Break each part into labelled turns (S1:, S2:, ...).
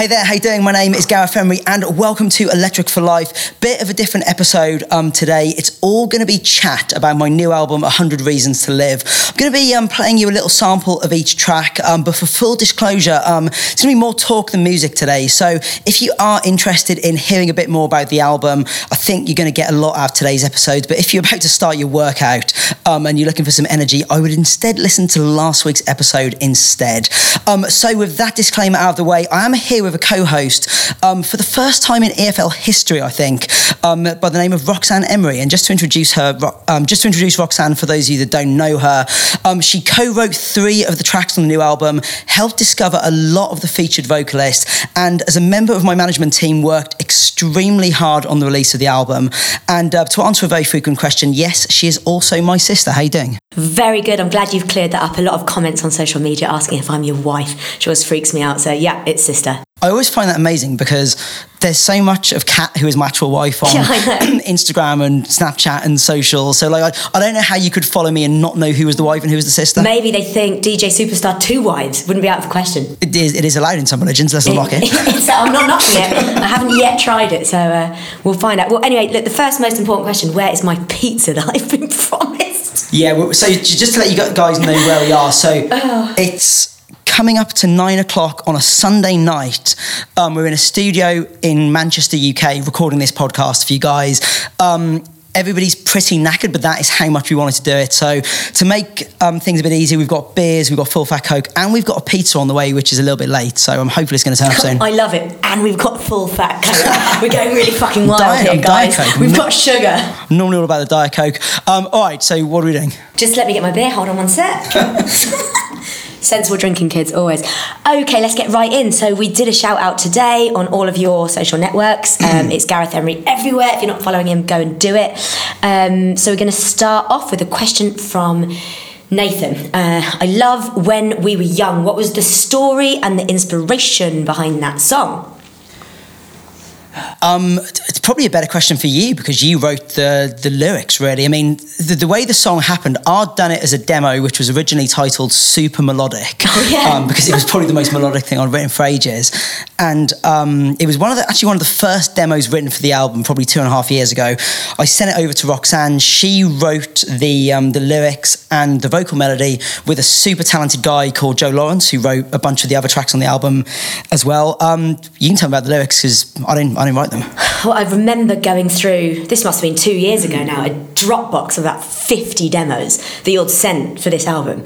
S1: Hey there, how you doing? My name is Gareth Emery and welcome to Electric for Life. Bit of a different episode um, today. It's all going to be chat about my new album, 100 Reasons to Live. I'm going to be um, playing you a little sample of each track, um, but for full disclosure, um, it's going to be more talk than music today. So if you are interested in hearing a bit more about the album, I think you're going to get a lot out of today's episode. But if you're about to start your workout um, and you're looking for some energy, I would instead listen to last week's episode instead. Um, so with that disclaimer out of the way, I am here with a co-host um, for the first time in EFL history, I think, um, by the name of Roxanne Emery. And just to introduce her, um, just to introduce Roxanne for those of you that don't know her, um, she co-wrote three of the tracks on the new album, helped discover a lot of the featured vocalists, and as a member of my management team, worked extremely hard on the release of the album. And uh, to answer a very frequent question, yes, she is also my sister. How you doing?
S2: Very good. I'm glad you've cleared that up. A lot of comments on social media asking if I'm your wife. She always freaks me out. So yeah, it's sister.
S1: I always find that amazing because there's so much of Kat who is my actual wife on
S2: Yeah,
S1: Instagram and Snapchat and social. So like, I, I don't know how you could follow me and not know who was the wife and who was the sister.
S2: Maybe they think DJ Superstar two wives wouldn't be out of the question.
S1: It is, it is allowed in some religions. Let's unlock it.
S2: I'm not knocking it. I haven't yet tried it, so uh, we'll find out. Well, anyway, look, the first most important question: Where is my pizza that I've been promised?
S1: Yeah. Well, so just to let you guys know where we are. So
S2: Oh.
S1: it's coming up to nine o'clock on a Sunday night. Um, we're in a studio in Manchester, UK, recording this podcast for you guys. Um, Everybody's pretty knackered, but that is how much we wanted to do it. So, to make um, things a bit easier, we've got beers, we've got full fat Coke, and we've got a pizza on the way, which is a little bit late. So, I'm hopefully it's going to turn up soon.
S2: I love it, and we've got full fat coke. We're going really fucking wild
S1: Diet-
S2: here,
S1: I'm Diet
S2: guys.
S1: Coke.
S2: We've
S1: No-
S2: got sugar.
S1: I'm normally all about the Diet Coke. Um, all right, so what are we doing?
S2: Just let me get my beer. Hold on one sec. Sensible drinking, kids, always. Okay, let's get right in. So, we did a shout out today on all of your social networks. Um, it's Gareth Emery everywhere. If you're not following him, go and do it. Um, so, we're going to start off with a question from Nathan. Uh, I love When We Were Young. What was the story and the inspiration behind that song?
S1: Um, it's probably a better question for you because you wrote the the lyrics. Really, I mean, the, the way the song happened, I'd done it as a demo, which was originally titled "Super Melodic,"
S2: Oh, yeah.
S1: um, because it was probably the most melodic thing I'd written for ages, and um, it was one of the actually one of the first demos written for the album, probably two and a half years ago. I sent it over to Roxanne. She wrote the um, the lyrics and the vocal melody with a super talented guy called Joe Lawrence, who wrote a bunch of the other tracks on the album as well. Um, you can tell me about the lyrics because I didn't I didn't write them.
S2: Well, I remember going through, this must have been two years ago now, a Dropbox of about 50 demos that you'd sent for this album.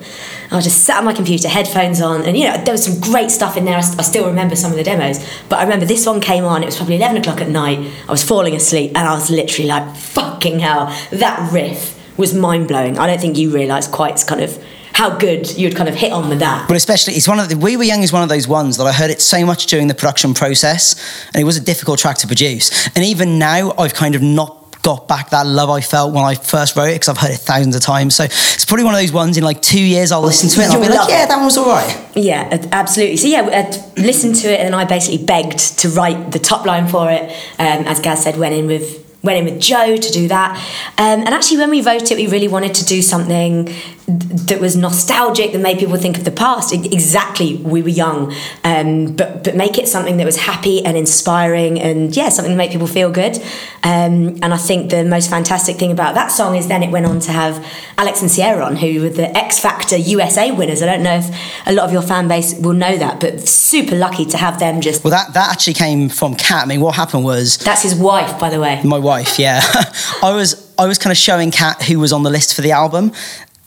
S2: I just sat on my computer, headphones on, and you know, there was some great stuff in there. I still remember some of the demos, but I remember this one came on, it was probably 11 o'clock at night. I was falling asleep, and I was literally like, fucking hell, that riff was mind blowing. I don't think you realised quite kind of how good you'd kind of hit on with that.
S1: But especially, it's one of the We Were Young is one of those ones that I heard it so much during the production process, and it was a difficult track to produce. And even now, I've kind of not got back that love I felt when I first wrote it because I've heard it thousands of times. So it's probably one of those ones in like two years I'll listen to it and I'll be like, yeah,
S2: it.
S1: that one was all right.
S2: Yeah, absolutely. So yeah, I listened to it, and I basically begged to write the top line for it. Um, as Gaz said, went in with went in with Joe to do that. Um, and actually, when we wrote it, we really wanted to do something th- that was nostalgic, that made people think of the past. Exactly, we were young, um, but but make it something that was happy and inspiring, and yeah, something that made people feel good. Um, and I think the most fantastic thing about that song is then it went on to have Alex and Sierra on, who were the X Factor USA winners. I don't know if a lot of your fan base will know that, but super lucky to have them just.
S1: Well, that, that actually came from Kat. I mean, what happened was
S2: That's his wife, by the way.
S1: my wife, yeah. I was I was kind of showing Kat who was on the list for the album,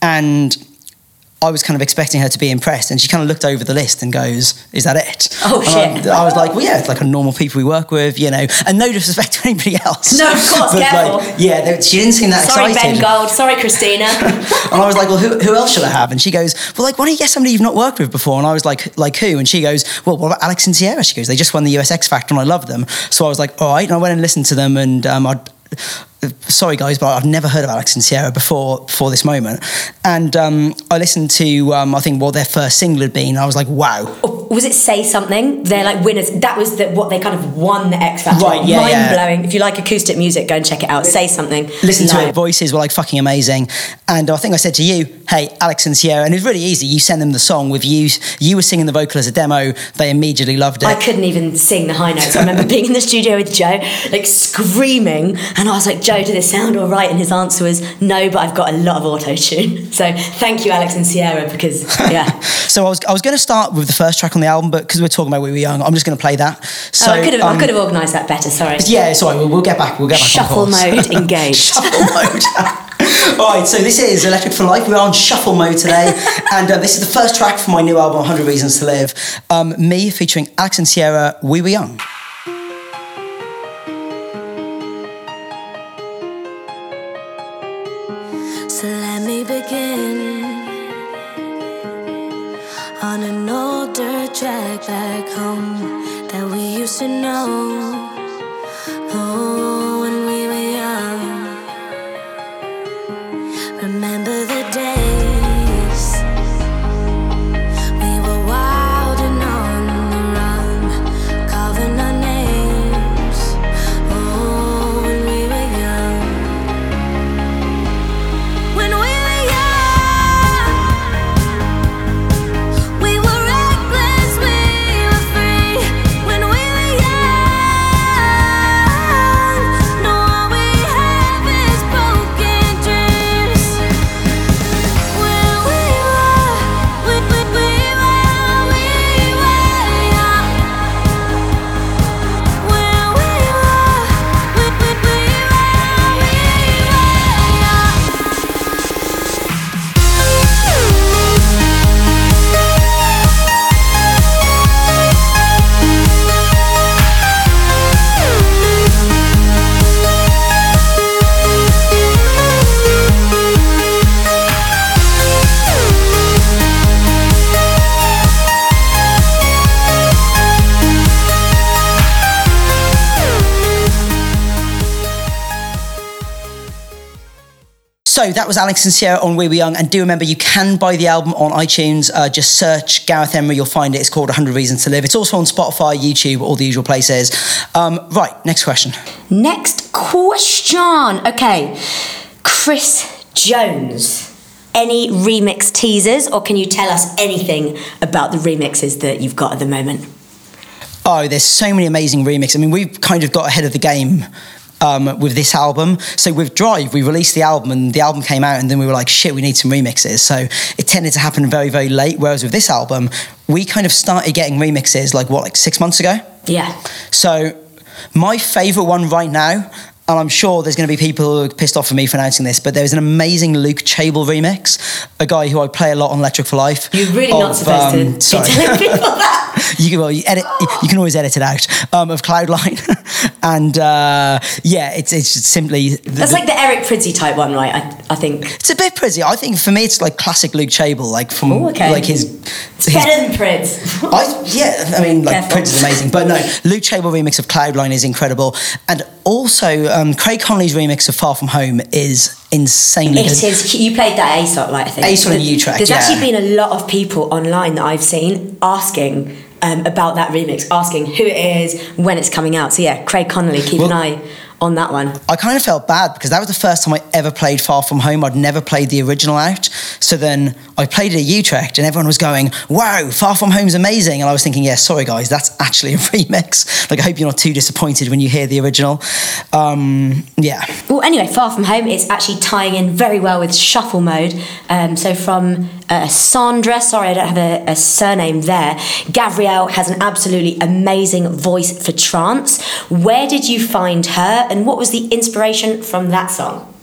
S1: and I was kind of expecting her to be impressed, and she kind of looked over the list and goes, "Is that it?"
S2: Oh,
S1: And
S2: shit.
S1: I, I was like, "Well, yeah, it's like a normal people we work with, you know." And no disrespect to anybody else.
S2: No, of course,
S1: But,
S2: careful.
S1: Like, yeah, they- she didn't seem that
S2: Sorry,
S1: excited.
S2: Ben Gold. Sorry, Christina.
S1: And I was like, well, who, who else should I have? And she goes, well, like, why don't you get somebody you've not worked with before? And I was like, like who? And she goes, well, what about Alex and Sierra? She goes, they just won the US X Factor and I love them. So I was like, all right. And I went and listened to them and um, I sorry guys, but I've never heard of Alex and Sierra before before this moment. And um, I listened to um, I think what their first single had been. I was like, wow.
S2: Or was it Say Something? They're like winners. That was the, what they kind of won the X Factor.
S1: Right, yeah,
S2: Mind
S1: yeah.
S2: blowing. If you like acoustic music, go and check it out. Say Something.
S1: Listen to it. Voices were like fucking amazing. And I think I said to you, hey, Alex and Sierra, and it was really easy. You send them the song with you. You were singing the vocal as a demo. They immediately loved it.
S2: I couldn't even sing the high notes. I remember being in the studio with Joe, like screaming, and I was like, Joe, did this sound all right? And his answer was, no, but I've got a lot of auto tune. So thank you, Alex and Sierra, because, yeah.
S1: So I was I was going to start with the first track on the album, but because we're talking about We Were Young, I'm just going to play that. So
S2: oh, I could have,
S1: um,
S2: I could have organised that better, sorry.
S1: Yeah, sorry. We'll, we'll get back. We'll get back.
S2: Shuffle mode engaged.
S1: shuffle mode. All right, so this is Electric for Life. We're on shuffle mode today, and uh, this is the first track from my new album, 100 Reasons to Live. Um, me featuring Alex and Sierra, We Were Young.
S3: Track back home that we used to know.
S1: So that was Alex and Sierra on We Were Young. And do remember, you can buy the album on iTunes. Uh, just search Gareth Emery, you'll find it. It's called 100 Reasons to Live. It's also on Spotify, YouTube, all the usual places. Um, right, next question.
S2: Next question. Okay. Chris Jones. Any remix teasers, or can you tell us anything about the remixes that you've got at the moment?
S1: Oh, there's so many amazing remixes. I mean, we've kind of got ahead of the game um, with this album. So with Drive, we released the album and the album came out, and then we were like, shit, we need some remixes. So it tended to happen very, very late. Whereas with this album, we kind of started getting remixes like what, like six months ago?
S2: Yeah.
S1: So my favourite one right now, and I'm sure there's going to be people who are pissed off at me for announcing this, but there's an amazing Luke Chable remix, a guy who I play a lot on Electric for Life.
S2: You're really not
S1: of,
S2: supposed to
S1: um,
S2: be
S1: sorry.
S2: telling people that.
S1: you can well, you edit. You can always edit it out um, of Cloudline, and uh, yeah, it's it's simply the-
S2: That's like the Eric Prydz type one, right? I, I think.
S1: it's a bit pretty. I think for me, it's like classic Luke Chable, like from
S2: Oh, okay.
S1: like his. His
S2: better than Prydz.
S1: I, yeah, I mean, like
S2: Careful.
S1: Prince is amazing, but no, Luke Chable remix of Cloudline is incredible, and also um, Craig Connelly's remix of Far From Home is insanely
S2: It is. You played that ASOT, right? I think.
S1: ASOT and Utrecht,
S2: There's
S1: yeah.
S2: actually been a lot of people online that I've seen asking um, about that remix, asking who it is, when it's coming out. So yeah, Craig Connelly, keep an eye on that one.
S1: I kind of felt bad because that was the first time I ever played Far From Home. I'd never played the original out. So then I played it at Utrecht and everyone was going, wow, Far From Home's amazing. And I was thinking, yeah, sorry guys, that's actually a remix. Like, I hope you're not too disappointed when you hear the original. Um, yeah.
S2: Well, anyway, Far From Home is actually tying in very well with Shuffle Mode. Um, so from uh, Sandra, sorry I don't have a, a surname there, Gavrielle has an absolutely amazing voice for trance. Where did you find her and what was the inspiration from that song?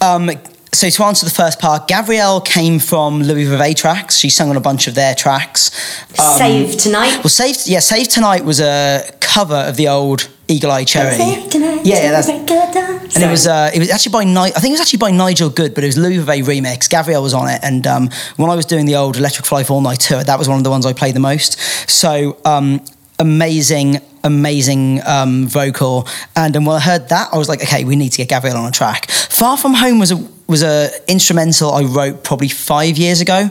S1: Um, so to answer the first part, Gavrielle came from Louis Vuitton tracks. She sung on a bunch of their tracks. Um,
S2: Save Tonight?
S1: Well, Save yeah, Save Tonight was a cover of the old Eagle Eye Cherry.
S2: Save Tonight,
S1: Yeah, yeah, that's and it was uh, it was actually by Ni- I think it was actually by Nigel Good, but it was Louis Vuitton remix. Gavrielle was on it, and um, when I was doing the old Electric Fly All Night tour, that was one of the ones I played the most. So um, amazing amazing um, vocal. And then when I heard that, I was like, okay, we need to get Gavrielle on a track. Far From Home was a, was a instrumental I wrote probably five years ago.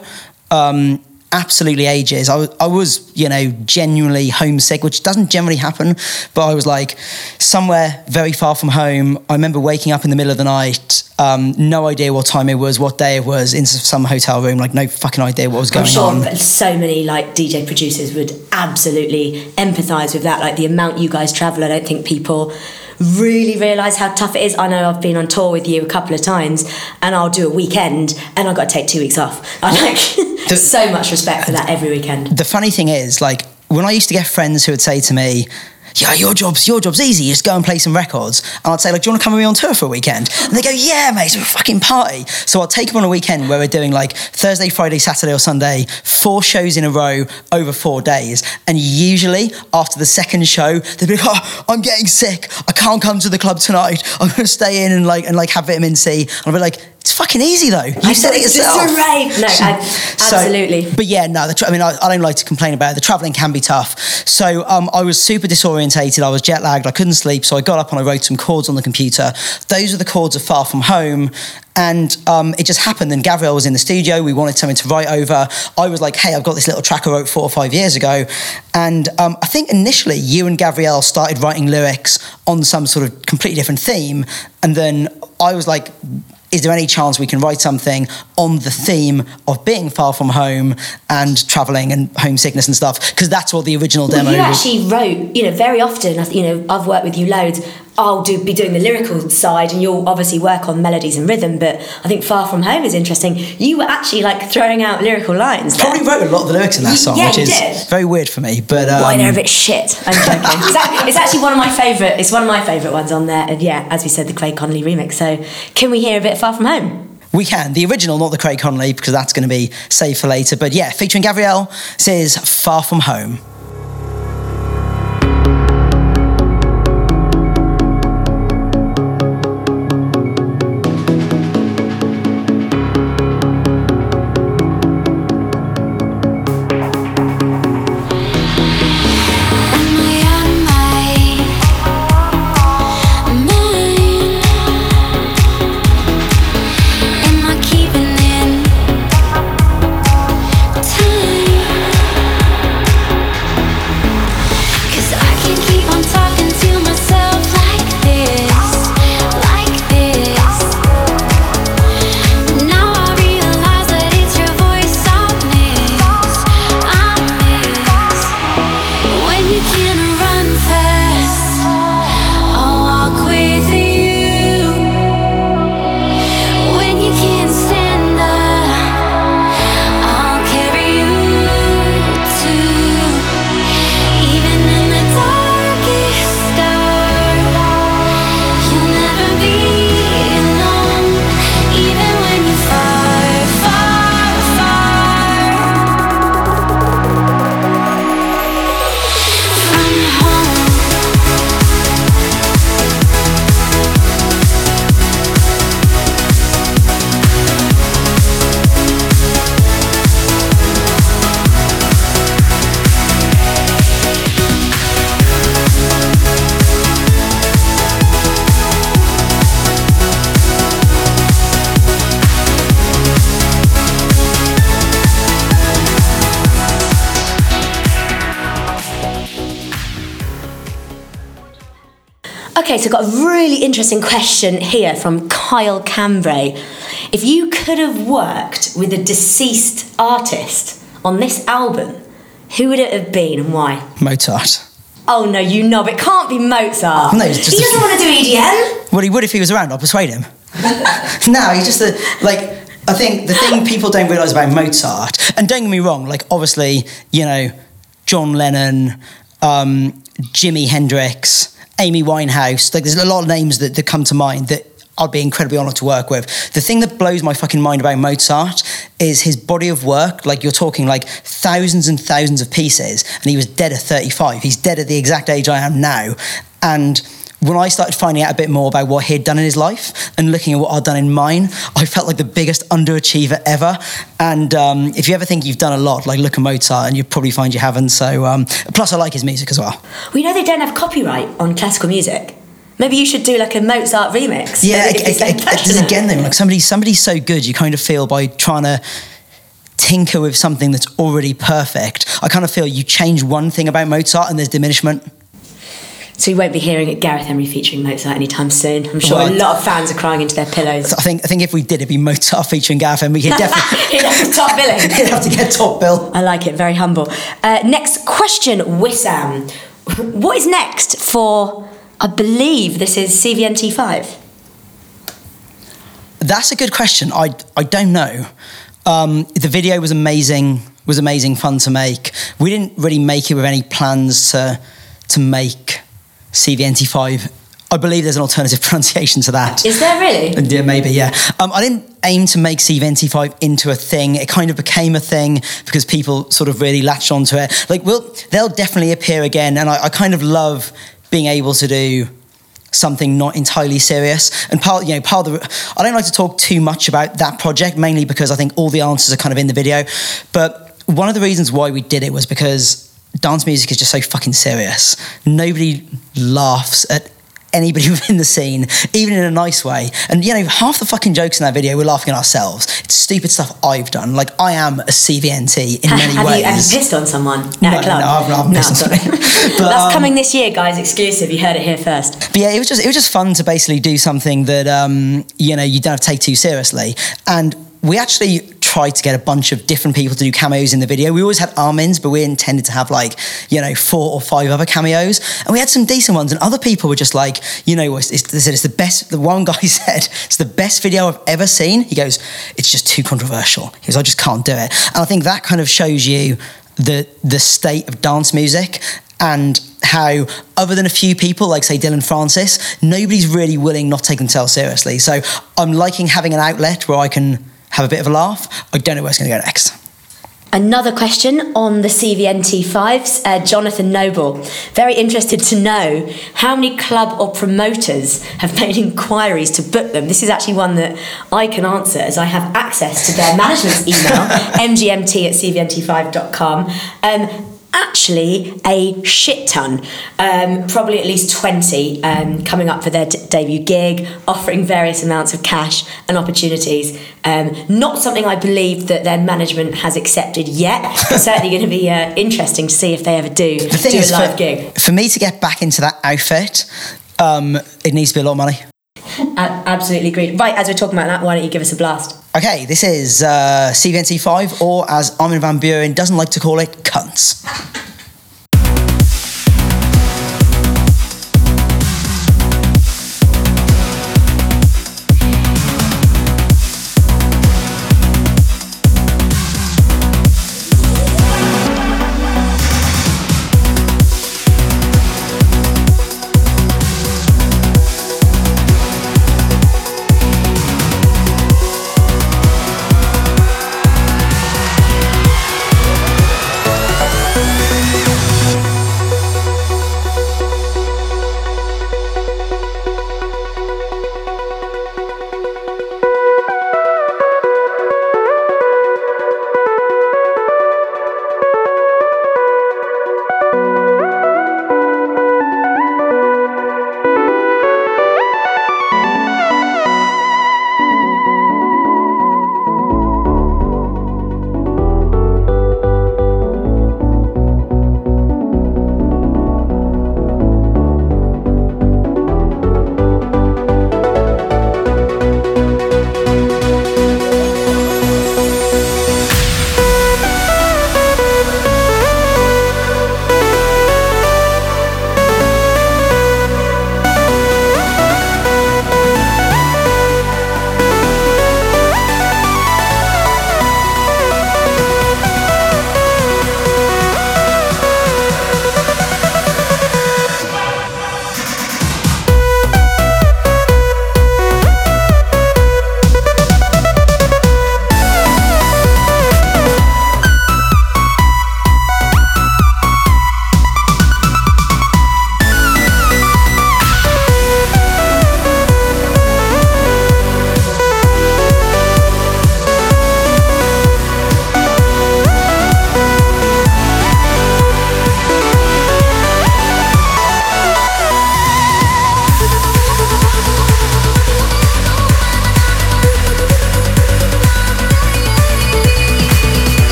S1: Um, absolutely ages. I was, I was, you know, genuinely homesick, which doesn't generally happen. But I was like somewhere very far from home. I remember waking up in the middle of the night, um, no idea what time it was, what day it was, in some hotel room, like no fucking idea what was
S2: I'm
S1: going
S2: sure
S1: on.
S2: so many like DJ producers would absolutely empathise with that. Like the amount you guys travel, I don't think people really realise how tough it is. I know I've been on tour with you a couple of times, and I'll do a weekend, and I've got to take two weeks off. I like so much respect for that every weekend.
S1: the funny thing is, like, when I used to get friends who would say to me, yeah, your job's your job's easy. You just go and play some records. And I'd say, like, do you want to come with me on tour for a weekend? And they go, yeah, mate, it's a fucking party. So I'll take them on a weekend where we're doing like Thursday, Friday, Saturday, or Sunday, four shows in a row over four days. And usually after the second show, they'd be like, oh, I'm getting sick. I can't come to the club tonight. I'm gonna stay in and like and like have vitamin C. And I'll be like, it's fucking easy though. You
S2: I
S1: said it
S2: it's
S1: yourself.
S2: just a rave. No, I,
S1: So-
S2: absolutely.
S1: but yeah, no, the tra- I mean, I, I don't like to complain about it. The traveling can be tough. So um, I was super disorientated. I was jet lagged. I couldn't sleep. So I got up and I wrote some chords on the computer. Those are the chords of Far From Home. And um, it just happened. And Gavrielle was in the studio. We wanted something to write over. I was like, hey, I've got this little track I wrote four or five years ago. And um, I think initially you and Gavrielle started writing lyrics on some sort of completely different theme. And then I was like, is there any chance we can write something on the theme of being far from home and traveling and homesickness and stuff? Because that's what the original demo
S2: Well, you
S1: was.
S2: actually wrote, you know, very often. You know, I've worked with you loads. I'll do be doing the lyrical side, and you'll obviously work on melodies and rhythm. But I think "Far From Home" is interesting. You were actually like throwing out lyrical lines. there.
S1: Probably wrote a lot of the lyrics in that song,
S2: Yeah,
S1: which is
S2: did.
S1: very weird for me. But um,
S2: Why they're a bit shit. I'm joking. it's, act- it's actually one of my favourite. It's one of my favourite ones on there. And yeah, as we said, the Craig Connelly remix. So can we hear a bit of "Far From Home"?
S1: we can. The original, not the Craig Connelly, because that's going to be saved for later. But yeah, featuring Gavrielle says Far From Home.
S2: Interesting question here from Kyle Cambray. If you could have worked with a deceased artist on this album, who would it have been and why?
S1: Mozart.
S2: Oh no, you knob! It can't be Mozart.
S1: No,
S2: he doesn't want to do EDM.
S1: Well, he would if he was around. I'll persuade him. no, he's just a, like. I think the thing people don't realise about Mozart, and don't get me wrong, like obviously, you know, John Lennon, um, Jimi Hendrix, Amy Winehouse. Like, there's a lot of names that, that come to mind that I'd be incredibly honoured to work with. The thing that blows my fucking mind about Mozart is his body of work. Like you're talking like thousands and thousands of pieces, and he was dead at 35. He's dead at the exact age I am now, and when I started finding out a bit more about what he'd done in his life and looking at what I'd done in mine, I felt like the biggest underachiever ever. And um, if you ever think you've done a lot, like look at Mozart, and you probably find you haven't. So, um, plus, I like his music as well.
S2: We know they don't have copyright on classical music. Maybe you should do like a Mozart remix.
S1: Yeah,
S2: Maybe
S1: ag-
S2: it's like
S1: ag- ag-
S2: passionate.
S1: again, though, like somebody, somebody's so good, you kind of feel by trying to tinker with something that's already perfect. I kind of feel you change one thing about Mozart and there's diminishment.
S2: So you won't be hearing it Gareth Emery featuring Mozart anytime soon. I'm sure
S1: Well,
S2: a lot of fans are crying into their pillows.
S1: I think, I think if we did, it'd be Mozart featuring Gareth, we could definitely
S2: He'd have to top billing.
S1: he'd have to get top bill.
S2: I like it, very humble. Uh, next question, Wissam. What is next for, I believe this is CVNT5?
S1: That's a good question. I I don't know. Um, the video was amazing. Was amazing fun to make. We didn't really make it with any plans to to make CVNT5. I believe there's an alternative pronunciation to that.
S2: Is there really?
S1: Yeah, maybe, yeah. Um, I didn't aim to make CVNT5 into a thing. It kind of became a thing because people sort of really latched onto it. Like, well, they'll definitely appear again, and I, I kind of love being able to do something not entirely serious. And part, you know, part of the, I don't like to talk too much about that project, mainly because I think all the answers are kind of in the video. But one of the reasons why we did it was because dance music is just so fucking serious. Nobody laughs at anybody within the scene, even in a nice way. And you know, half the fucking jokes in that video, we're laughing at ourselves. It's stupid stuff I've done. Like I am a CVNT in many
S2: have,
S1: ways.
S2: have you pissed on someone at
S1: No,
S2: a club?
S1: no, I've- I've pissed on someone. But,
S2: That's
S1: um,
S2: coming this year, guys. Exclusive. You heard it here first.
S1: But yeah, it was just it was just fun to basically do something that um, you know you don't have to take too seriously. And we actually tried to get a bunch of different people to do cameos in the video. We always had Armin's, but we intended to have like you know four or five other cameos, and we had some decent ones. And other people were just like, you know, they said it's the best. The one guy said it's the best video I've ever seen. He goes, it's just too controversial. He goes, I just can't do it. And I think that kind of shows you the the state of dance music and how other than a few people like say Dillon Francis nobody's really willing not to take themselves seriously so I'm liking having an outlet where I can have a bit of a laugh I don't know where it's going to go next
S2: Another question on the CVNT5s, uh, Jonathan Noble. Very interested to know how many club or promoters have made inquiries to book them. This is actually one that I can answer as I have access to their management's email, mgmt at cvnt5.com. Um, actually, a shit ton, um, probably at least 20 um, coming up for their d- debut gig, offering various amounts of cash and opportunities. Um, not something I believe that their management has accepted yet, but certainly going to be uh, interesting to see if they ever do
S1: the thing
S2: do
S1: is
S2: a live
S1: for,
S2: gig.
S1: for me to get back into that outfit um, it needs to be a lot of money
S2: absolutely agreed. Right, as we're talking about that, why don't you give us a blast?
S1: okay this is uh, CVNT5 or as Armin van Buuren doesn't like to call it cunts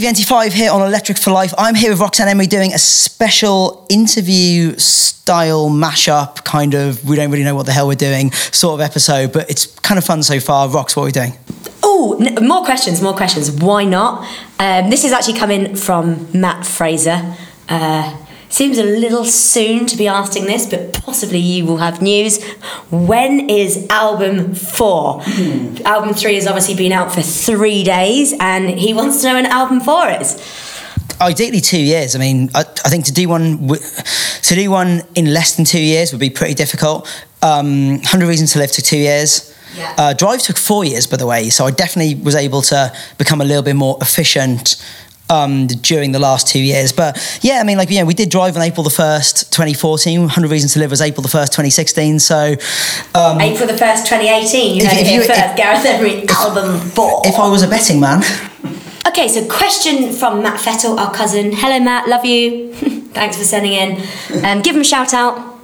S1: Gavin CVNT5 here on Electric for Life. I'm here with Roxanne Emery doing a special interview style mashup, kind of, we don't really know what the hell we're doing, sort of episode, but it's kind of fun so far. Rox, what are we doing?
S2: Oh, n- more questions, more questions. Why not? Um, this is actually coming from Matt Fraser. Uh, seems a little soon to be asking this, but possibly you will have news. When is album four? album three has obviously been out for three days, and he wants to know when album four is.
S1: Ideally, two years. I mean, I, I think to do one to do one in less than two years would be pretty difficult. Um, Hundred Reasons to Live took two years.
S2: Yeah.
S1: Uh, Drive took four years, by the way. So I definitely was able to become a little bit more efficient um, during the last two years. But yeah, I mean, like, you know, we did Drive on April the 1st, 2014. 100 Reasons to Live was April the 1st, 2016. So um,
S2: April the 1st, 2018, you
S1: If- if you-
S2: first.
S1: if-
S2: Gareth Emery, album four.
S1: if I was a betting man,
S2: Okay, so question from Matt Fettel, our cousin. Hello, Matt. Love you. Thanks for sending in. Um, give him a shout out.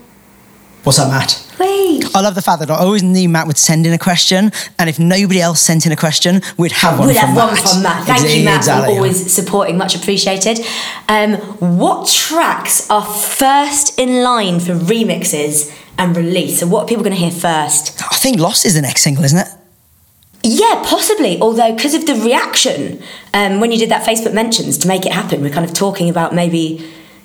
S1: What's up, Matt?
S2: Wait.
S1: I love the fact that I always knew Matt would send in a question, and if nobody else sent in a question, we'd have one
S2: We'd
S1: from
S2: have
S1: Matt.
S2: one from Matt. Thank
S1: Exa-
S2: you, Matt,
S1: exactly.
S2: for always supporting. Much appreciated. Um, what tracks are first in line for remixes and release? So, what are people going to hear first?
S1: I think Lost is the next single, isn't it?
S2: Yeah, possibly. Although, because of the reaction um, when you did that Facebook mentions to make it happen, we're kind of talking about maybe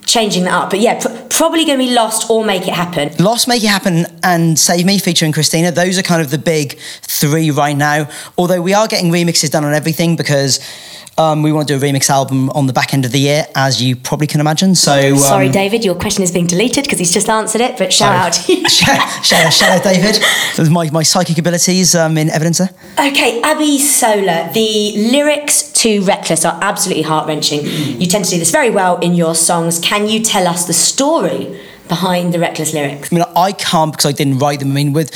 S2: changing that up. But yeah, pr- probably going to be Lost or Make It Happen.
S1: Lost, Make It Happen, and Save Me featuring Christina. Those are kind of the big three right now. Although we are getting remixes done on everything because um, we want to do a remix album on the back end of the year, as you probably can imagine. So um,
S2: Sorry, David, your question is being deleted because he's just answered it. But shout out
S1: shout, shout, shout out, David. My, my psychic abilities um, in evidence there.
S2: Okay, Abby Solar. The lyrics to Reckless are absolutely heart wrenching. You tend to do this very well in your songs. Can you tell us the story behind the Reckless lyrics?
S1: I mean, I can't because I didn't write them. I mean, with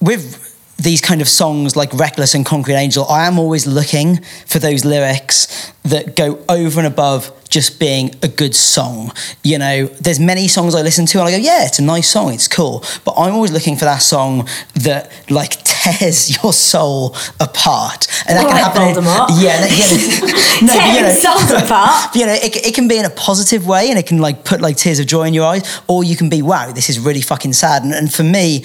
S1: with these kind of songs like Reckless and Concrete Angel, I am always looking for those lyrics that go over and above just being a good song. You know, there's many songs I listen to and I go, yeah, it's a nice song, it's cool. But I'm always looking for that song that like tears your soul apart. And that
S2: All
S1: can
S2: right,
S1: happen. in-
S2: Voldemort.
S1: yeah, that- yeah. no, but, you know-
S2: souls apart.
S1: you know, it, it can be in a positive way and it can like put like tears of joy in your eyes, or you can be, wow, this is really fucking sad. And, and for me,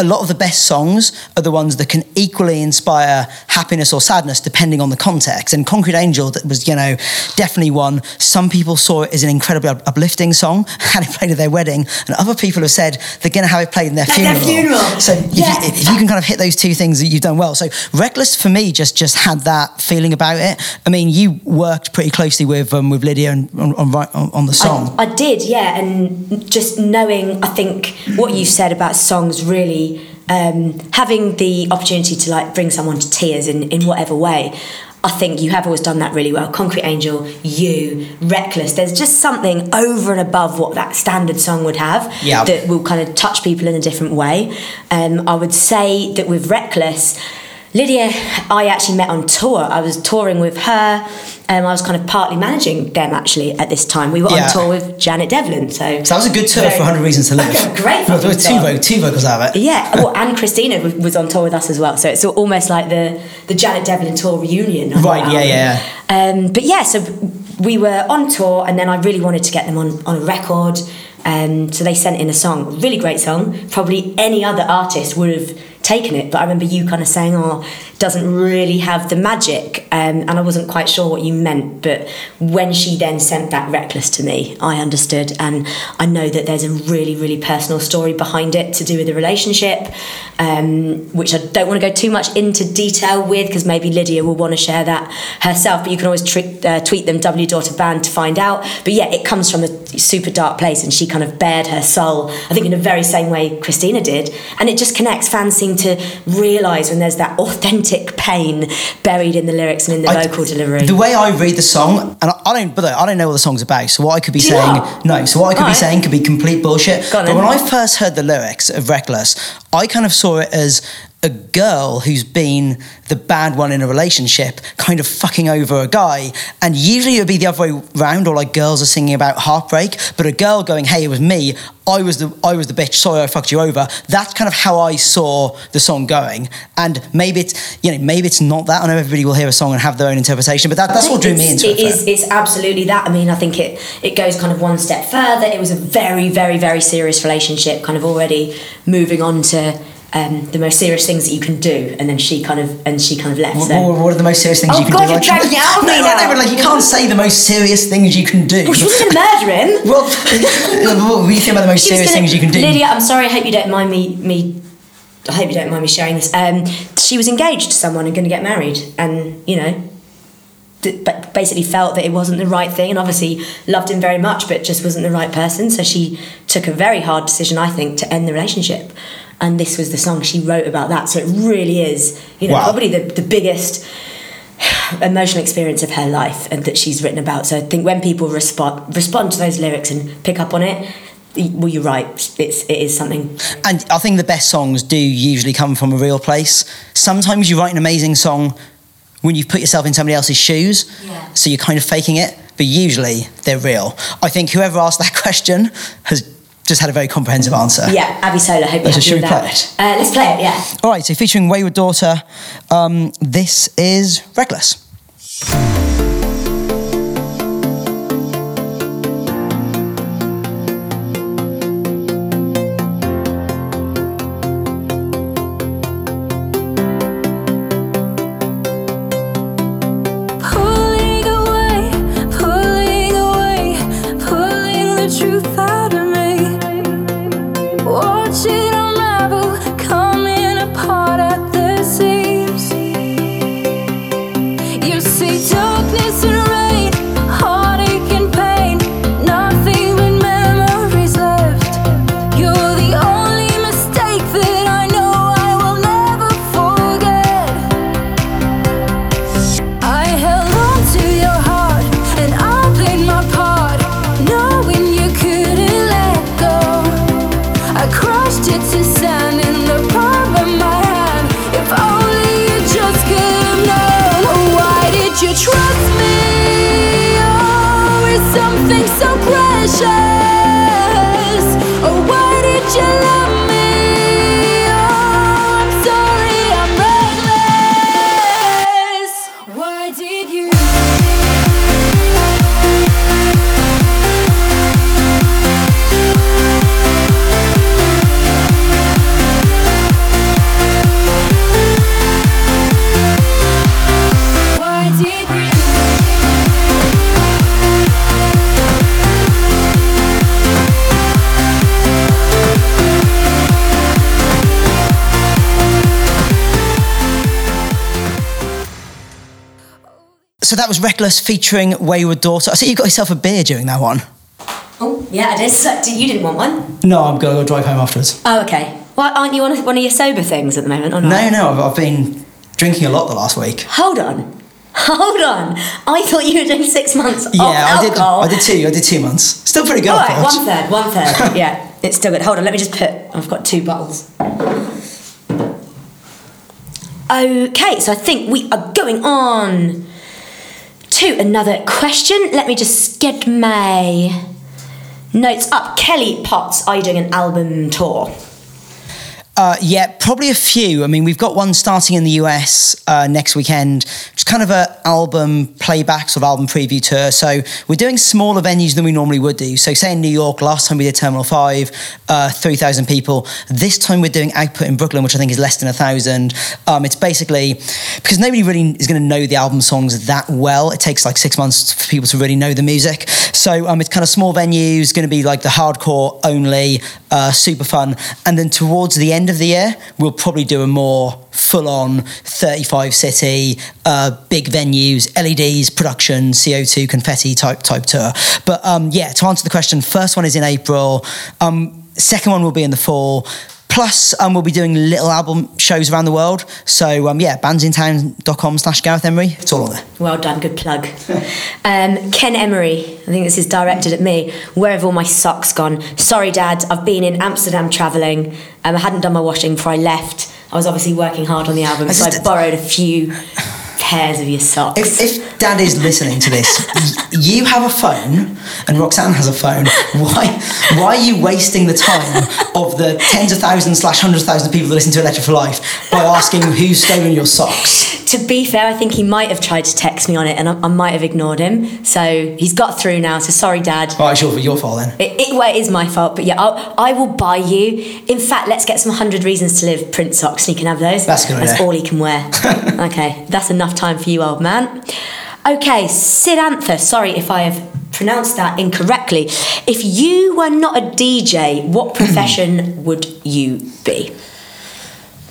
S1: a lot of the best songs are the ones that can equally inspire happiness or sadness depending on the context. And Concrete Angel that was, you know, definitely one. Some people saw it as an incredibly uplifting song, had it played at their wedding, and other people have said they're going to have it played in their funeral.
S2: their funeral.
S1: So if, you, if you can kind of hit those two things, you've done well. So Reckless for me just just had that feeling about it. I mean, you worked pretty closely with um, with Lydia and on, on, on the song.
S2: I, I did, yeah, and just knowing, I think what you said about songs really um, having the opportunity to like bring someone to tears in in whatever way. I think you have always done that really well. Concrete Angel, you, Reckless. There's just something over and above what that standard song would have
S1: Yeah.
S2: that will kind of touch people in a different way. Um, I would say that with Reckless, Lydia, I actually met on tour. I was touring with her. Um, I was kind of partly managing them actually at this time. We were
S1: Yeah.
S2: on tour with Janet Devlin. So,
S1: So that was a good tour
S2: Very-
S1: for 100 Reasons to Live.
S2: Okay, great
S1: There were two, vo- two vocals out of it.
S2: Yeah, well, and Christina was on tour with us as well. So it's almost like the the Janet Devlin tour reunion. on
S1: Right, Yeah,
S2: yeah. Um, but yeah, so we were on tour, and then I really wanted to get them on on a record. Um, so they sent in a song, really great song. Probably any other artist would have taken it, but I remember you kind of saying, "Oh, doesn't really have the magic," um, and I wasn't quite sure what you meant. But when she then sent that "Reckless" to me, I understood, and I know that there's a really, really personal story behind it to do with the relationship, um, which I don't want to go too much into detail with because maybe Lydia will want to share that herself. But you can always uh, tweet them W Daughter Band to find out. But yeah, it comes from a super dark place, and she kind of bared her soul. I think in the very same way Christina did, and it just connects. Fans seem to realise when there's that authentic pain buried in the lyrics and in the
S1: I-
S2: vocal delivery.
S1: The way I read the song, and I, I don't, but I don't know what the song's about. So what I could be
S2: Do
S1: saying, no. So what I could be saying could be complete bullshit. But when I first heard the lyrics of Reckless, I kind of saw it as a girl who's been the bad one in a relationship kind of fucking over a guy. And usually it would be the other way around, or like girls are singing about heartbreak, but a girl going, Hey, it was me. I was the I was the bitch, sorry I fucked you over. That's kind of how I saw the song going. And maybe it's you know, maybe it's not that. I know everybody will hear a song and have their own interpretation, but that, that's what drew me into it.
S2: It is. It's absolutely that. I mean, I think it it goes kind of one step further. It was a very, very, very serious relationship, kind of already moving on to um, the most serious things that you can do, and then she kind of and she kind of left.
S1: What,
S2: so.
S1: what- what are the most serious things
S2: Oh
S1: you can
S2: God,
S1: do?
S2: you're dragging it out
S1: no, no,
S2: now.
S1: no, but like you can't say the most serious things you can do.
S2: Well, she wasn't murdering.
S1: Well, what do you think about the most
S2: She
S1: serious
S2: gonna-
S1: things you can do?
S2: Lydia, I'm sorry. I hope you don't mind me. Me. I hope you don't mind me sharing this. Um, she was engaged to someone and going to get married, and you know, th- but basically felt that it wasn't the right thing, and obviously loved him very much, but just wasn't the right person. So she took a very hard decision, I think, to end the relationship. And this was the song she wrote about that. So it really is, you know,
S1: Wow.
S2: probably the, the biggest emotional experience of her life and that she's written about. So I think when people respond respond to those lyrics and pick up on it, well, you're right. It's it is something.
S1: And I think the best songs do usually come from a real place. Sometimes you write an amazing song when you've put yourself in somebody else's shoes,
S2: Yeah.
S1: so you're kind of faking it, but usually they're real. I think whoever asked that question has just had a very comprehensive answer.
S2: Yeah, Abby Sola. Hope you're
S1: So should we
S2: that.
S1: play it?
S2: Uh, let's play it. Yeah.
S1: All right, so featuring Wayward Daughter, um, this is Reckless.
S4: So
S1: that was Reckless featuring Wayward Daughter. I see you got yourself a beer during that one.
S2: Oh yeah, I did. So, you didn't want one.
S1: No, I'm going to go drive home afterwards.
S2: Oh okay. Well, aren't you on one of your sober things at the moment? Or not?
S1: No, no, I've, I've been drinking a lot the last week.
S2: Hold on. Hold on. I thought you were doing six months
S1: Yeah, I did. I did two. I did two months. Still pretty good.
S2: All right, one third, one third. yeah, it's still good. Hold on, let me just put. I've got two bottles. Okay, so I think we are going on to another question. Let me just get my notes up. Kelly Potts, are you doing an album tour?
S1: Uh, yeah, probably a few. I mean, we've got one starting in the US uh, next weekend, which is kind of a album playback, sort of album preview tour. So we're doing smaller venues than we normally would do. So say in New York, last time we did Terminal 5, uh, 3,000 people. This time we're doing Output in Brooklyn, which I think is less than a 1,000. Um, it's basically, because nobody really is going to know the album songs that well. It takes like six months for people to really know the music. So um, it's kind of small venues, going to be like the hardcore only, uh, super fun. And then towards the end of the year, we'll probably do a more full on 35 city, uh, big venues, LEDs, production, CO2, confetti type type tour. But um, yeah, to answer the question, first one is in April. Um, second one will be in the fall. Plus, um, we'll be doing little album shows around the world. So, um, yeah, bandsintown.com slash Gareth Emery. It's all on there.
S2: Well done, good plug. um, Ken Emery, I think this is directed at me. Where have all my socks gone? Sorry, Dad, I've been in Amsterdam travelling. Um, I hadn't done my washing before I left. I was obviously working hard on the album,
S1: I
S2: so I borrowed a few pairs of your socks.
S1: If, if dad is listening to this, you have a phone and Roxanne has a phone. Why why are you wasting the time of the tens of thousands slash hundreds of thousands of people that listen to Electric for Life by asking who's stolen your socks?
S2: to be fair, I think he might have tried to text me on it, and I, I might have ignored him. So he's got through now. So sorry, Dad.
S1: Right, sure, your, your fault then.
S2: It, it, well, it is my fault, but yeah, I'll, I will buy you. In fact, let's get some 100 Reasons to Live print socks and you can have those.
S1: That's good
S2: That's
S1: idea.
S2: all he can wear. okay, that's enough time for you, old man. Okay, Sid Anther, sorry if I have pronounced that incorrectly. If you were not a DJ, what profession would you be?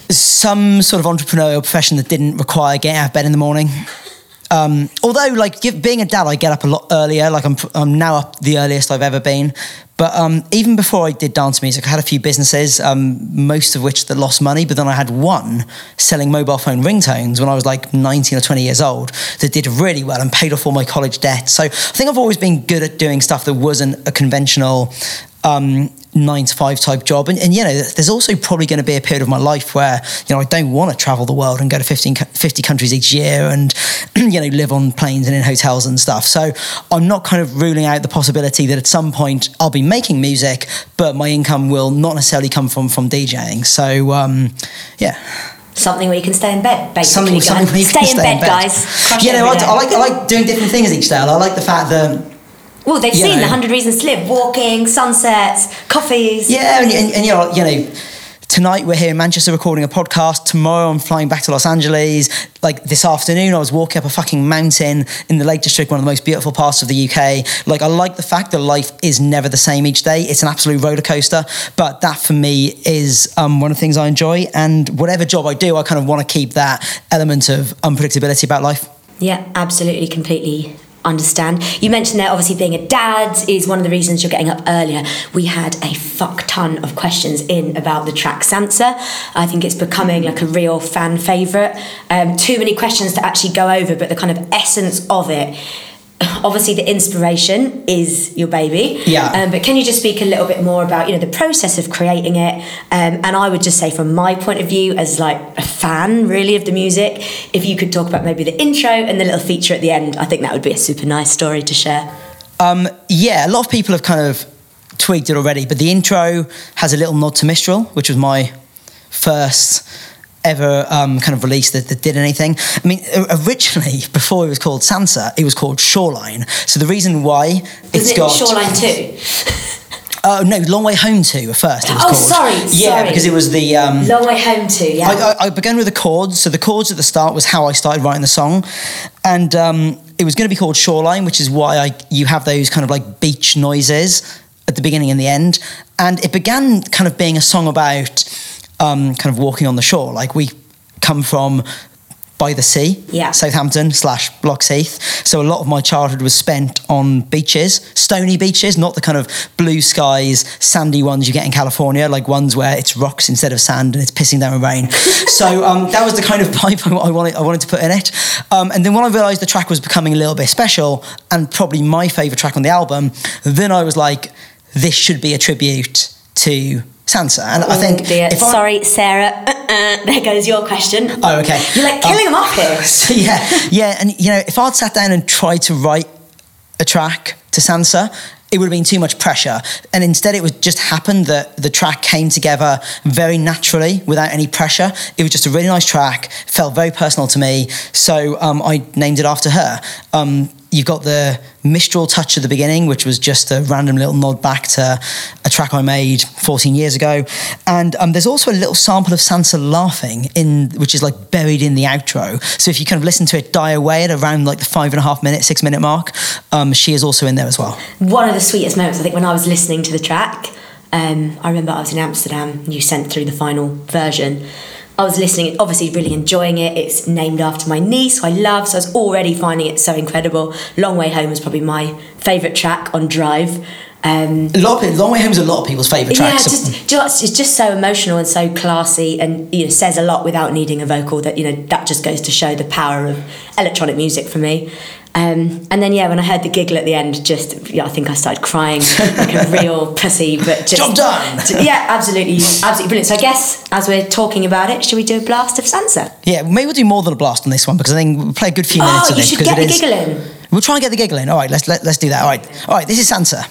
S1: Some sort of entrepreneurial profession that didn't require getting out of bed in the morning. Um, although, like give, being a dad, I get up a lot earlier. Like I'm, I'm now up the earliest I've ever been. But um, even before I did dance music, I had a few businesses, um, most of which that lost money. But then I had one selling mobile phone ringtones when I was like 19 or 20 years old that did really well and paid off all my college debt. So I think I've always been good at doing stuff that wasn't a conventional um, nine to five type job. And, and, you know, there's also probably going to be a period of my life where, you know, I don't want to travel the world and go to 15, 50 countries each year and, you know, live on planes and in hotels and stuff. So I'm not kind of ruling out the possibility that at some point I'll be making music, but my income will not necessarily come from, from DJing. So, um, yeah.
S2: Something where you can stay in bed, basically.
S1: Something, something where you
S2: stay,
S1: can
S2: in, bed, guys. Crush
S1: You know, I. I like I like doing different things each day. I like the fact that
S2: Well, they've
S1: you
S2: seen
S1: know.
S2: the 100 Reasons to Live walking, sunsets, coffees.
S1: Yeah, and, and, and you know, you know, tonight we're here in Manchester recording a podcast. Tomorrow I'm flying back to Los Angeles. Like this afternoon, I was walking up a fucking mountain in the Lake District, one of the most beautiful parts of the UK. Like I like the fact that life is never the same each day. It's an absolute roller coaster. But that for me is um, one of the things I enjoy. And whatever job I do, I kind of want to keep that element of unpredictability about life.
S2: Yeah, absolutely, completely understand. You mentioned there, obviously, being a dad is one of the reasons you're getting up earlier. We had a fuck ton of questions in about the track Sansa. I think it's becoming like a real fan favourite. Um, too many questions to actually go over, but the kind of essence of it. Obviously, the inspiration is your baby.
S1: Yeah.
S2: Um, but can you just speak a little bit more about you know the process of creating it? Um, and I would just say, from my point of view, as like a fan really of the music, if you could talk about maybe the intro and the little feature at the end, I think that would be a super nice story to share.
S1: Um, yeah, a lot of people have kind of tweaked it already, but the intro has a little nod to Mistral, which was my first ever um, kind of released that, that did anything. I mean, originally, before it was called Sansa, it was called Shoreline. So the reason why it's
S2: it
S1: got
S2: Shoreline Two?
S1: Oh no, Long Way Home at first. It was
S2: Oh,
S1: called.
S2: sorry,
S1: Yeah,
S2: sorry.
S1: because it was the. Um,
S2: Long Way Home Two. Yeah.
S1: I, I, I began with the chords. So the chords at the start was how I started writing the song, and um, it was going to be called Shoreline, which is why I you have those kind of like beach noises at the beginning and the end. And it began kind of being a song about um, kind of walking on the shore. Like we come from by the sea,
S2: Yeah.
S1: Southampton slash Locks Heath. So a lot of my childhood was spent on beaches, stony beaches, not the kind of blue skies, sandy ones you get in California, like ones where it's rocks instead of sand and it's pissing down rain. so um, that was the kind of vibe I wanted, I wanted to put in it. Um, and then when I realised the track was becoming a little bit special and probably my favourite track on the album, then I was like, this should be a tribute to Sansa. And I think
S2: Oh, dear.
S1: if I-
S2: Sorry, Sarah. Uh-uh. There goes your question.
S1: Oh, okay.
S2: You're like killing them off here.
S1: So yeah, yeah, and you know, if I'd sat down and tried to write a track to Sansa, it would have been too much pressure. And instead, it would just happen that the track came together very naturally without any pressure. It was just a really nice track, felt very personal to me. So um, I named it after her. Um, you've got the Mistral touch at the beginning, which was just a random little nod back to a track I made 14 years ago. And um, there's also a little sample of Sansa laughing in, which is like buried in the outro. So if you kind of listen to it die away at around like the five and a half minute, six minute mark, um, she is also in there as well.
S2: One of the sweetest moments, I think, when I was listening to the track. Um, I remember I was in Amsterdam. You sent through the final version. I was listening, obviously really enjoying it. It's named after my niece, who I love, so I was already finding it so incredible. Long Way Home was probably my favourite track on Drive. Um,
S1: A lot of people, Long Way Home is a lot of people's favourite track.
S2: yeah,
S1: tracks.
S2: just, do you know what, it's just so emotional and so classy, and you know says a lot without needing a vocal. That you know that just goes to show the power of electronic music for me. Um, and then yeah, when I heard the giggle at the end, just yeah, I think I started crying like a real pussy. But just,
S1: Job done.
S2: Yeah, absolutely, absolutely brilliant. So I guess as we're talking about it, should we do a blast of Sansa?
S1: Yeah, maybe we'll do more than a blast on this one because I think we'll play a good few minutes
S2: Oh, you
S1: this
S2: should get the
S1: is-
S2: giggle in.
S1: We'll try and get the giggle in. All right, let's let, let's do that. All right, all right. This is Sansa.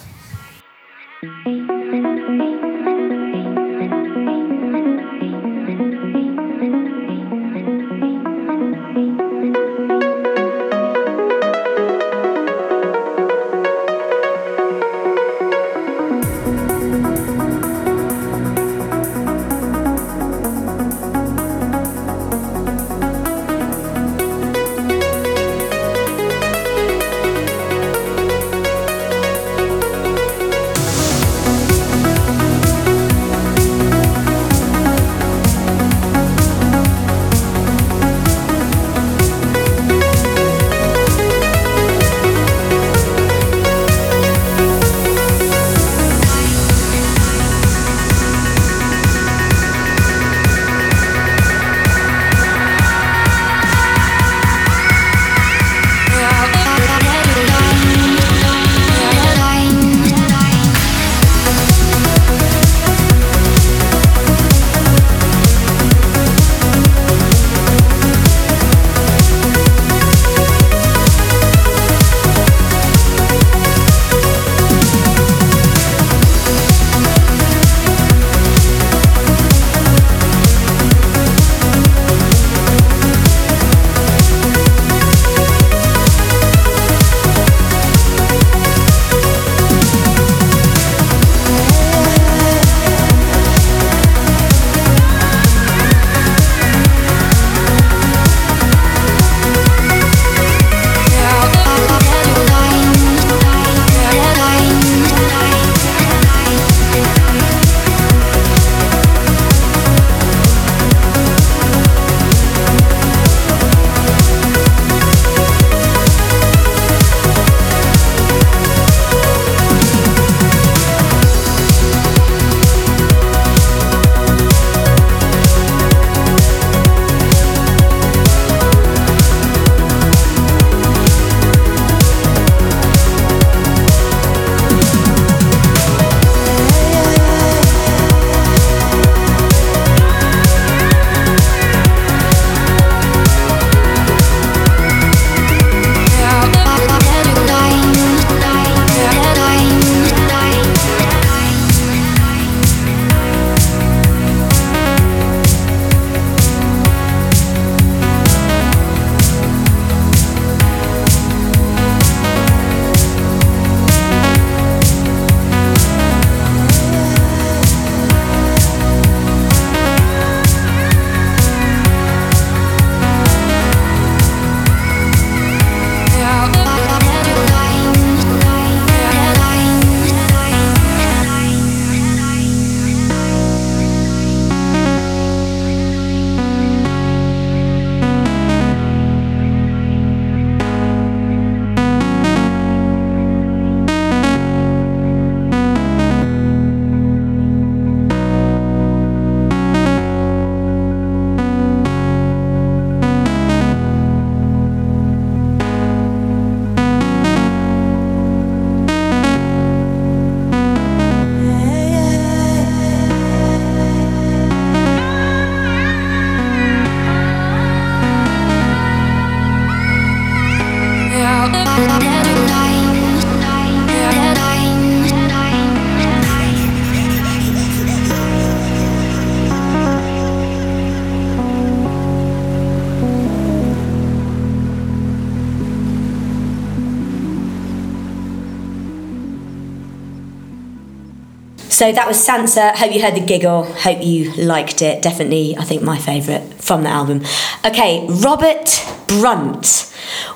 S2: So that was Sansa. Hope you heard the giggle. Hope you liked it. Definitely, I think my favourite from the album. Okay, Robert Brunt.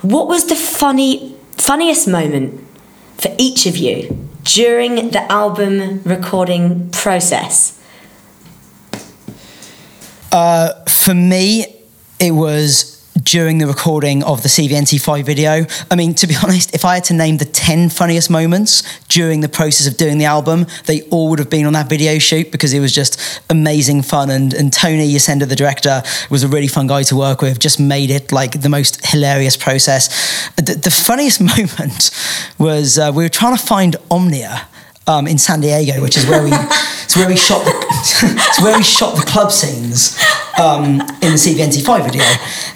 S2: What was the funny, funniest moment for each of you during the album recording process?
S1: Uh, for me, it was during the recording of the CVNT5 video. I mean, to be honest, if I had to name the 10 funniest moments during the process of doing the album, they all would have been on that video shoot because it was just amazing fun. And, and Tony Yasenda, the director, was a really fun guy to work with, just made it like the most hilarious process. The, the funniest moment was uh, we were trying to find Omnia um, in San Diego, which is where we it's where we shot the it's where we shot the club scenes um, in the CVNT5 video.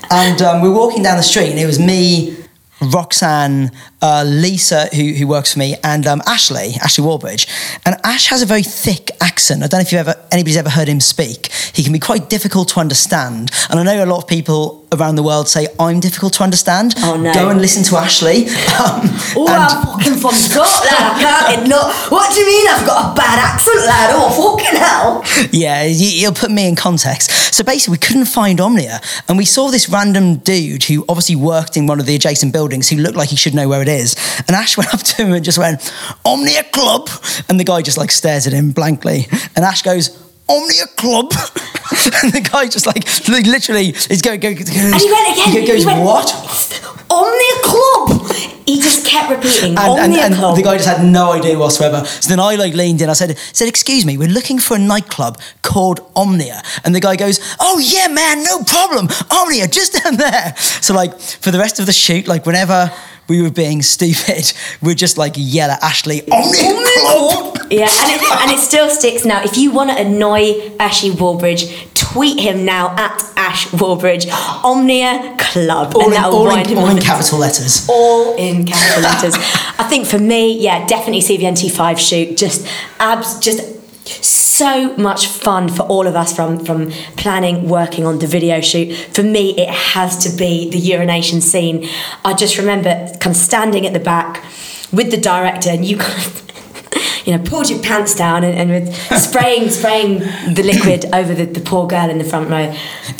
S1: And um, we were walking down the street, and it was me, Roxanne, uh, Lisa, who, who works for me, and um, Ashley, Ashley Wallbridge. And Ash has a very thick accent. I don't know if you ever anybody's ever heard him speak. He can be quite difficult to understand. And I know a lot of people around the world say I'm difficult to understand.
S2: Oh, no.
S1: Go and listen to Ashley. Um,
S2: Oh, I'm fucking from Scotland. I can't not. What do you mean I've got a bad accent, lad? Oh, fucking hell.
S1: Yeah, you- you'll put me in context. So basically, we couldn't find Omnia, and we saw this random dude who obviously worked in one of the adjacent buildings who looked like he should know where it is. And Ash went up to him and just went, Omnia Club. And the guy just like stares at him blankly. And Ash goes, Omnia Club. and the guy just like li- literally is going, go, goes,
S2: And he went again.
S1: He goes,
S2: he went,
S1: what?
S2: Omnia Club. He just kept repeating
S1: And, and,
S2: Omnia
S1: and
S2: Club.
S1: the guy just had no idea whatsoever. So then I like leaned in. I said, said, "Excuse me, we're looking for a nightclub called Omnia." And the guy goes, "Oh yeah, man, no problem. Omnia, just down there." So like for the rest of the shoot, like whenever we were being stupid, we'd just like yell at Ashley, "Omnia Club."
S2: Yeah, and it, and it still sticks now. If you want to annoy Ashley Wallbridge, tweet him now at Ash Wallbridge, Omnia Club,
S1: All
S2: and
S1: in,
S2: that'll
S1: all
S2: wind
S1: in,
S2: him
S1: all in capital letters.
S2: all in capital letters. I think for me, yeah, definitely CVNT5 shoot. Just abs, just so much fun for all of us from from planning, working on the video shoot. For me, it has to be the urination scene. I just remember kind of standing at the back with the director, and you kind of. You know, pulled your pants down and, and with spraying spraying the liquid over the, the poor girl in the front row.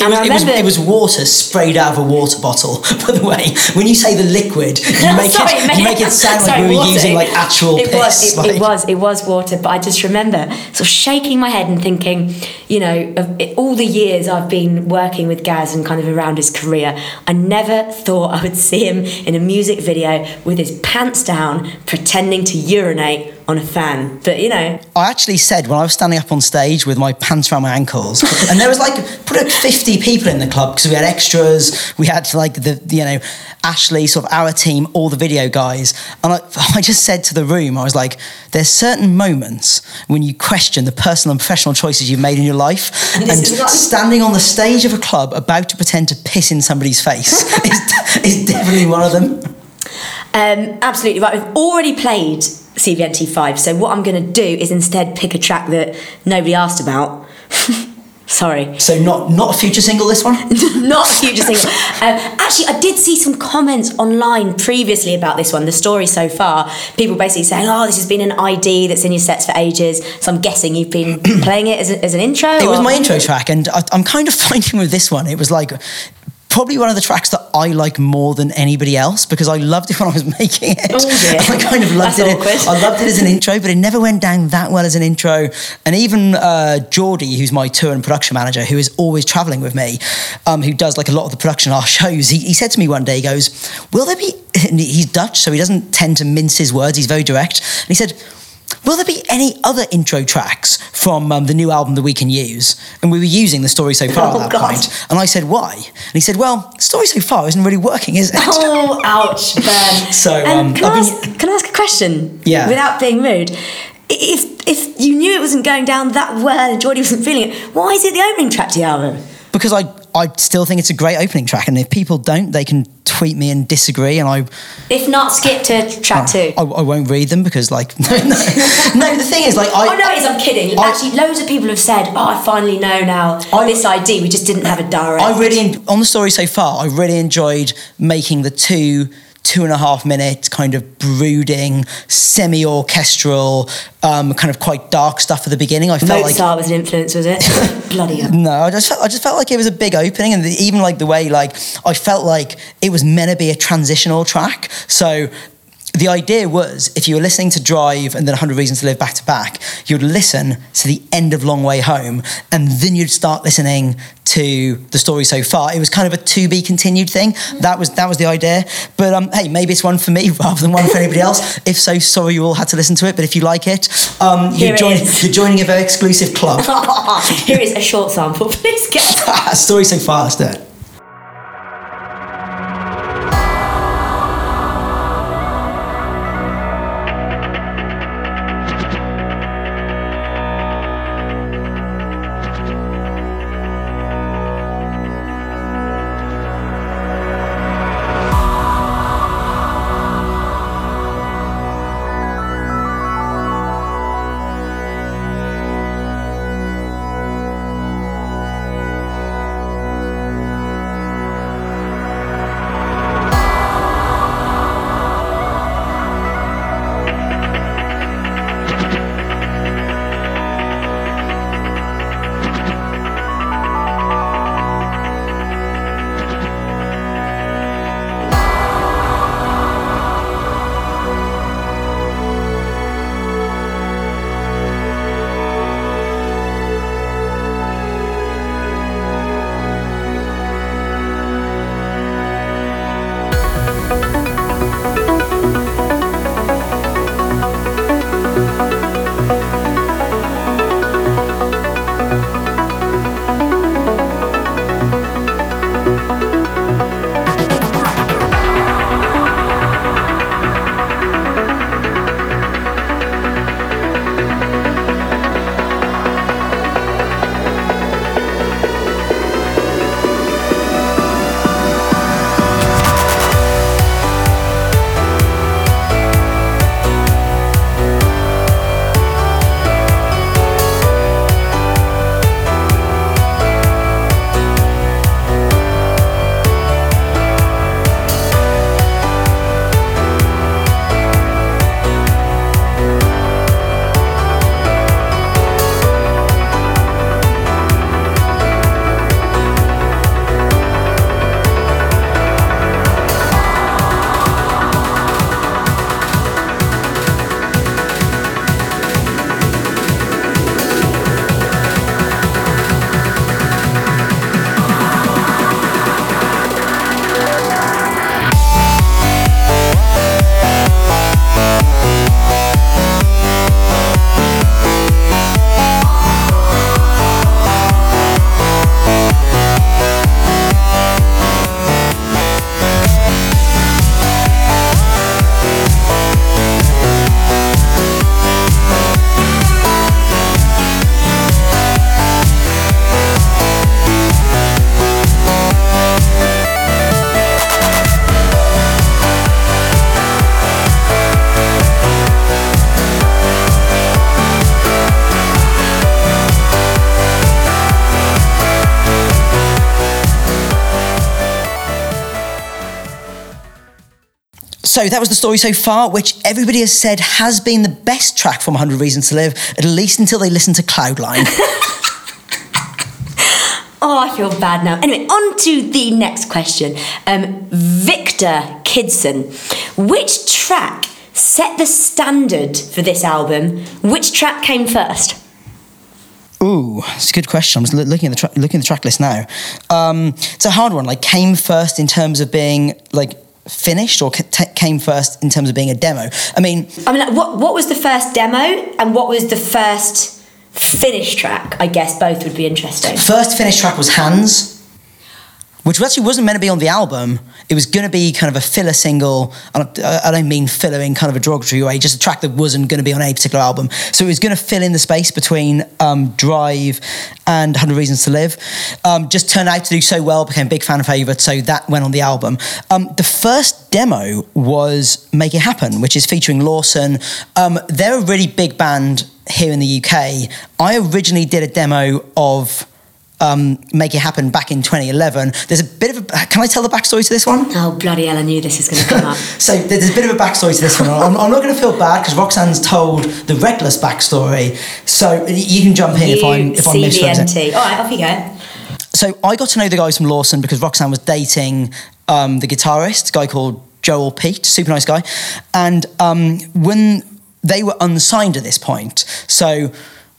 S2: And
S1: It was,
S2: I
S1: it, was,
S2: remember
S1: it was water sprayed out of a water bottle. By the way, when you say the liquid, you make
S2: sorry,
S1: it you make it sound
S2: sorry,
S1: like we were
S2: water.
S1: using like actual
S2: it
S1: piss.
S2: Was, it,
S1: like-
S2: it was, it was water. But I just remember sort of shaking my head and thinking, you know, all the years I've been working with Gaz and kind of around his career, I never thought I would see him in a music video with his pants down, pretending to urinate on a fan. But you know,
S1: I actually said when I was standing up on stage with my pants around my ankles, and there was like probably like 50 people in the club because we had extras, we had like the, you know, Ashley, sort of our team, all the video guys. And I, I just said to the room, I was like, there's certain moments when you question the personal and professional choices you've made in your life.
S2: And is
S1: standing on the stage of a club about to pretend to piss in somebody's face is, is definitely one of them.
S2: Um, absolutely right. We've already played CVNT5, so what I'm going to do is instead pick a track that nobody asked about. Sorry.
S1: So not not a future single, this one?
S2: Not a future single. Um, actually, I did see some comments online previously about this one, the story so far. People basically saying, oh, this has been an ID that's in your sets for ages. So I'm guessing you've been playing it as, a, as an intro?
S1: It was my intro track, and I, I'm kind of finding with this one, it was like probably one of the tracks that I like more than anybody else because I loved it when I was making it.
S2: Oh.
S1: I kind of loved
S2: That's
S1: it.
S2: awkward.
S1: I loved it as an intro, but it never went down that well as an intro. And even uh, Geordie, who's my tour and production manager, who is always traveling with me, um, who does like a lot of the production of our shows, he, he said to me one day, he goes, "Will there be?" and He's Dutch, so he doesn't tend to mince his words. He's very direct, and he said. Will there be any other intro tracks from um, the new album that we can use? And we were using the story so far
S2: Oh,
S1: at that
S2: God.
S1: point. And I said, why? And he said, well, story so far isn't really working, is it?
S2: Oh, ouch, burn.
S1: So,
S2: Um, can, I ask, can I ask a question?
S1: Yeah.
S2: Without being rude. If, if you knew it wasn't going down that well and Geordie wasn't feeling it, why is it the opening track to the album?
S1: because I, I still think it's a great opening track. And if people don't, they can tweet me and disagree. And I,
S2: If not, skip to track oh, two.
S1: I, I won't read them because, like, no, no, no, the thing is, like, I.
S2: Oh no, it is. I'm kidding.
S1: I-
S2: Actually, loads of people have said, "Oh, I finally know now
S1: I-
S2: this ID. We just didn't have a direct."
S1: I really, on the story so far, I really enjoyed making the two two and a half minute kind of brooding, semi-orchestral, um, kind of quite dark stuff at the beginning. I felt like
S2: Mozart
S1: like
S2: was an influence, was it? Bloody hell.
S1: no, I just felt, I just felt like it was a big opening, and the, even like the way like I felt like it was meant to be a transitional track. So the idea was if you were listening to Drive and then 100 Reasons to Live back to back, you'd listen to the end of Long Way Home and then you'd start listening to the story so far. It was kind of a to be continued thing. That was that was the idea. But um, hey, maybe it's one for me rather than one for anybody else. If so, sorry you all had to listen to it. But if you like it, um, you're,
S2: it
S1: join- you're joining a very exclusive club.
S2: Here is a short sample. Please get.
S1: A story so far, let's do it. So that was the story so far, which everybody has said has been the best track from 100 Reasons to Live, at least until they listen to Cloudline.
S2: Oh, I feel bad now. Anyway, on to the next question. Um, Victor Kidson, which track set the standard for this album? Which track came first?
S1: Ooh, it's a good question. I'm just looking at the tra- looking at the track list now. Um, it's a hard one. Like, came first in terms of being like finished, or came first in terms of being a demo. I mean,
S2: I mean, like, what what was the first demo and what was the first finished track? I guess both would be interesting.
S1: first finished track was Hands, which actually wasn't meant to be on the album. It was going to be kind of a filler single. I don't, mean filler in kind of a derogatory way, just a track that wasn't going to be on any particular album. So it was going to fill in the space between um, Drive and 100 Reasons to Live. Um, just turned out to do so well, became a big fan favourite, so that went on the album. Um, the first demo was Make It Happen, which is featuring Lawson. Um, they're a really big band here in the UK. I originally did a demo of um, Make It Happen back in 2011. There's a bit of a. Can I tell the backstory to this one?
S2: Oh bloody hell! I knew this was going to come up.
S1: So there's a bit of a backstory to this one. I'm, I'm not going to feel bad because Roxanne's told the Reckless backstory. So you can jump in if I'm if I'm misrepresenting.
S2: All right, off you go.
S1: So I got to know the guys from Lawson because Roxanne was dating um, the guitarist, a guy called Joel Peat, super nice guy. And um, when they were unsigned at this point, so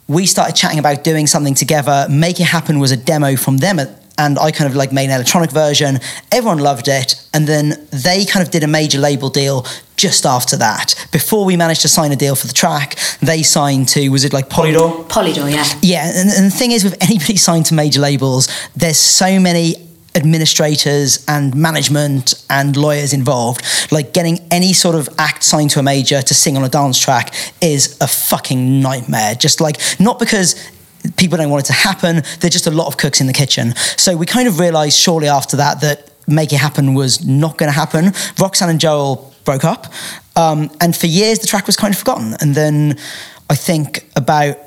S1: we started chatting about doing something together. Make It Happen was a demo from them. Uh, and I kind of like made an electronic version. Everyone loved it. And then they kind of did a major label deal just after that. Before we managed to sign a deal for the track, they signed to, was it like Polydor?
S2: Polydor, yeah.
S1: Yeah, and, and the thing is, with anybody signed to major labels, there's so many administrators and management and lawyers involved. Like getting any sort of act signed to a major to sing on a dance track is a fucking nightmare. Just like, not because people don't want it to happen, there's just a lot of cooks in the kitchen. So we kind of realized shortly after that that Make It Happen was not going to happen. Roxanne and Joel broke up. Um, and for years, the track was kind of forgotten. And then I think about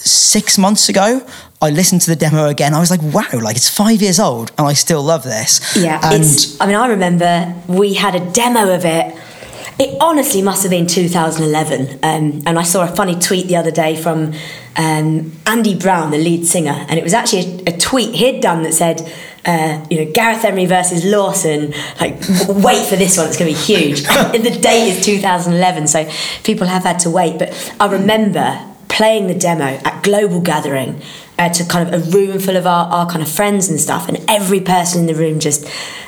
S1: six months ago, I listened to the demo again. I was like, wow, like it's five years old and I still love this.
S2: Yeah,
S1: And
S2: it's. I mean, I remember we had a demo of it. It honestly must have been 2011, um, and I saw a funny tweet the other day from um, Andy Brown, the lead singer, and it was actually a, a tweet he'd done that said, uh, "You know, Gareth Emery versus Lawson. Like, wait for this one; it's going to be huge." and the date is 2011, so people have had to wait. But I remember playing the demo at Global Gathering uh, to kind of a room full of our, our kind of friends and stuff, and every person in the room just,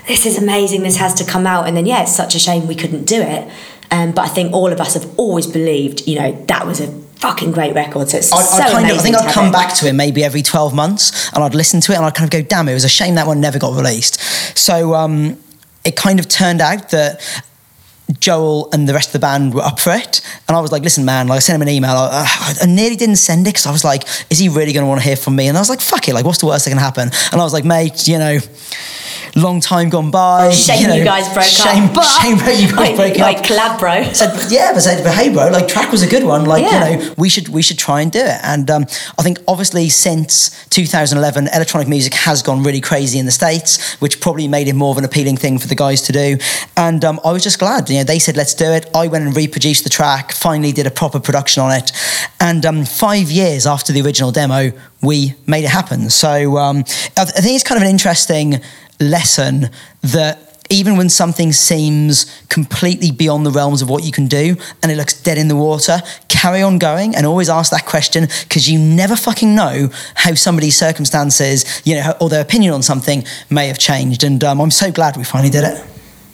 S2: this is amazing, this has to come out. And then, yeah, it's such a shame we couldn't do it. Um, but I think all of us have always believed, you know, that was a fucking great record. So it's
S1: I'd,
S2: so
S1: I'd
S2: amazing.
S1: of, I think I'd come
S2: it.
S1: back to it maybe every 12 months and I'd listen to it and I'd kind of go, damn, it was a shame that one never got released. So um, it kind of turned out that Joel and the rest of the band were up for it. And I was like, listen, man, like I sent him an email. I, I nearly didn't send it because I was like, is he really going to want to hear from me? And I was like, fuck it, like, what's the worst that can happen? And I was like, mate, you know, long time gone by.
S2: Shame
S1: know,
S2: you guys broke
S1: shame,
S2: up. But
S1: Shame that you guys broke
S2: wait,
S1: up.
S2: collab, bro.
S1: said, yeah, but said, but hey, bro, like track was a good one. Like,
S2: Yeah.
S1: you know, we should we should try and do it. And um, I think obviously since 2011, electronic music has gone really crazy in the states, which probably made it more of an appealing thing for the guys to do. And um, I was just glad. You know, they said let's do it. I went and reproduced the track. Finally, did a proper production on it. And um, five years after the original demo, we made it happen. So um, I, I think it's kind of an interesting lesson that even when something seems completely beyond the realms of what you can do and it looks dead in the water, carry on going and always ask that question because you never fucking know how somebody's circumstances, you know, or their opinion on something may have changed. And um, I'm so glad we finally did it.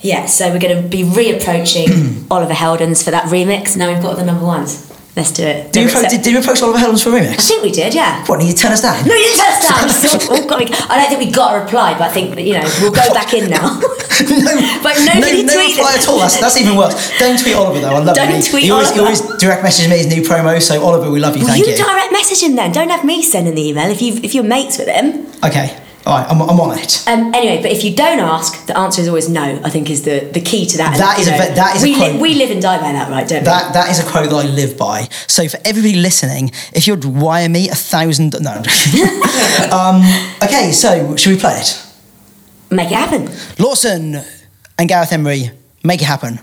S2: Yeah, so we're going to be reapproaching Oliver Heldens for that remix. Now we've got the number ones. Let's do it.
S1: Did you, approach, did, did you approach Oliver Heldens for a remix?
S2: I think we did, yeah.
S1: What, did you turn us down?
S2: No, you didn't tell us down. Still- oh, God, we- I don't think we got a reply, but I think you know we'll go back in now.
S1: no,
S2: But
S1: no,
S2: nobody
S1: no
S2: tweeted.
S1: reply at all. That's, that's even worse. Don't tweet Oliver though. I love you.
S2: Don't
S1: him. He-
S2: tweet
S1: he always, he always direct messages me his new promo. So Oliver, we love you.
S2: Well,
S1: Thank
S2: you,
S1: you.
S2: direct message him then. Don't have me sending the email if you if you're mates with him.
S1: Okay, all right, I'm, I'm on it.
S2: Um, anyway, but if you don't ask, the answer is always no. I think is the, the key to that.
S1: That is a
S2: know,
S1: that is a
S2: we,
S1: quote.
S2: we live and die by that, right? Don't we?
S1: That that is a quote that I live by. So for everybody listening, if you'd wire me a thousand, no. Um, okay, so should we play it?
S2: Make it happen.
S1: Lawson and Gareth Emery, make it happen.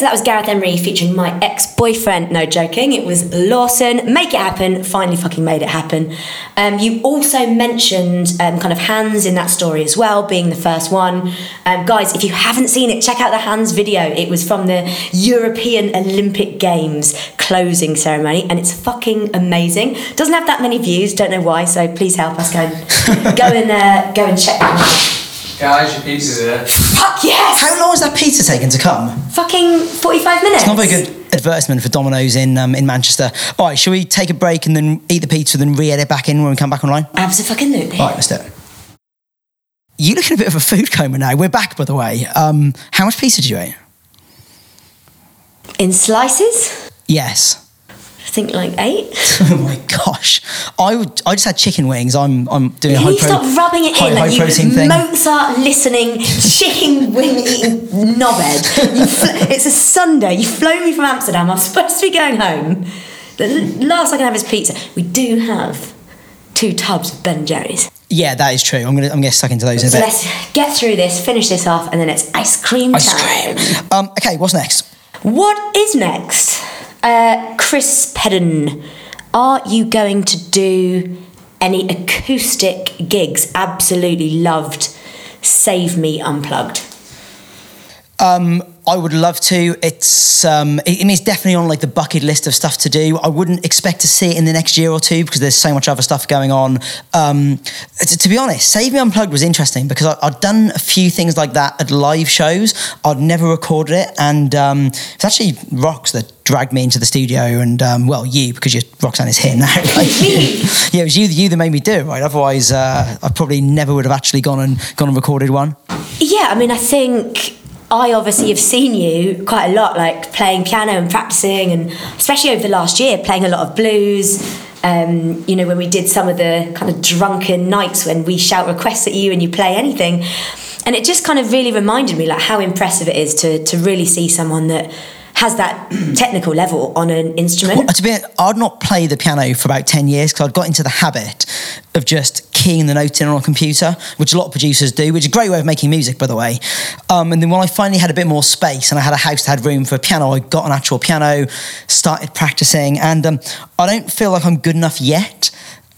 S2: So that was Gareth Emery featuring my ex-boyfriend. No joking, it was Lawson. Make it happen. Finally, fucking made it happen. Um, you also mentioned um, kind of hands in that story as well, being the first one. Um, guys, if you haven't seen it, check out the hands video. It was from the European Olympic Games closing ceremony, and it's fucking amazing. Doesn't have that many views. Don't know why. So please help us go and go and uh, go and check. that out.
S5: Guys, your pizza's here.
S2: Fuck yes!
S1: How long has that pizza taking to come?
S2: Fucking forty-five minutes.
S1: It's not very good advertisement for Domino's in um, in Manchester. All right, shall we take a break and then eat the pizza, and then re-edit back in when we come back online?
S2: Absolutely.
S1: All right, let's do it. You look in a bit of a food coma now. We're back, by the way. Um, how much pizza did you eat?
S2: In slices,
S1: Yes.
S2: I think like eight.
S1: Oh my gosh, I would. I just had chicken wings. I'm. I'm doing a
S2: Can
S1: high
S2: you
S1: pro-
S2: stop rubbing it
S1: high,
S2: in
S1: high
S2: like
S1: protein
S2: you
S1: thing.
S2: Mozart listening, chicken wing eating knobhead? Fl- it's a Sunday. You flown me from Amsterdam. I'm supposed to be going home. The last I can have is pizza. We do have two tubs of Ben and Jerry's.
S1: yeah, that is true. I'm gonna. I'm gonna get stuck into those in a
S2: So
S1: bit.
S2: let's get through this, finish this off, and then it's ice cream
S1: Ice
S2: time.
S1: cream. Um, okay, what's next?
S2: What is next? Uh, Chris Pedden, are you going to do any acoustic gigs? Absolutely loved Save Me Unplugged.
S1: Um, I would love to. It's um, it, it's definitely on like the bucket list of stuff to do. I wouldn't expect to see it in the next year or two because there's so much other stuff going on. Um, to, to be honest, Save Me Unplugged was interesting because I, I'd done a few things like that at live shows. I'd never recorded it, and um, it's actually rocks that dragged me into the studio, and um, well, you because you Roxanne is here now. Like, yeah, it was you, you that made me do it, right? Otherwise, uh, I probably never would have actually gone and gone and recorded one.
S2: Yeah, I mean, I think I obviously have seen you quite a lot, like playing piano and practicing, and especially over the last year, playing a lot of blues. Um, you know, when we did some of the kind of drunken nights when we shout requests at you and you play anything. And it just kind of really reminded me like how impressive it is to to really see someone that has that technical level on an instrument.
S1: Well, to be, I'd not play the piano for about 10 years because I'd got into the habit of just keying the notes in on a computer, which a lot of producers do, which is a great way of making music, by the way. Um, and then when I finally had a bit more space and I had a house that had room for a piano, I got an actual piano, started practicing, and um, I don't feel like I'm good enough yet.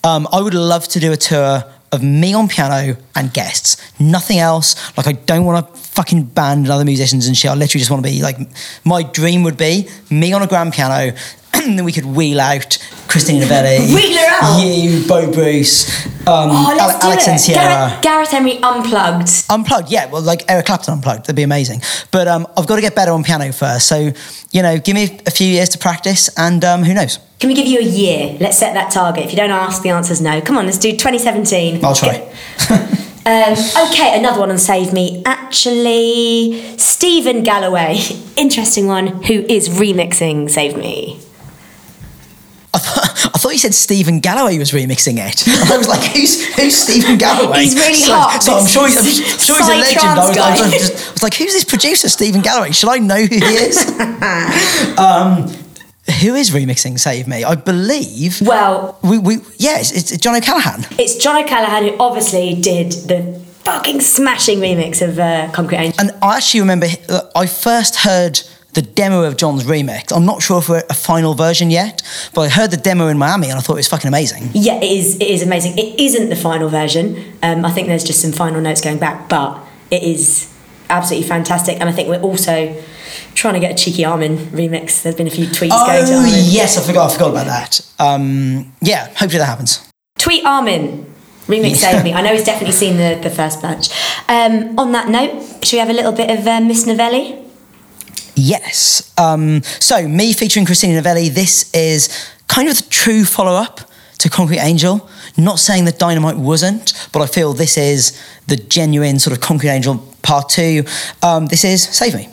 S1: Um, I would love to do a tour of me on piano and guests. Nothing else. Like I don't want to fucking band and other musicians and shit. I literally just want to be like my dream would be me on a grand piano. And then we could wheel out Christina Novelli,
S2: Wheel her out?
S1: you, Bo Bruce, um,
S2: Oh,
S1: Ale- Alex and Sierra.
S2: Gareth, Gareth Emery unplugged.
S1: Unplugged, yeah. Well, like Eric Clapton unplugged, that'd be amazing. But um, I've got to get better on piano first. So, you know, give me a few years to practice, and um, who knows?
S2: Can we give you a year? Let's set that target. If you don't ask, the answer's no. Come on, let's do 2017.
S1: I'll try.
S2: Um, okay, another one on Save Me. Actually, Stephen Galloway, interesting one, who is remixing Save Me.
S1: I thought, I thought you said Stephen Galloway was remixing it. I was like, who's who's Stephen Galloway?
S2: He's really
S1: so,
S2: hot,
S1: So I'm sure, he's, I'm sure he's a legend. I was, I, was. I was- I was like, who's this producer, Stephen Galloway? Should I know who he is? um, who is remixing Save Me? I believe.
S2: Well,
S1: We, we yeah, it's, it's John O'Callaghan.
S2: it's John O'Callaghan who obviously did the fucking smashing remix of uh, Concrete Angel.
S1: And I actually remember uh, I first heard the demo of John's remix. I'm not sure if we're a final version yet, but I heard the demo in Miami and I thought it was fucking amazing.
S2: Yeah, it is. It is amazing. It isn't the final version. Um, I think there's just some final notes going back, but it is absolutely fantastic. And I think we're also trying to get a cheeky Armin remix. There's been a few tweets going to
S1: Oh
S2: Armin.
S1: yes, I forgot. I forgot about that. Um, yeah, hopefully that happens.
S2: Tweet Armin. Remix Save Me. I know he's definitely seen the, the first batch. Um, on that note, should we have a little bit of uh, Miss Novelli?
S1: Yes. Um, so me featuring Christina Novelli. This is kind of the true follow-up to Concrete Angel. Not saying that Dynamite wasn't, but I feel this is the genuine sort of Concrete Angel part two. Um, this is Save Me.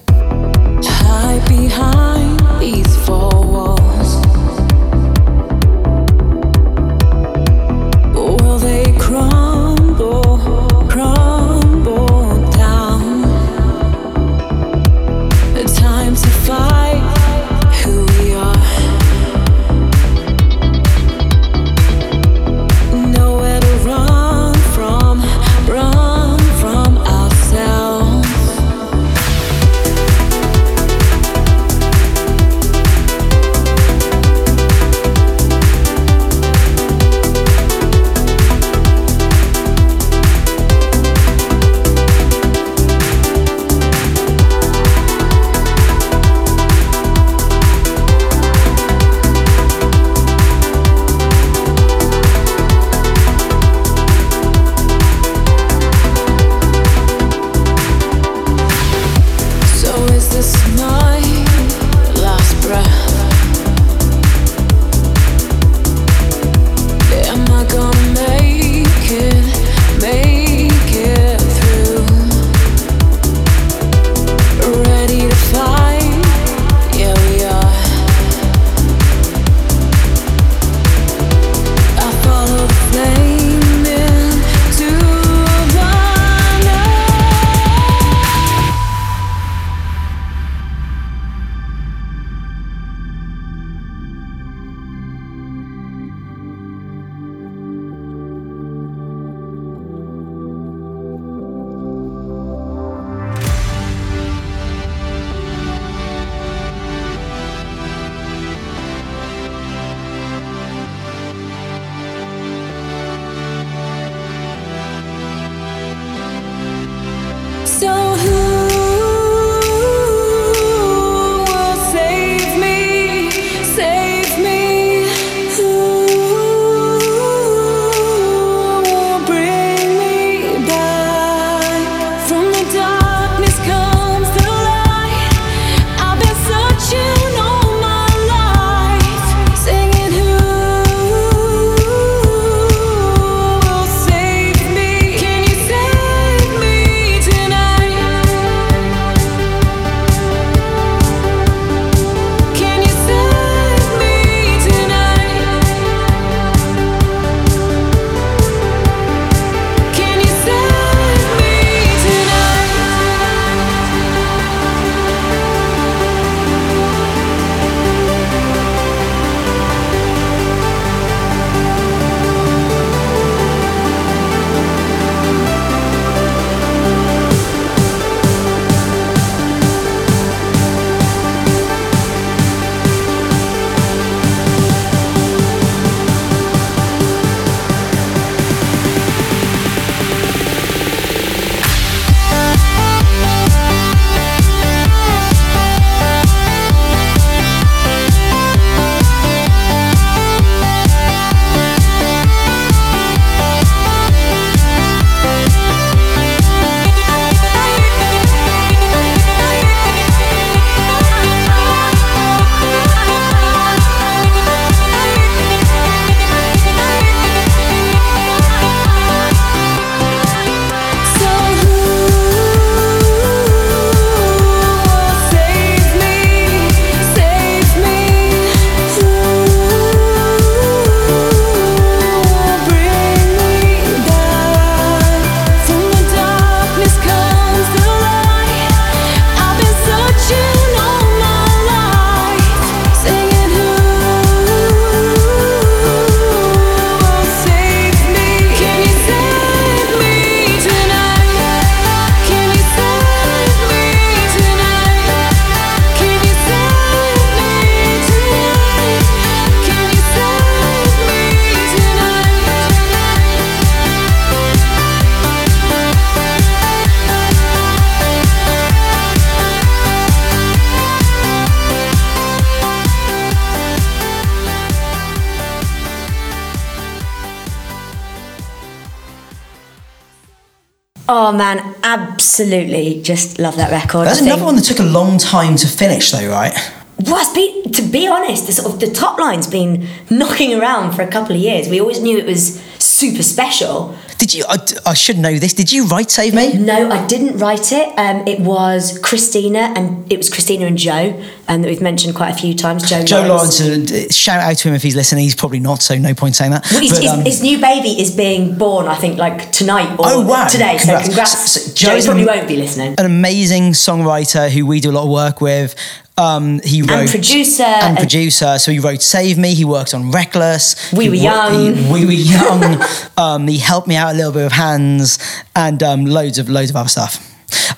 S2: Absolutely, just love that record.
S1: That's another one that took a long time to finish, though, right?
S2: Well, been, to be honest, the sort of the top line's been knocking around for a couple of years. We always knew it was super special.
S1: Did you? I, I should know this. Did you write "Save Me"?
S2: No, I didn't write it. Um, it was Christina, and it was Christina and Joe, um, that we've mentioned quite a few times. Joe,
S1: Joe Lawrence, uh, shout out to him if he's listening. He's probably not, so no point saying that.
S2: Well, his,
S1: But,
S2: his,
S1: um,
S2: his new baby is being born, I think, like tonight or
S1: Oh, wow.
S2: today.
S1: Congrats.
S2: So congrats.
S1: So- so
S2: Joe probably
S1: an-
S2: won't be listening.
S1: an amazing songwriter who we do a lot of work with. Um, he wrote and
S2: producer,
S1: and producer. So he wrote "Save Me." He worked on "Reckless."
S2: We
S1: He
S2: Were
S1: wo-
S2: Young.
S1: he- we were young. um, he helped me out a little bit with hands and um, loads of loads of other stuff.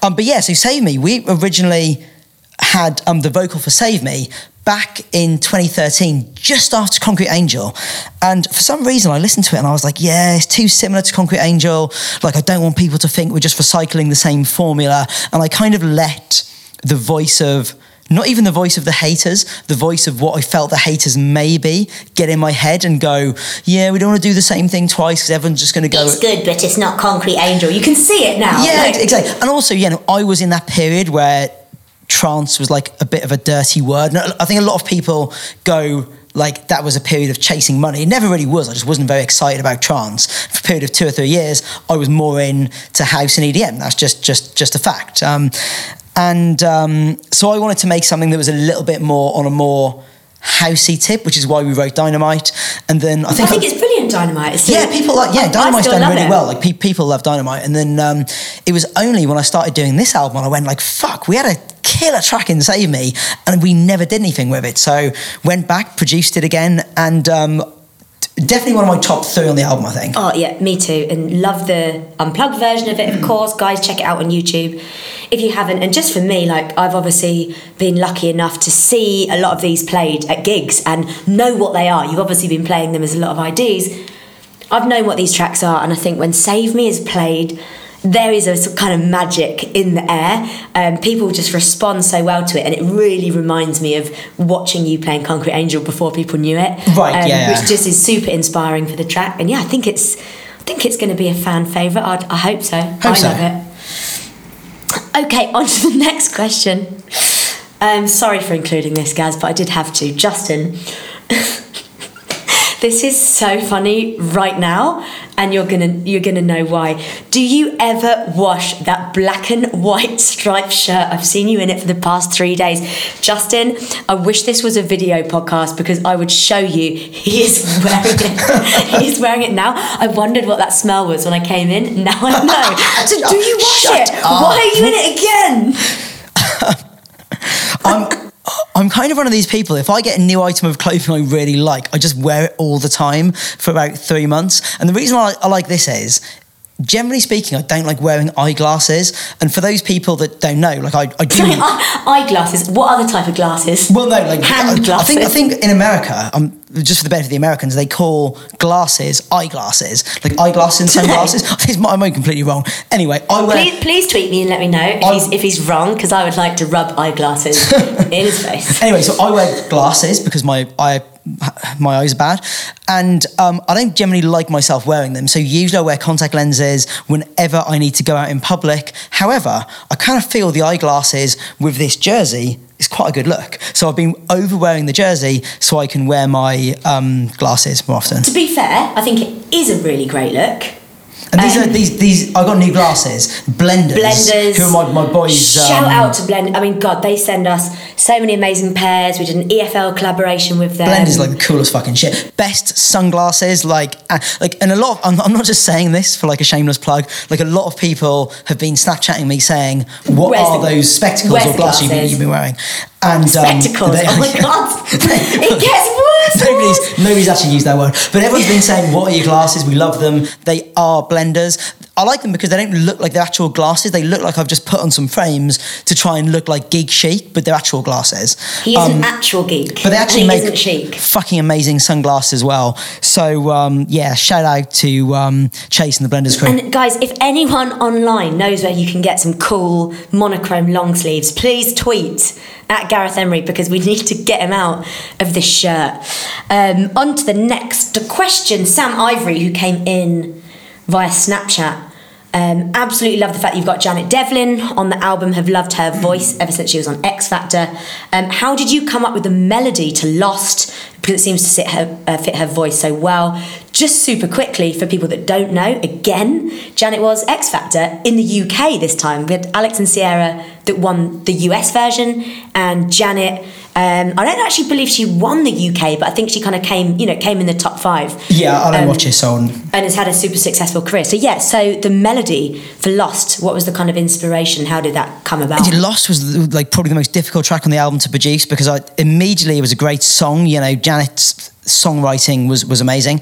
S1: Um, but yeah, so "Save Me." We originally had um, the vocal for "Save Me." Back in 2013, just after Concrete Angel. And for some reason, I listened to it and I was like, yeah, it's too similar to Concrete Angel. Like, I don't want people to think we're just recycling the same formula. And I kind of let the voice of not even the voice of the haters, the voice of what I felt the haters maybe get in my head and go, yeah, we don't want to do the same thing twice because everyone's just going to go.
S2: It's good, but it's not Concrete Angel. You can see it now.
S1: Yeah,
S2: Like,
S1: exactly. And also, you know, I was in that period where trance was like a bit of a dirty word. And I think a lot of people go like that was a period of chasing money. It never really was. I just wasn't very excited about trance. For a period of two or three years, I was more in to house and EDM. That's just just just a fact. Um, and um, so I wanted to make something that was a little bit more on a more housey tip, which is why we wrote Dynamite. And then I
S2: I
S1: think
S2: think it's brilliant, Dynamite. It's
S1: yeah, people like yeah,
S2: I
S1: Dynamite's done really
S2: it.
S1: well. Like pe- people love Dynamite, and then um, it was only when I started doing this album and I went like, "Fuck, we had a killer track in Save Me," and we never did anything with it. So went back, produced it again, and um, definitely one of my top three on the album. I think.
S2: Oh yeah, me too, and love the unplugged version of it. Of course, guys, check it out on YouTube if you haven't. And just for me, like I've obviously been lucky enough to see a lot of these played at gigs and know what they are. You've obviously been playing them as a lot of IDs. I've known what these tracks are, and I think when Save Me is played. There is a kind of magic in the air. Um, people just respond so well to it, and it really reminds me of watching you playing Concrete Angel before people knew it.
S1: Right,
S2: um,
S1: yeah.
S2: Which just is super inspiring for the track. And yeah, I think it's I think it's going to be a fan favourite. I'd, I hope so. I
S1: so.
S2: love it. Okay, on to the next question. Um, sorry for including this, Gaz, but I did have to. Justin, this is so funny right now, and you're gonna you're gonna know why. Do you ever wash that black and white striped shirt? I've seen you in it for the past three days. Justin, I wish this was a video podcast because I would show you. He is wearing it. He's wearing it now. I wondered what that smell was when I came in. Now I know. So do you wash
S1: Shut
S2: it?
S1: up.
S2: Why are you in it again?
S1: I'm I'm kind of one of these people. If I get a new item of clothing I really like, I just wear it all the time for about three months. And the reason I like this is. Generally speaking, I don't like wearing eyeglasses, and for those people that don't know, like I, I do.
S2: Sorry, eye- eyeglasses. What other type of glasses?
S1: Well, no, like
S2: hand
S1: I, I
S2: glasses.
S1: think I think in America, um, just for the benefit of the Americans, they call glasses eyeglasses, like eyeglasses and sunglasses. I I be completely wrong. Anyway, I wear.
S2: Please, please tweet me and let me know if
S1: I-
S2: he's, if he's wrong because I would like to rub eyeglasses in his face.
S1: Anyway, so I wear glasses because my I my eyes are bad, and um, I don't generally like myself wearing them. So usually I wear contact lenses whenever I need to go out in public. However, I kind of feel the eyeglasses with this jersey is quite a good look. So I've been over wearing the jersey so I can wear my um, glasses more often.
S2: To be fair, I think it is a really great look.
S1: And these
S2: Um,
S1: are these these I got new glasses, blenders.
S2: Blenders.
S1: Who are my, my boys.
S2: Shout
S1: um,
S2: out to Blend. I mean, God, they send us so many amazing pairs. We did an EFL collaboration with them.
S1: Blend is like the coolest fucking shit. Best sunglasses, like, uh, like, and a lot. Of, I'm, I'm not just saying this for like a shameless plug. Like a lot of people have been Snapchatting me saying, "What
S2: Where's
S1: are
S2: the-
S1: those spectacles or
S2: the
S1: glasses you've been,
S2: glasses?
S1: you've been wearing?" And um,
S2: spectacles.
S1: they-
S2: oh my God, it gets.
S1: Nobody's, nobody's actually used that word, but everyone's been saying, "What are your glasses? We love them. They are blenders. I like them because they don't look like they're actual glasses. They look like I've just put on some frames to try and look like geek chic, but they're actual glasses.
S2: He is
S1: Um,
S2: an actual geek.
S1: but they actually make
S2: chic.
S1: fucking amazing sunglasses as well. So um, yeah, shout out to um, Chase and the Blenders crew.
S2: And guys, if anyone online knows where you can get some cool monochrome long sleeves, please tweet at Gareth Emery because we need to get him out of this shirt. Um, on to the next question. Sam Ivory, who came in via Snapchat, Um, absolutely love the fact you've got Janet Devlin on the album. Have loved her voice ever since she was on X Factor. Um, how did you come up with the melody to Lost? Because it seems to her, uh, fit her voice so well. Just super quickly for people that don't know, again, Janet was X Factor in the UK this time. We had Alex and Sierra that won the US version, and Janet. Um, I don't actually believe she won the UK, but I think she kind of came, you know, came in the top five
S1: Yeah, I don't
S2: Um,
S1: watch it, so
S2: and has had a super successful career. So yeah, so the melody for Lost, what was the kind of inspiration? How did that come about?
S1: Lost was like probably the most difficult track on the album to produce because I immediately it was a great song. You know, Janet's songwriting was was amazing,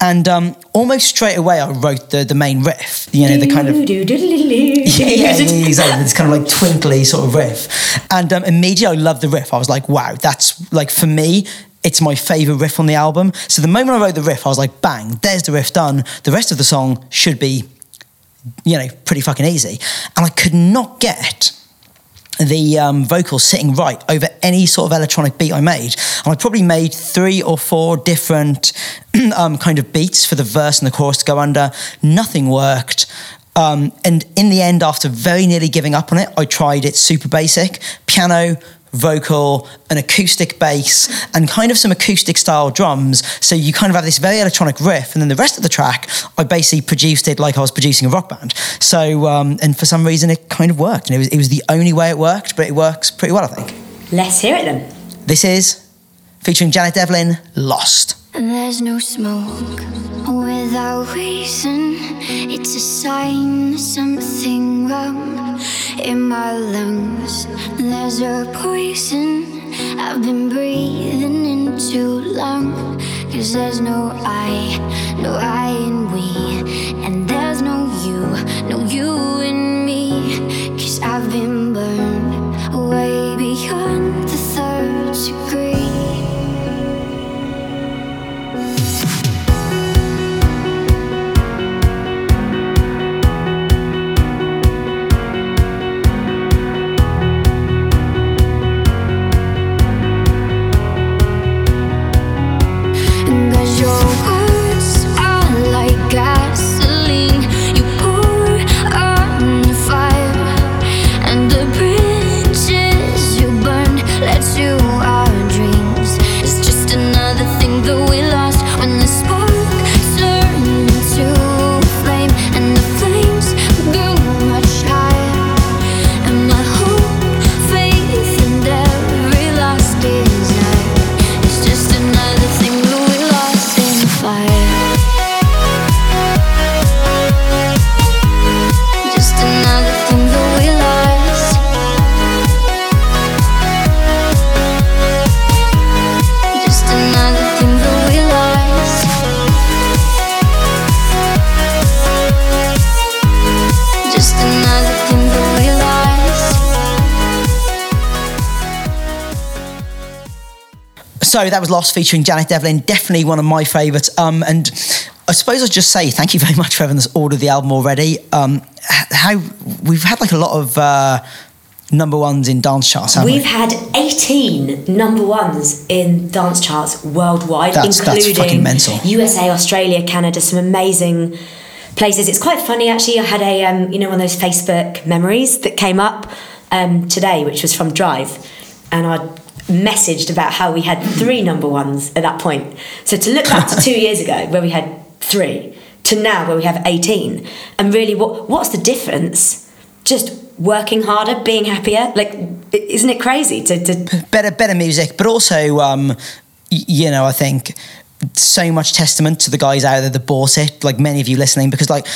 S1: and um, almost straight away I wrote the the main riff. You know, the kind of yeah, yeah, exactly. This kind of like twinkly sort of riff. And um, immediately I loved the riff. I was like, wow, that's like for me, it's my favorite riff on the album. So the moment I wrote the riff, I was like, bang, there's the riff done. The rest of the song should be, you know, pretty fucking easy. And I could not get the um, vocals sitting right over any sort of electronic beat I made. And I probably made three or four different um, kind of beats for the verse and the chorus to go under. Nothing worked. Um, and in the end, after very nearly giving up on it, I tried it super basic piano, vocal, an acoustic bass, and kind of some acoustic style drums. So you kind of have this very electronic riff, and then the rest of the track, I basically produced it like I was producing a rock band. So, um, and for some reason, it kind of worked, and it was, it was the only way it worked, but it works pretty well, I think.
S2: Let's hear it then.
S1: This is featuring Janet Devlin, Lost.
S4: There's no smoke without reason. It's a sign there's something wrong in my lungs. There's a poison I've been breathing in too long. Cause there's no I, no I in we. And there's no you, no you in me. Cause I've been burned way beyond the third degree.
S1: So that was Lost featuring Janet Devlin, definitely one of my favourites. Um, and I suppose I'd just say thank you very much for having that's ordered the album already. Um, how we've had like a lot of uh, number ones in dance charts, haven't
S2: We've
S1: we?
S2: had 18 number ones in dance charts worldwide,
S1: That's- that's
S2: including
S1: mental.
S2: USA, Australia, Canada, some amazing places. It's quite funny actually. I had a um, you know one of those Facebook memories that came up um, today, which was from Drive, and I messaged about how we had three number ones at that point. So to look back to two years ago where we had three to now where we have 18 and really what what's the difference just working harder being happier like isn't it crazy to, to
S1: better better music, but also um, you know I think so much testament to the guys out there that bought it. Like many of you listening, because like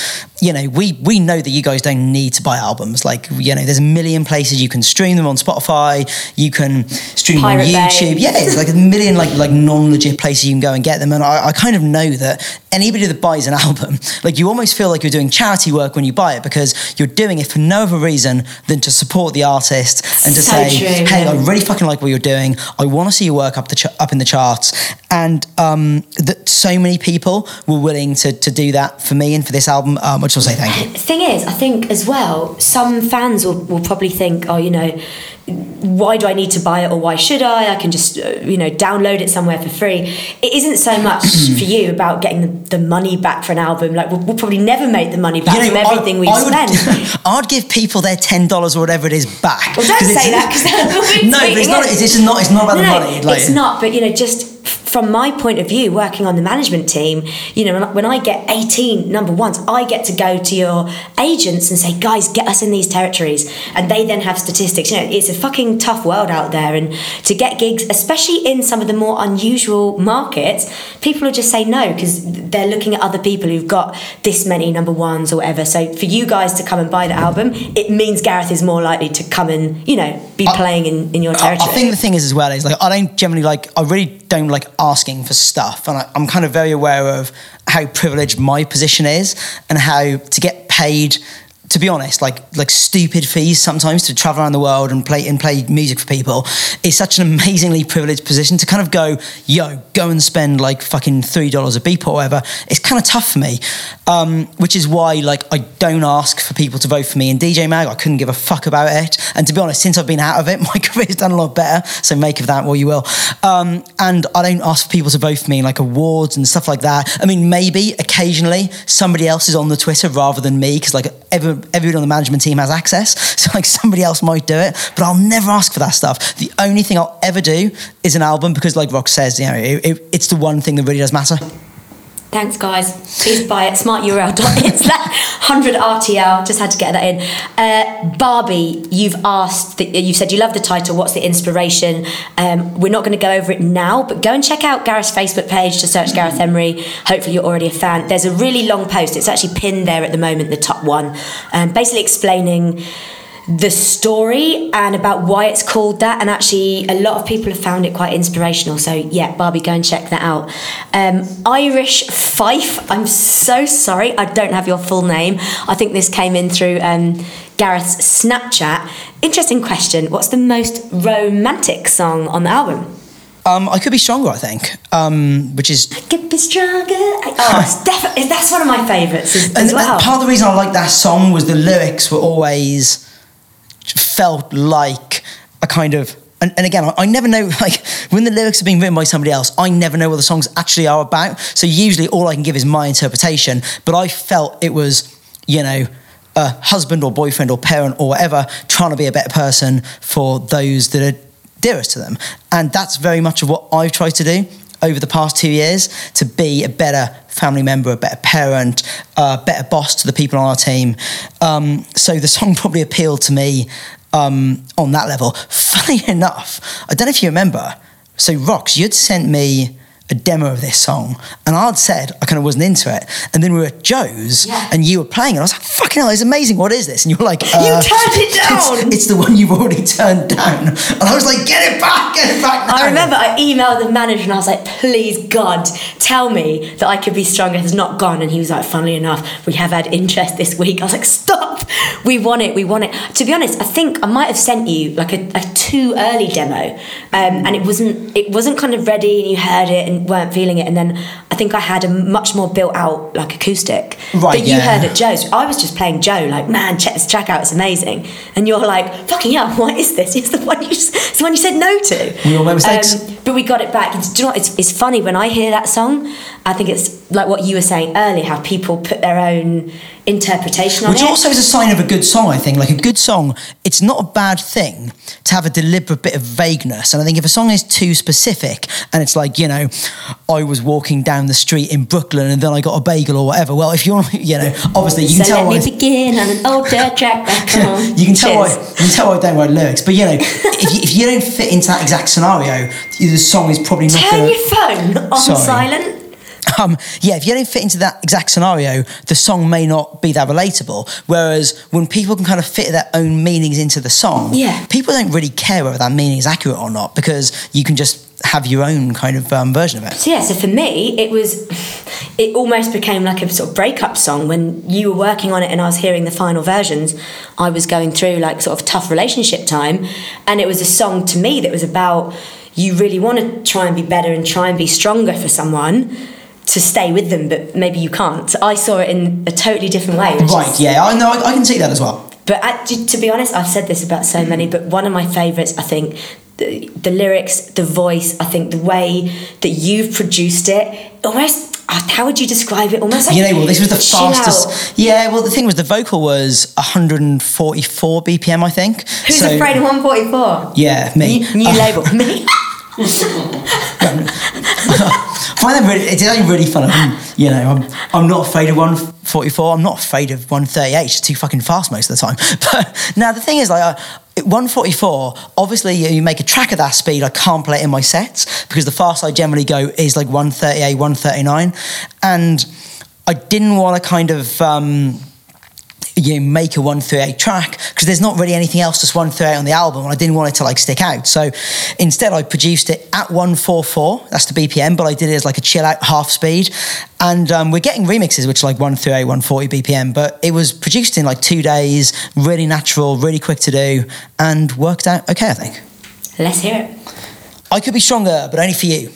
S1: you know we we know that you guys don't need to buy albums. Like you know there's a million places you can stream them on Spotify. You can stream them on
S2: Pirate Bay.
S1: YouTube. Yeah, it's like a million like like non legit places you can go and get them. And I, I kind of know that anybody that buys an album, like you almost feel like you're doing charity work when you buy it because you're doing it for no other reason than to support the artist and to
S2: So
S1: say,
S2: true,
S1: hey, I really fucking like what you're doing. I want to see your work up the ch- up in the charts. And um, that so many people were willing to to do that for me and for this album. Um, just just want to say thank you.
S2: The thing is, I think as well, some fans will, will probably think, oh, you know, why do I need to buy it or why should I? I can just, uh, you know, download it somewhere for free. It isn't so much for you about getting the, the money back for an album. Like, we'll, we'll probably never make the money back from everything we've
S1: would,
S2: spent.
S1: I'd give people their ten dollars or whatever it is back.
S2: Well, don't say that because
S1: no, but it's not. It's, it's not. It's not about
S2: no,
S1: the money. Like,
S2: it's not. But you know, just from my point of view, working on the management team, you know, when I- get 18 number ones, I get to go to your agents and say, guys, get us in these territories. And they then have statistics. You know, it's a fucking tough world out there. And to get gigs, especially in some of the more unusual markets, people will just say no because they're looking at other people who've got this many number ones or whatever. So for you guys to come and buy the album, it means Gareth is more likely to come and, you know, be playing in, in your
S1: I,
S2: territory.
S1: I think the thing is as well is like I don't generally like I really don't like asking for stuff, and I, I'm kind of very aware of how privileged my position is and how to get paid. To be honest, like like stupid fees sometimes to travel around the world and play and play music for people is such an amazingly privileged position to kind of go, yo, go and spend like fucking three dollars a beep or whatever. It's kind of tough for me, um, which is why like I don't ask for people to vote for me in DJ Mag. I couldn't give a fuck about it, and to be honest, since I've been out of it, my career's done a lot better. So make of that what you will. Um, and I don't ask for people to vote for me in like awards and stuff like that. I mean, maybe occasionally somebody else is on the Twitter rather than me because like every, everybody on the management team has access. So like somebody else might do it, but I'll never ask for that stuff. The only thing I'll ever do is an album because, like Rock says, you know, it, it, it's the one thing that really does matter.
S2: Thanks, guys. Please buy it. Smarturl.it's that 100 RTL. Just had to get that in. Uh, Barbie, you've asked, that, you've said you love the title. What's the inspiration? Um, we're not going to go over it now, but go and check out Gareth's Facebook page to search Gareth Emery. Hopefully, you're already a fan. There's a really long post. It's actually pinned there at the moment, the top one, um, basically explaining the story and about why it's called that and actually a lot of people have found it quite inspirational so yeah barbie go and check that out. Um, irish fife i'm so sorry i don't have your full name. I think this came in through um, gareth's snapchat. Interesting question what's the most romantic song on the album?
S1: Um, I could be stronger, I think, um, which is
S2: Could be stronger. Oh, that's one of my favourites as,
S1: and,
S2: as well.
S1: part of the reason I like that song was the lyrics were always felt like a kind of and, and again I, I never know like when the lyrics are being written by somebody else I never know what the songs actually are about. So usually all I can give is my interpretation. But I felt it was you know a husband or boyfriend or parent or whatever trying to be a better person for those that are dearest to them. And that's very much of what I've tried to do over the past two years to be a better family member, a better parent, a better boss to the people on our team. Um, so the song probably appealed to me um, on that level. Funny enough, I don't know if you remember. So Rox, you'd sent me a demo of this song, and I'd said I kind of wasn't into it. And then we were at Joe's,
S2: Yeah.
S1: and you were playing, and I was like, "Fucking hell, it's amazing! What is this?" And you were like,
S2: You
S1: uh,
S2: turned it down!
S1: It's, the one you've already turned down." And I was like, "Get it back! Get it back!"
S2: I remember I emailed the manager and I was like, please God, tell me that I could be stronger has not gone. And he was like, funnily enough, we have had interest this week. I was like, stop, we want it, we want it. To be honest, I think I might have sent you like a, a too early demo. Um, and it wasn't it wasn't kind of ready and you heard it and weren't feeling it. And then I think I had a much more built out like acoustic
S1: Right,
S2: that you
S1: yeah.
S2: heard at Joe's. I was just playing Joe, like, man, check this track out, it's amazing. And you're like, fucking hell, what is this? It's the one you, it's the one you said no to.
S1: We all make mistakes.
S2: Um, but we got it back. It's, do you know what? It's, it's funny when I hear that song. I think it's like what you were saying earlier, how people put their own interpretation on
S1: Which
S2: it.
S1: Which also is a sign of a good song, I think. Like a good song, it's not a bad thing to have a deliberate bit of vagueness. And I think if a song is too specific and it's like, you know, I was walking down the street in Brooklyn and then I got a bagel or whatever. Well, if you're, you know, obviously you can
S2: so
S1: tell
S2: let me begin on an old dirt track.
S1: You can tell why
S2: Cheers.
S1: you can tell I don't write lyrics, but you know, if you, if you don't fit into that exact scenario, the song is probably not.
S2: Turn
S1: gonna,
S2: your phone on
S1: Sorry.
S2: silent.
S1: Um, yeah, if you don't fit into that exact scenario, the song may not be that relatable. Whereas when people can kind of fit their own meanings into the song,
S2: Yeah.
S1: people don't really care whether that meaning is accurate or not because you can just have your own kind of um, version of it.
S2: So yeah, so for me, it was, it almost became like a sort of breakup song when you were working on it and I was hearing the final versions. I was going through like sort of tough relationship time, and it was a song to me that was about you really want to try and be better and try and be stronger for someone, to stay with them, but maybe you can't. I saw it in a totally different way.
S1: Right, yeah, I know, I, I can see that as well.
S2: But I, to be honest, I've said this about so many, but one of my favourites, I think, the, the lyrics, the voice, I think the way that you've produced it, almost, uh, how would you describe it? Almost like
S1: You know, well, this was the
S2: chill out.
S1: fastest. Yeah, well, the thing was, the vocal was 144 BPM, I think.
S2: Who's
S1: So-
S2: afraid of 144?
S1: Yeah, me.
S2: New, new
S1: Uh,
S2: label. Me?
S1: I find that really, it's actually really fun. I'm, you know, I'm, I'm not afraid of 144. I'm not afraid of 138. It's too fucking fast most of the time. But now the thing is, like, uh, 144, obviously you you make a track of that speed. I can't play it in my sets because the fast I generally go is like 138, 139. And I didn't want to kind of. Um, you make a 138 track because there's not really anything else that's 138 on the album and I didn't want it to like stick out. So instead I produced it at 144, that's the BPM, but I did it as like a chill out half speed. And um, we're getting remixes which are like 138, 140 BPM, but it was produced in like two days, really natural, really quick to do, and worked out okay, I think.
S2: Let's hear it.
S1: I could be stronger, but only for you.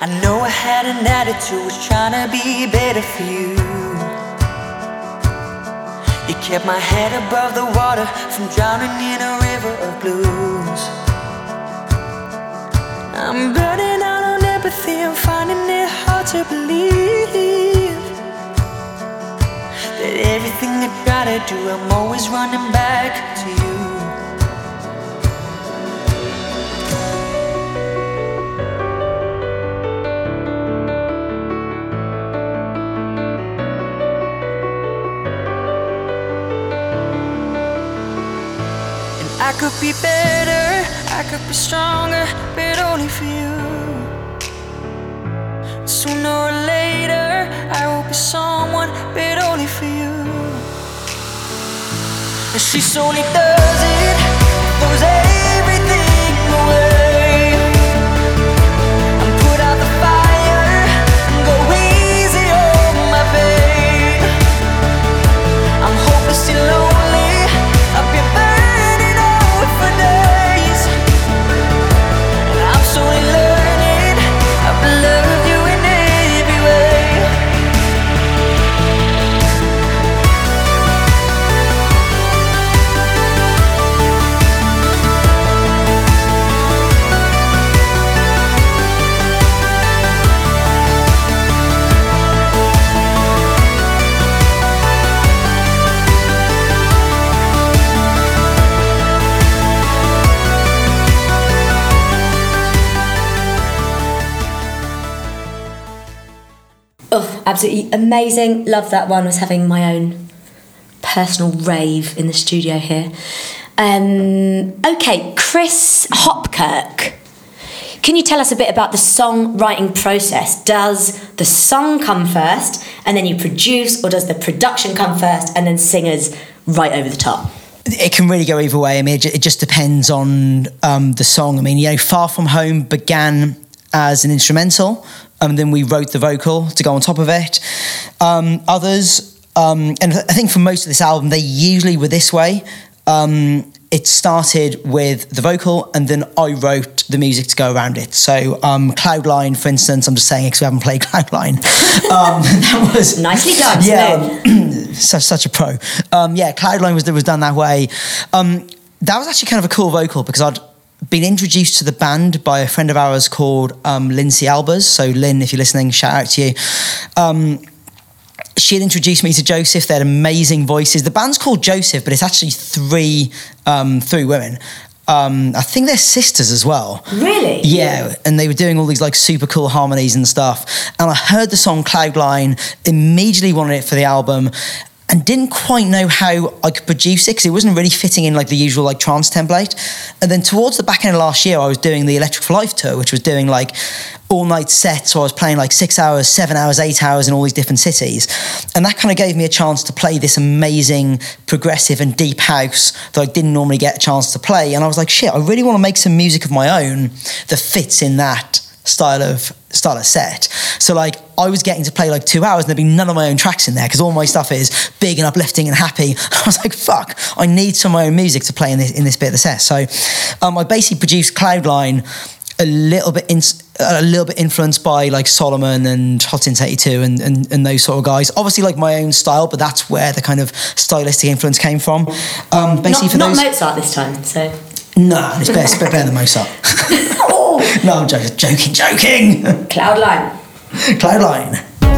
S3: I know I had an attitude, was trying to be better for you. You kept my head above the water from drowning in a river of blues. I'm burning out on empathy, I'm finding it hard to believe that everything I try to do, I'm always running back to you. I could be better, I could be stronger, but only for you. Sooner or later, I will be someone, but only for you. And she slowly does it,
S2: absolutely amazing. Love that one. I was having my own personal rave in the studio here. Um, okay, Chris Hopkirk. Can you tell us a bit about the songwriting process? Does the song come first and then you produce, or does the production come first and then singers right over the top?
S1: it can really go either way. I mean, it, just depends on um, the song. I mean, you know, Far From Home began as an instrumental, and then we wrote the vocal to go on top of it. Um, others, um, and I think for most of this album, they usually were this way. Um, it started with the vocal, and then I wrote the music to go around it. So, um, Cloudline, for instance, I'm just saying it because we haven't played Cloudline. Um, that was
S2: Nicely done,
S1: Yeah, such such a pro. Um, yeah, Cloudline was was done that way. Um, that was actually kind of a cool vocal because I'd been introduced to the band by a friend of ours called um, Lindsay Albers. So Lynn, if you're listening, shout out to you. Um, she had introduced me to Joseph. They had amazing voices. The band's called Joseph, but it's actually three um, three women. Um, I think they're sisters as well.
S2: Really?
S1: Yeah, and they were doing all these like super cool harmonies and stuff. And I heard the song Cloudline, immediately wanted it for the album, and didn't quite know how I could produce it because it wasn't really fitting in like the usual like trance template. And then towards the back end of last year, I was doing the Electric Life tour, which was doing like all night sets. So I was playing like six hours, seven hours, eight hours in all these different cities. And that kind of gave me a chance to play this amazing progressive and deep house that I didn't normally get a chance to play. And I was like, shit, I really want to make some music of my own that fits in that style of style of set. So like I was getting to play like two hours and there'd be none of my own tracks in there because all my stuff is big and uplifting and happy. I was like, fuck, I need some of my own music to play in this in this bit of the set. So um, I basically produced Cloudline a little bit in, a little bit influenced by like Solomun and Hot Since 82 and, and and those sort of guys. Obviously, like my own style, but that's where the kind of stylistic influence came from. Um, basically,
S2: Not,
S1: for
S2: not
S1: those,
S2: Mozart this time. So
S1: no, it's better, better than Mozart. no, I'm joking, joking, joking.
S2: Cloudline.
S1: Cloudline.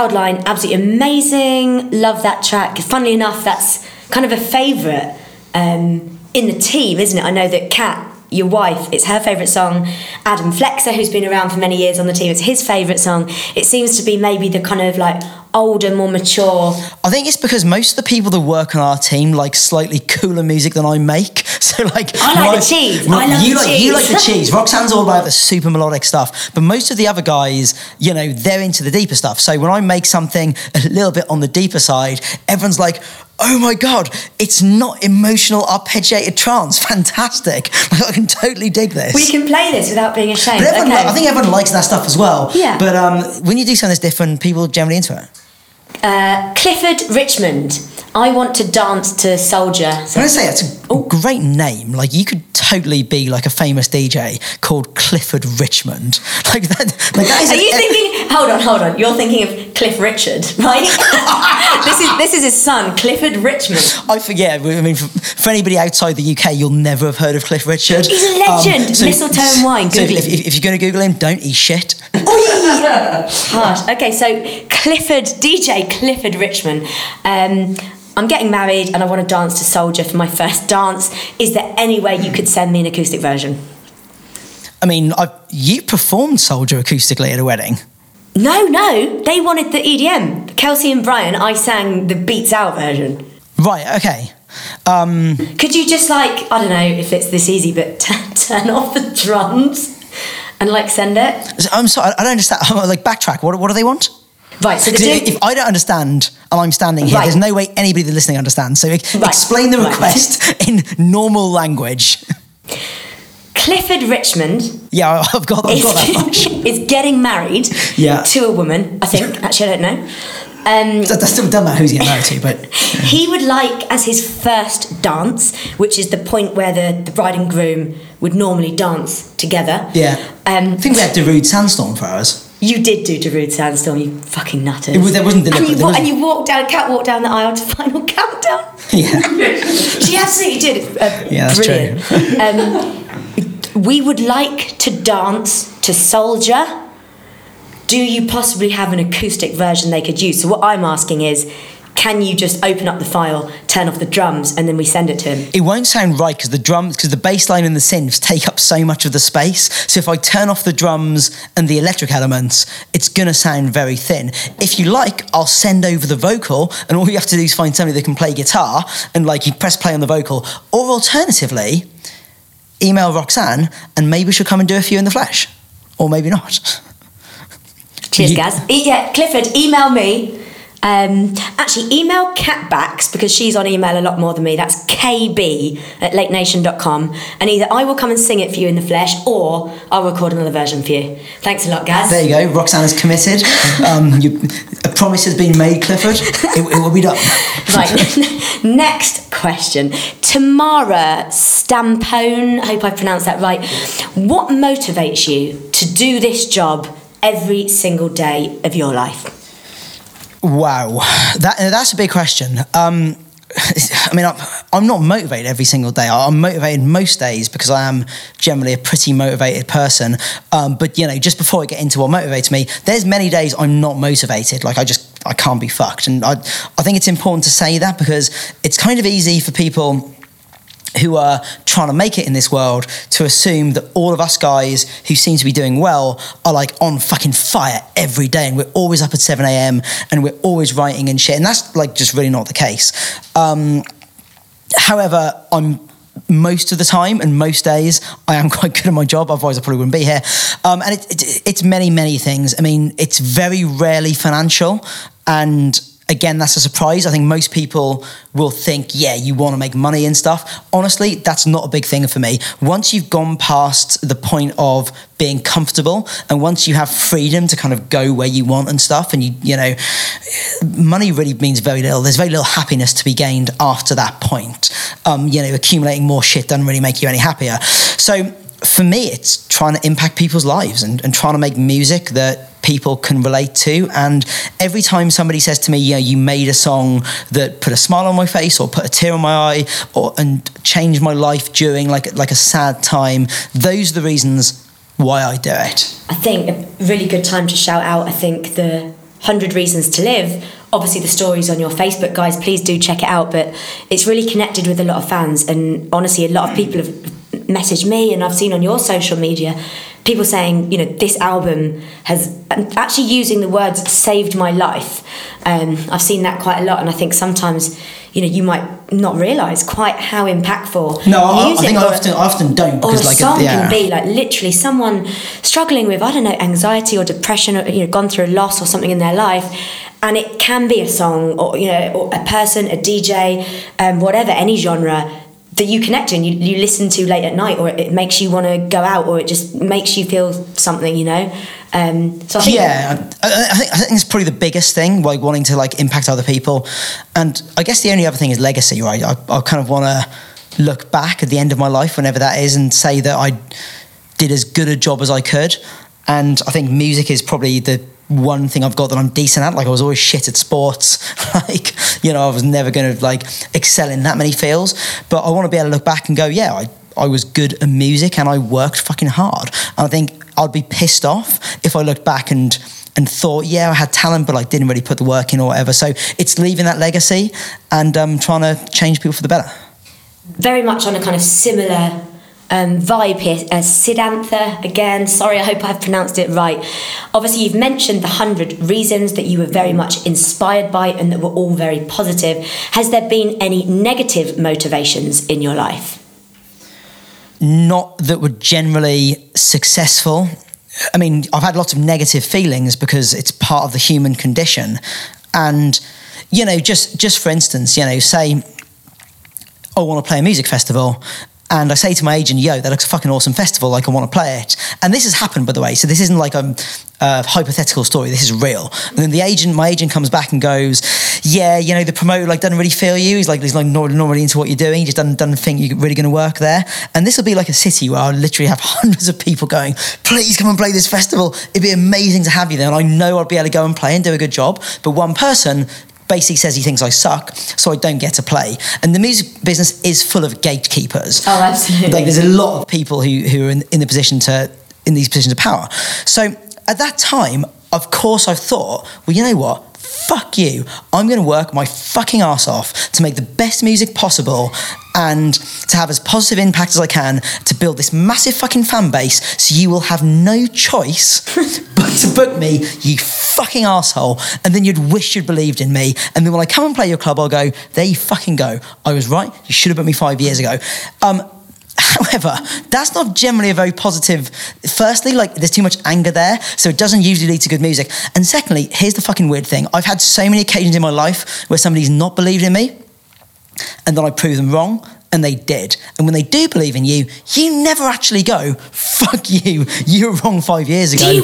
S2: Cloudline, absolutely amazing. Love that track. Funnily enough, that's kind of a favourite um, in the team, isn't it? I know that Kat, your wife, it's her favourite song. Adam Flexer, who's been around for many years on the team, it's his favourite song. It seems to be maybe the kind of like older, more mature.
S1: I think it's because most of the people that work on our team like slightly cooler music than I make. So like,
S2: I like
S1: when
S2: the cheese. I love
S1: you
S2: the
S1: like you like the cheese. Roxanne's all about the super melodic stuff, but most of the other guys, you know, they're into the deeper stuff. So when I make something a little bit on the deeper side, everyone's like. Oh my god, it's not emotional arpeggiated trance. Fantastic. Like, I can totally dig this.
S2: We can play this without being ashamed. okay.
S1: I think everyone likes that stuff as well.
S2: Yeah.
S1: But um, when you do something that's different, people are generally into it.
S2: uh, Clifford Richmond. I want to dance to Soldier. So-
S1: Can I say it's a great name? Like you could totally be like a famous DJ called Clifford Richmond. Like that. Like that is
S2: Are you thinking? Hold on, hold on. You're thinking of Cliff Richard, right? this is this is his son, Clifford Richmond.
S1: I forget. I mean, for, for anybody outside the UK, you'll never have heard of Cliff Richard.
S2: He's a legend. Mistletoe and wine,
S1: So if, if, if you're going to Google him, don't eat shit.
S2: Harsh. Okay, so Clifford, DJ Clifford Richmond. Um, I'm getting married and I want to dance to Soldier for my first dance. Is there any way you could send me an acoustic version?
S1: I mean, I've, you performed Soldier acoustically at a wedding.
S2: No, no, they wanted the EDM. Kelsey and Brian, I sang the Beats Out version.
S1: Right, okay. Um,
S2: Could you just like, I don't know if it's this easy, but t- turn off the drums and like send it?
S1: I'm sorry, I don't understand. Like, backtrack. What, what do they want?
S2: Right, so the doing-
S1: if I don't understand and I'm standing here,
S2: Right.
S1: there's no way anybody that's listening understands. So
S2: Right.
S1: explain the
S2: Right.
S1: request in normal language.
S2: Clifford Richmond
S1: yeah, I've got, I've
S2: is,
S1: got that much.
S2: is getting married
S1: Yeah.
S2: to a woman, I think. Actually, I don't know. Um,
S1: That, that still doesn't matter who's getting married to, but
S2: he would like as his first dance, which is the point where the, the bride and groom would normally dance together.
S1: yeah.
S2: Um,
S1: I think we had Darude Sandstorm for ours.
S2: You did do Darude Sandstorm, you fucking nutters.
S1: It was- there wasn't
S2: and you, wa- and you walked down, catwalk down the aisle to Final Countdown.
S1: Yeah.
S2: She absolutely did. Uh,
S1: Yeah, that's
S2: brilliant. um, we would like to dance to Soldier. Do you possibly have an acoustic version they could use? So what I'm asking is, can you just open up the file, turn off the drums, and then we send it to him?
S1: It won't sound right because the drums, because the bass line and the synths take up so much of the space. So if I turn off the drums and the electric elements, it's gonna sound very thin. If you like, I'll send over the vocal, and all you have to do is find somebody that can play guitar, and like you press play on the vocal. Or alternatively, email Roxanne, and maybe she'll come and do a few in the flesh, or maybe not.
S2: Cheers,
S1: You-
S2: Gaz. E- yeah, Clifford, email me. Um, actually, email Catbacks because she's on email a lot more than me. That's kb at latenation.com. And either I will come and sing it for you in the flesh or I'll record another version for you. Thanks a lot, Gaz.
S1: There you go. Roxanne is committed. Um, you, a promise has been made, Clifford. It, it will be done.
S2: Right. Next question. Tamara Stampone, I hope I pronounced that right. What motivates you to do this job every single day of your life?
S1: Wow, that that's a big question. Um, I mean, I'm, I'm not motivated every single day. I'm motivated most days because I am generally a pretty motivated person. Um, but you know, just before I get into what motivates me, there's many days I'm not motivated. Like I just I can't be fucked, and I I think it's important to say that because it's kind of easy for people who are trying to make it in this world to assume that all of us guys who seem to be doing well are like on fucking fire every day and we're always up at 7 a.m. and we're always writing and shit. And that's like just really not the case. Um, however, I'm most of the time and most days I am quite good at my job otherwise I probably wouldn't be here um, and it, it, it's many many things I mean it's very rarely financial and again that's a surprise. I think most people will think yeah you want to make money and stuff. Honestly that's not a big thing for me. Once you've gone past the point of being comfortable and once you have freedom to kind of go where you want and stuff and you you know money really means very little. There's very little happiness to be gained after that point. Um, you know accumulating more shit doesn't really make you any happier. So for me it's trying to impact people's lives and, and trying to make music that people can relate to and every time somebody says to me you know you made a song that put a smile on my face or put a tear on my eye or and changed my life during like like a sad time those are the reasons why I do it
S2: I think a really good time to shout out. I think the 100 Reasons to Live. Obviously, the story's on your Facebook, guys. Please do check it out. But it's really connected with a lot of fans. And honestly, a lot of people have messaged me, and I've seen on your social media people saying, you know, this album has actually using the words saved my life. Um, I've seen that quite a lot. And I think sometimes, you know, you might not realise quite how impactful
S1: no I, I think I often, I often don't because, or
S2: a
S1: like
S2: song
S1: yeah.
S2: can be like literally someone struggling with I don't know anxiety or depression or you know gone through a loss or something in their life and it can be a song or you know or a person a DJ um, whatever any genre that you connect to and you, you listen to late at night or it makes you want to go out or it just makes you feel something you know? Um, so I think
S1: yeah, I, I think I think it's probably the biggest thing, like wanting to like impact other people, and I guess the only other thing is legacy, right? I, I kind of want to look back at the end of my life, whenever that is, and say that I did as good a job as I could, and I think music is probably the one thing I've got that I'm decent at. Like I was always shit at sports, like you know I was never going to like excel in that many fields, but I want to be able to look back and go, yeah, I I was good at music and I worked fucking hard. And I think I'd be pissed off if I looked back and and thought, yeah, I had talent, but I didn't really put the work in or whatever. So it's leaving that legacy and um, trying to change people for the better.
S2: very much on a kind of similar um, vibe here. Uh, Siddhantha, again, sorry, I hope I've pronounced it right. Obviously, you've mentioned the 100 reasons that you were very much inspired by and that were all very positive. Has there been any negative motivations in your life?
S1: not that were generally successful. I mean, I've had lots of negative feelings because it's part of the human condition. And, you know, just just for instance, you know, say I want to play a music festival. And I say to my agent, yo, that looks a fucking awesome festival. Like, I want to play it. And this has happened, by the way. So, this isn't like a, a hypothetical story. This is real. And then the agent, my agent comes back and goes, yeah, you know, the promoter like doesn't really feel you. He's like, he's like not, not really into what you're doing. He just doesn't, doesn't think you're really going to work there. And this will be like a city where I'll literally have hundreds of people going, please come and play this festival. It'd be amazing to have you there. And I know I'll be able to go and play and do a good job. But one person basically says he thinks I suck, so I don't get to play. And the music business is full of gatekeepers.
S2: Oh, absolutely.
S1: Like there's a lot of people who, who are in, in the position to in these positions of power. So at that time, of course, I thought, well, you know what? Fuck you. I'm going to work my fucking ass off to make the best music possible and to have as positive impact as I can to build this massive fucking fan base so you will have no choice but to book me, you fucking asshole. And then you'd wish you'd believed in me. And then when I come and play your club, I'll go, there you fucking go. I was right. You should have booked me five years ago. Um, However, that's not generally a very positive. Firstly, like there's too much anger there, so it doesn't usually lead to good music. And secondly, here's the fucking weird thing: I've had so many occasions in my life where somebody's not believed in me, and then I prove them wrong, and they did. And when they do believe in you, you never actually go, "Fuck you, you were wrong five years ago."
S2: On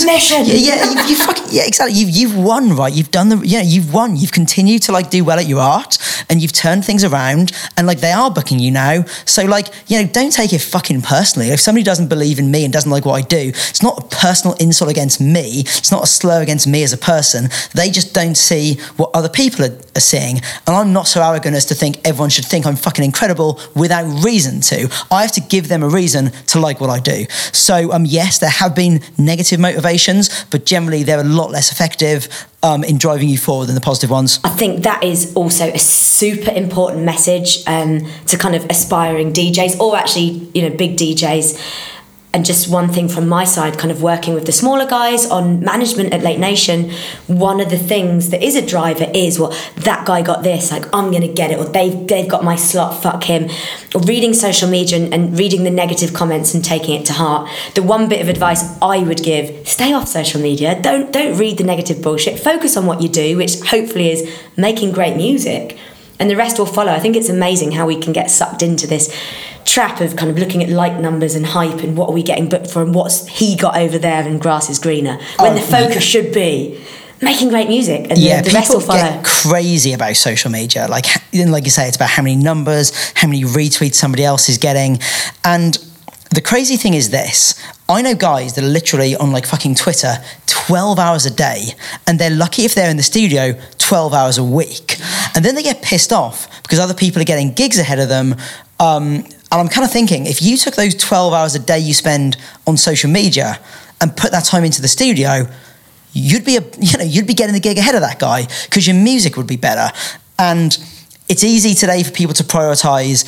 S2: commission.
S1: Yeah, yeah, you, you fucking, yeah, exactly. You've you've won, right? You've done the, yeah, you've won. You've continued to like do well at your art, and you've turned things around, and like they are booking you now. So like, you know, don't take it fucking personally. If somebody doesn't believe in me and doesn't like what I do, it's not a personal insult against me. It's not a slur against me as a person. They just don't see what other people are, are seeing, and I'm not so arrogant as to think everyone should think I'm fucking incredible without reason to. I have to give them a reason to like what I do. So um, yes, there have been negative motivations, but generally they're a lot less effective um, in driving you forward than the positive ones.
S2: I think that is also a super important message um, to kind of aspiring DJs or actually, you know, big DJs. And just one thing from my side, kind of working with the smaller guys on management at Late Nation, one of the things that is a driver is well, that guy got this, like I'm gonna get it, or they've they've got my slot, fuck him. Or reading social media and, and reading the negative comments and taking it to heart. The one bit of advice I would give, stay off social media. Don't don't read the negative bullshit. Focus on what you do, which hopefully is making great music. And the rest will follow. I think it's amazing how we can get sucked into this trap of kind of looking at like numbers and hype and what are we getting booked for and what's he got over there and grass is greener when
S1: Oh,
S2: the focus should be making great music and
S1: Yeah,
S2: the, the rest
S1: people
S2: will follow.
S1: get crazy about social media. Like, like you say, it's about how many numbers, how many retweets somebody else is getting, and the crazy thing is this: I know guys that are literally on like fucking Twitter twelve hours a day, and they're lucky if they're in the studio twelve hours a week, and then they get pissed off because other people are getting gigs ahead of them. Um, and I'm kind of thinking, if you took those twelve hours a day you spend on social media and put that time into the studio, you'd be a you know you'd be getting the gig ahead of that guy because your music would be better and it's easy today for people to prioritize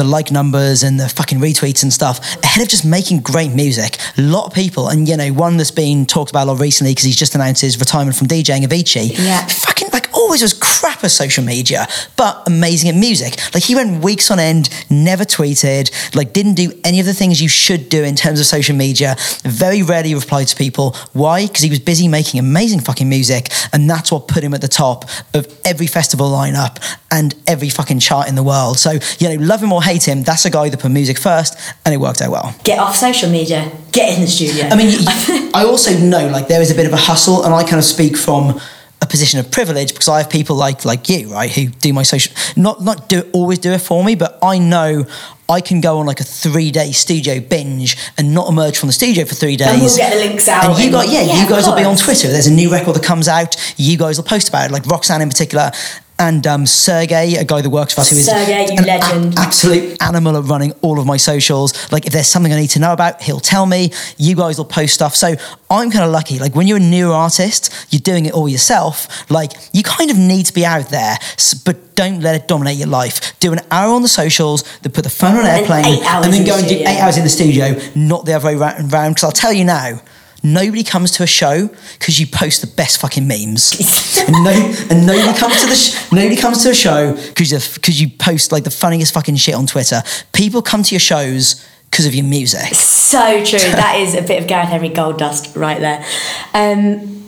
S1: the like numbers and the fucking retweets and stuff ahead of just making great music. A lot of people, and you know, one that's been talked about a lot recently because he's just announced his retirement from DJing, Avicii.
S2: Yeah.
S1: Fucking like always was crap at social media, but amazing at music. Like he went weeks on end, never tweeted, like didn't do any of the things you should do in terms of social media. Very rarely replied to people. Why? Because he was busy making amazing fucking music, and that's what put him at the top of every festival lineup and every fucking chart in the world. So you know, love him or hate him, that's a guy that put music first, and it worked out well.
S2: Get off social media, get in the studio.
S1: I mean, I also know like there is a bit of a hustle, and I kind of speak from a position of privilege because I have people like like you, right, who do my social not not do always do it for me, but I know I can go on like a three day studio binge and not emerge from the studio for three days.
S2: And we'll get the links out
S1: And you got yeah,
S2: Yeah,
S1: you guys will be on. Twitter. There's a new record that comes out, you guys will post about it. Like Roxanne in particular. And um, Sergey, a guy that works for us, who is
S2: Sergey, you
S1: an a-
S2: legend.
S1: absolute animal at running all of my socials. Like if there's something I need to know about, he'll tell me. You guys will post stuff. So I'm kind of lucky. Like when you're a new artist, you're doing it all yourself. Like you kind of need to be out there, but don't let it dominate your life. Do an hour on the socials, then put the phone on airplane,
S2: hours
S1: and then go
S2: the
S1: and do
S2: studio.
S1: eight hours in the studio, not the other way round. Because I'll tell you now. Nobody comes to a show because you post the best fucking memes, and, no, and nobody comes to the sh- nobody comes to a show because because you post like the funniest fucking shit on Twitter. People come to your shows because of your music.
S2: So true. that is a bit of Gareth Emery gold dust right there. Um,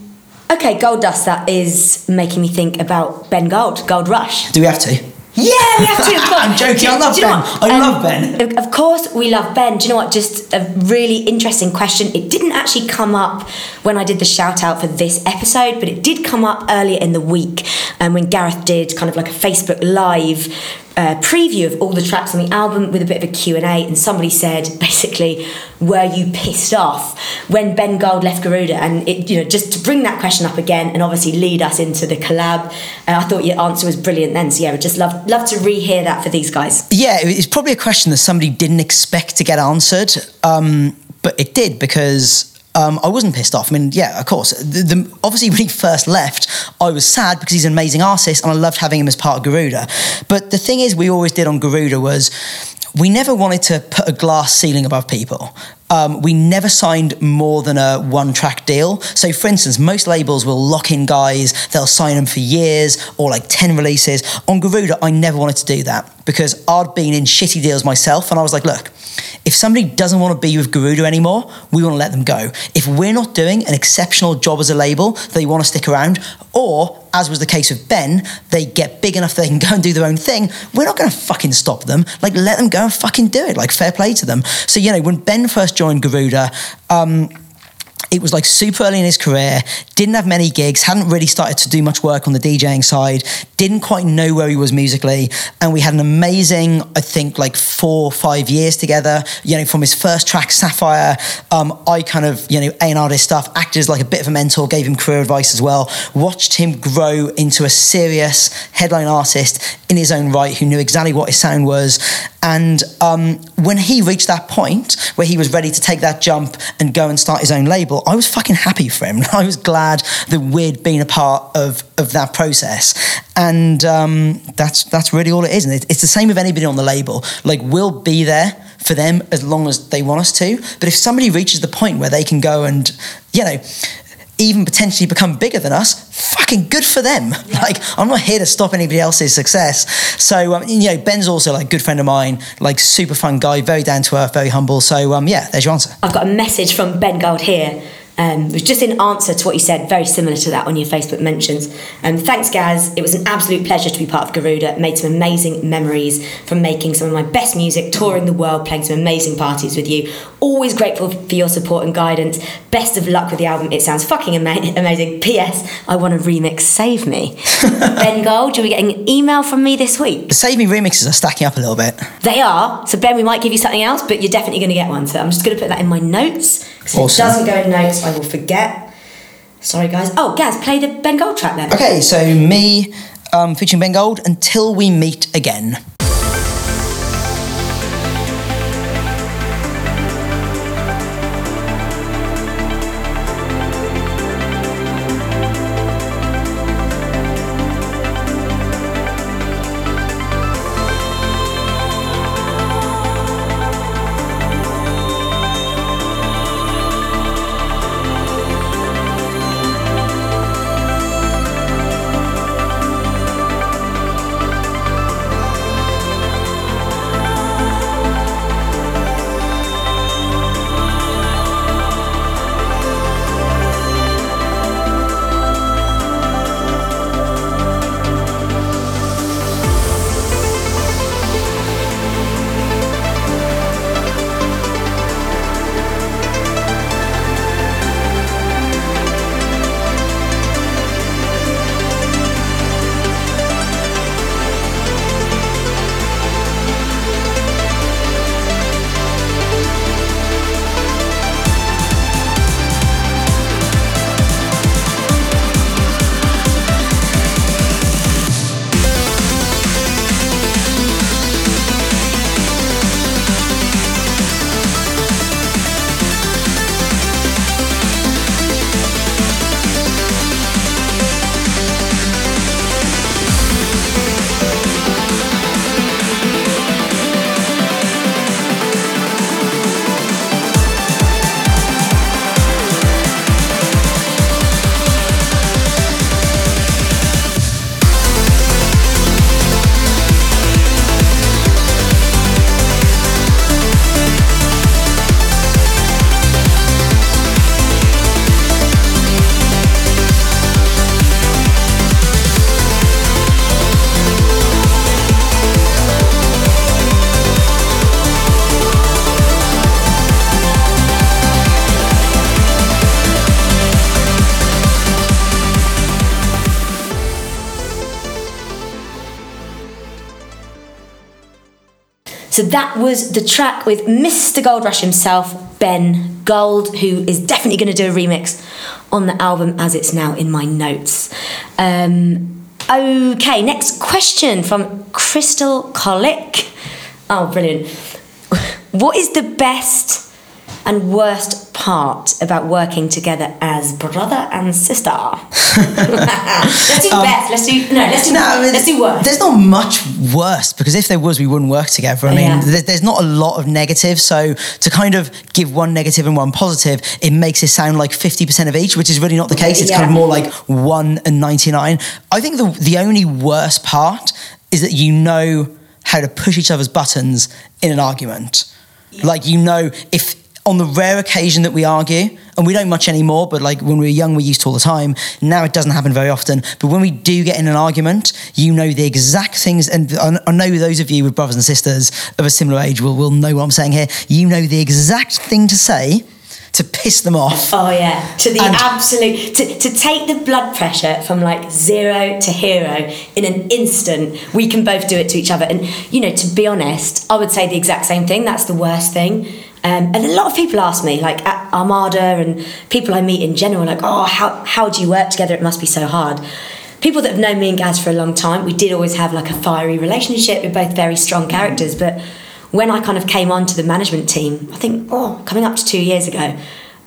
S2: okay, gold dust. That is making me think about Ben Gold, Gold Rush.
S1: Do we have to?
S2: Yeah, we have to. Of course.
S1: I'm joking, I love
S2: Do you know
S1: Ben. I love Ben.
S2: Of course, we love Ben. Do you know what? Just a really interesting question. It didn't actually come up when I did the shout out for this episode, but it did come up earlier in the week um, when Gareth did kind of like a Facebook Live uh, preview of all the tracks on the album with a bit of a Q&A and somebody said basically were you pissed off when Ben Gold left Garuda and it you know just to bring that question up again and obviously lead us into the collab uh, I thought your answer was brilliant then so yeah I'd just love love to rehear that for these guys
S1: Yeah, it's probably a question that somebody didn't expect to get answered, um, but it did because. Um, I wasn't pissed off. I mean, yeah, of course. The, the, obviously, when he first left, I was sad because he's an amazing artist and I loved having him as part of Garuda. But the thing is, we always did on Garuda was we never wanted to put a glass ceiling above people. Um, we never signed more than a one track deal. So, for instance, most labels will lock in guys, they'll sign them for years or like 10 releases. On Garuda, I never wanted to do that because I'd been in shitty deals myself and I was like, look, if somebody doesn't want to be with Garuda anymore, we want to let them go. If we're not doing an exceptional job as a label, they want to stick around, or as was the case with Ben, they get big enough they can go and do their own thing, we're not going to fucking stop them. Like, let them go and fucking do it. Like, fair play to them. So, you know, when Ben first joined Garuda, um, it was like super early in his career, didn't have many gigs, hadn't really started to do much work on the DJing side, didn't quite know where he was musically. And we had an amazing, I think, like four or five years together. You know, from his first track, Sapphire, um, I kind of, you know, A&R his stuff, acted as like a bit of a mentor, gave him career advice as well, watched him grow into a serious headline artist in his own right who knew exactly what his sound was. And um, when he reached that point where he was ready to take that jump and go and start his own label, I was fucking happy for him. I was glad that we'd been a part of, of that process. And um, that's that's really all it is. And it, it's the same with anybody on the label. Like we'll be there for them as long as they want us to. But if somebody reaches the point where they can go and, you know, even potentially become bigger than us, fucking good for them. Like, I'm not here to stop anybody else's success. So, um, you know, Ben's also like a good friend of mine, like super fun guy, very down to earth, very humble. So, um, yeah, there's your answer.
S2: I've got a message from Ben Gold here. Um, it was just in answer to what you said, very similar to that on your Facebook mentions. Um, thanks, Gaz. It was an absolute pleasure to be part of Garuda. Made some amazing memories from making some of my best music, touring the world, playing some amazing parties with you. Always grateful for your support and guidance. Best of luck with the album. It sounds fucking ama- amazing. P.S. I want a remix. Save me. ben Gold, you'll be getting an email from me this week.
S1: The Save Me remixes are stacking up a little bit.
S2: They are. So Ben, we might give you something else, but you're definitely going to get one. So I'm just going to put that in my notes. 'Cause If
S1: Awesome.
S2: it doesn't go in notes, I will forget. Sorry, guys. Oh, Gaz, play the Ben Gold track then.
S1: Okay, so me um, featuring Ben Gold, Until We Meet Again.
S2: So that was the track with Mr. Gold Rush himself, Ben Gold, who is definitely going to do a remix on the album as it's now in my notes. Um, okay, next question from Crystal Colic. Oh, brilliant. What is the best and worst part about working together as brother and sister? let's do best. Let's do no. Let's do
S1: Um, No, I mean,
S2: let's do worst.
S1: There's not much worse because if there was, we wouldn't work together. I mean,
S2: Yeah.
S1: there- there's not a lot of negative. So to kind of give one negative and one positive, it makes it sound like 50% of each, which is really not the case. It's kind of more like one and 99. I think the, the only worst part is that you know how to push each other's buttons in an argument. Like, you know, if on the rare occasion that we argue, and we don't much anymore, but like when we were young, we used to all the time. Now it doesn't happen very often. But when we do get in an argument, you know the exact things. And I know those of you with brothers and sisters of a similar age will, will know what I'm saying here. You know the exact thing to say to piss them off.
S2: Oh yeah, to the
S1: And-
S2: absolute to, to take the blood pressure from like zero to hero in an instant. We can both do it to each other, and you know, to be honest, I would say the exact same thing. That's the worst thing. Um, and a lot of people ask me, like at Armada and people I meet in general, like, oh, how how do you work together? It must be so hard. People that have known me and Gaz for a long time, we did always have like a fiery relationship. We're both very strong characters, but when I kind of came onto the management team, I think, oh, coming up to two years ago,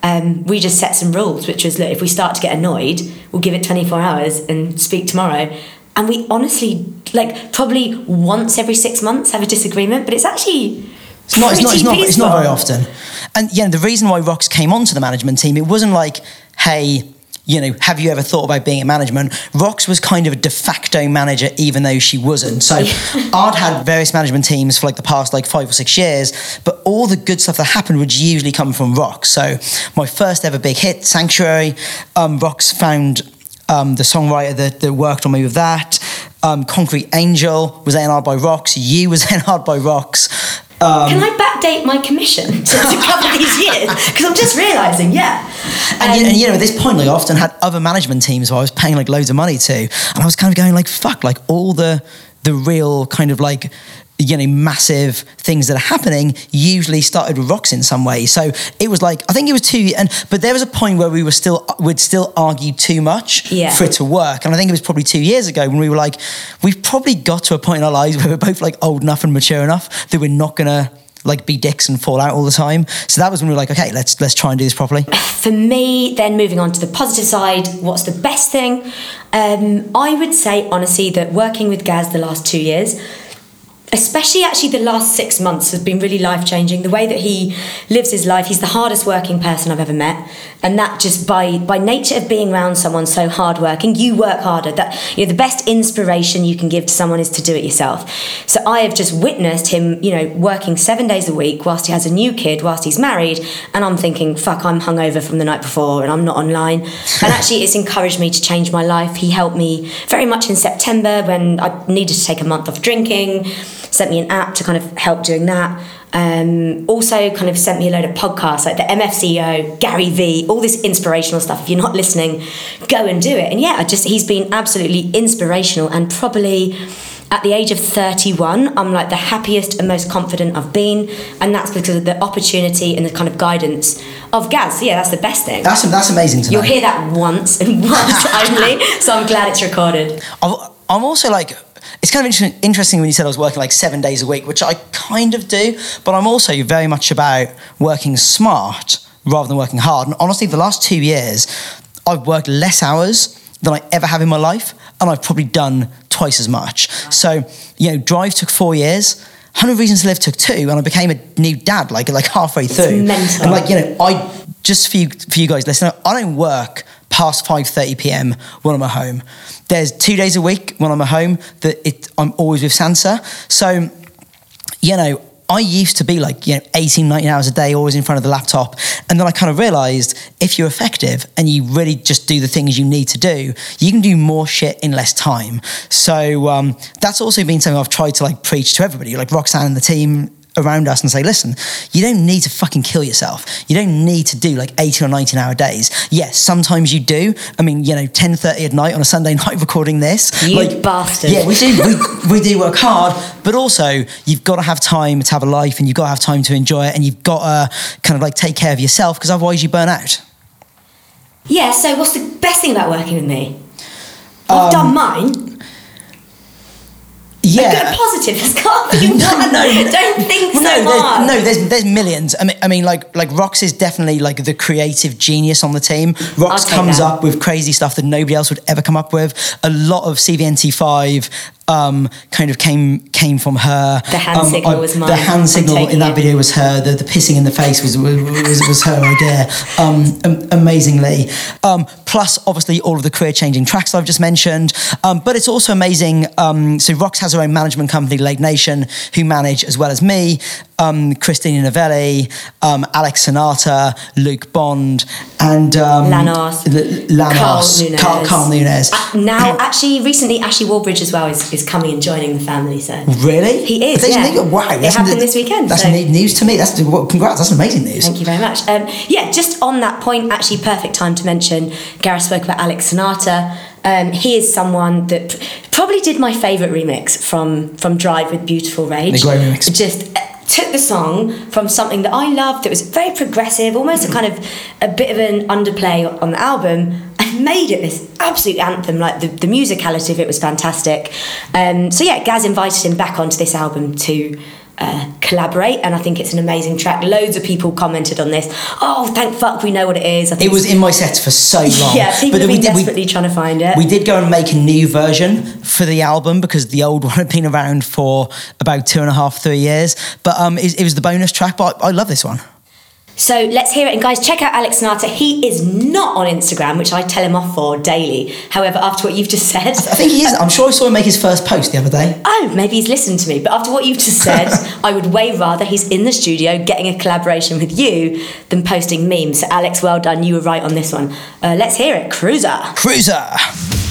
S2: um, we just set some rules, which was look, if we start to get annoyed, we'll give it 24 hours and speak tomorrow. And we honestly, like, probably once every six months have a disagreement, but it's actually.
S1: It's not, it's not, it's not, it's not very often. And yeah, the reason why Rox came onto the management team, it wasn't like, hey, you know, have you ever thought about being in management? Rox was kind of a de facto manager, even though she wasn't. So I'd had various management teams for like the past like five or six years, but all the good stuff that happened would usually come from Rox. So my first ever big hit, Sanctuary, um, Rox found um, the songwriter that, that worked on me with that. Um, Concrete Angel was A&R by Rox. You was A&R by Rox. Um,
S2: Can I backdate my commission to, to cover these years? Because I'm just realising, yeah.
S1: And, you,
S2: Um,
S1: and you know, at this point, like, I often had other management teams who I was paying like loads of money to, and I was kind of going like, "Fuck!" Like all the the real kind of like you know massive things that are happening usually started with rocks in some way. So it was like I think it was two, and but there was a point where we were still would still argue too much
S2: Yeah.
S1: for it to work, and I think it was probably two years ago when we were like, we've probably got to a point in our lives where we're both like old enough and mature enough that we're not gonna like be dicks and fall out all the time. So that was when we were like, okay, let's let's try and do this properly.
S2: for me, then moving on to the positive side, what's the best thing? Um, I would say, honestly, that working with Gaz the last two years, especially actually the last six months, has been really life changing. The way that he lives his life, he's the hardest working person I've ever met. And that just by by nature of being around someone so hardworking, you work harder. That you know, the best inspiration you can give to someone is to do it yourself. So I have just witnessed him, you know, working seven days a week whilst he has a new kid, whilst he's married, and I'm thinking, fuck, I'm hungover from the night before and I'm not online. and actually, it's encouraged me to change my life. He helped me very much in September when I needed to take a month off drinking. Sent me an app to kind of help doing that. Um, also, kind of sent me a load of podcasts like the MFCEO, Gary V, all this inspirational stuff. If you're not listening, go and do it. And yeah, I just he's been absolutely inspirational and probably at the age of 31, I'm like the happiest and most confident I've been, and that's because of the opportunity and the kind of guidance of Gaz. Yeah, that's the best thing.
S1: That's that's amazing to know.
S2: You'll hear that once and once only, so I'm glad it's recorded.
S1: I'm also like, it's kind of interesting when you said I was working like seven days a week, which I kind of do, but I'm also very much about working smart rather than working hard. And honestly, the last two years, I've worked less hours than I ever have in my life, and I've probably done twice as much. So, you know, Drive took four years. 100 Reasons to Live took two, and I became a new dad like like halfway through. And like you know, I just for you for you guys listening, I don't work past 5:30 p.m. when I'm at home. There's two days a week when I'm at home that it, I'm always with Sansa. So, you know, I used to be like, you know, 18, 19 hours a day, always in front of the laptop. And then I kind of realized if you're effective and you really just do the things you need to do, you can do more shit in less time. So um, that's also been something I've tried to like preach to everybody. Like Roxanne and the team around us and say, listen, you don't need to fucking kill yourself. You don't need to do like 18 or 19 hour days. Yes, sometimes you do. I mean, you know, 10.30 at night on a Sunday night recording this.
S2: You bastard.
S1: Yeah, we do. We, we do work hard, but also you've got to have time to have a life and you've got to have time to enjoy it and you've got to kind of like take care of yourself because otherwise you burn out.
S2: Yeah, so what's the best thing about working with me?
S1: Um,
S2: I've done mine.
S1: Yeah.
S2: Good positive got to be
S1: No, no,
S2: Don't think so
S1: no,
S2: hard.
S1: there's, no, there's there's millions. I mean, I mean, like like Rox is definitely like the creative genius on the team. Rox comes
S2: that.
S1: up with crazy stuff that nobody else would ever come up with. A lot of CVNT five. Um, kind of came came from her.
S2: The hand
S1: Um,
S2: signal
S1: I-
S2: was mine.
S1: The hand signal in that
S2: it.
S1: video was her. The, the pissing in the face was was, was, was her idea. Um, am- amazingly. Um, plus, obviously, all of the career changing tracks I've just mentioned. Um, but it's also amazing. Um, so Rox has her own management company, Late Nation, who manage as well as me. Um, Christina Novelli, um, Alex Sonata, Luke Bond, and um, L-
S2: Carl Nunes.
S1: Carl, Carl Nunes.
S2: Uh, now, actually, recently, Ashley Wallbridge as well is, is coming and joining the family. So
S1: Really?
S2: He is, yeah.
S1: neat. Wow.
S2: It happened this weekend,
S1: That's
S2: so-
S1: neat news to me. That's well, congrats. That's amazing news.
S2: Thank you very much. Um, yeah, just on that point, actually, perfect time to mention. Gareth spoke about Alex Sonata. Um, he is someone that probably did my favourite remix from from Drive with Beautiful Rage.
S1: The great remix.
S2: Just took the song from something that I loved that was very progressive, almost a kind of a bit of an underplay on the album, and made it this absolute anthem. Like the, the musicality of it was fantastic. Um, so yeah, Gaz invited him back onto this album to. Uh, collaborate and I think it's an amazing track. Loads of people commented on this. Oh, thank fuck, we know what it is. I think
S1: It was in my set for so long.
S2: yeah, people
S1: But
S2: have
S1: we
S2: been
S1: did- we-
S2: desperately trying to find it.
S1: We did go and make a new version for the album because the old one had been around for about two and a half, three years. But um, it, it was the bonus track. But I, I love this one.
S2: So let's hear it. And guys, check out Alex Sonata. He is not on Instagram, which I tell him off for daily. However, after what you've just said,
S1: I think he is. I'm sure I saw him make his first post the other day.
S2: oh, maybe he's listened to me. But after what you've just said, I would way rather he's in the studio getting a collaboration with you than posting memes. So, Alex, well done. You were right on this one. Uh, let's hear it. Cruiser.
S1: Cruiser.
S4: Cruiser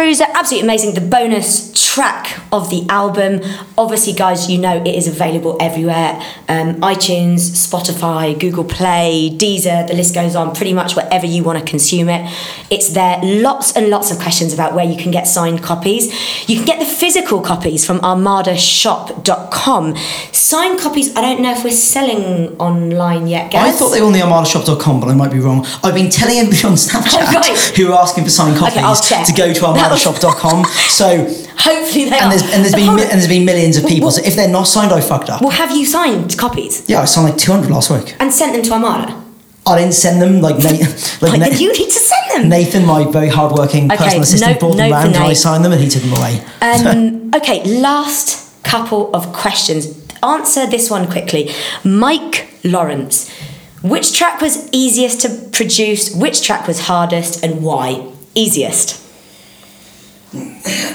S2: Cruiser, absolutely amazing. The bonus track of the album. Obviously, guys, you know it is available everywhere um, iTunes, Spotify, Google Play, Deezer, the list goes on, pretty much wherever you want to consume it. It's there. Lots and lots of questions about where you can get signed copies. You can get the physical copies from armadashop.com. Signed copies, I don't know if we're selling online yet, guys.
S1: I thought they were on the armadashop.com, but I might be wrong. I've been telling everybody on Snapchat
S2: Oh, right.
S1: who are asking for signed copies
S2: Okay,
S1: to go to armadashop.com. so,
S2: Hopefully they
S1: and
S2: are.
S1: there's, and there's been
S2: hold
S1: mi-
S2: on.
S1: and there's been millions of people.
S2: Well-
S1: So if they're not signed, I fucked up.
S2: Well, have you signed copies
S1: Yeah, I signed like 200 last week.
S2: and sent them to Armada?
S1: I didn't send them like, Na- like
S2: Like,
S1: Na-
S2: you need to send them.
S1: Nathan, my very hardworking
S2: Okay,
S1: personal assistant, brought them
S2: note for
S1: round and I signed them and he took them away.
S2: Um, okay, last couple of questions. Answer this one quickly. Mike Lawrence. Which track was easiest to produce? Which track was hardest and why? Easiest.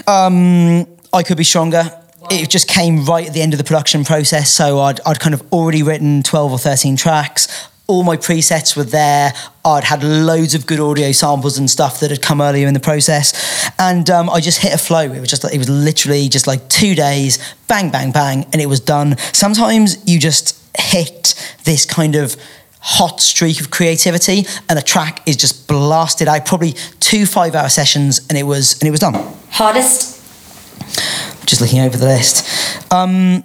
S1: Um, I could be stronger. It just came right at the end of the production process, so I'd, I'd kind of already written 12 or 13 tracks. All my presets were there. I'd had loads of good audio samples and stuff that had come earlier in the process, and um, I just hit a flow. It was just it was literally just like two days, bang, bang, bang, and it was done. Sometimes you just hit this kind of hot streak of creativity, and a track is just blasted out. Probably two five-hour sessions, and it was and it was done
S2: Hardest?
S1: Just looking over the list. Um,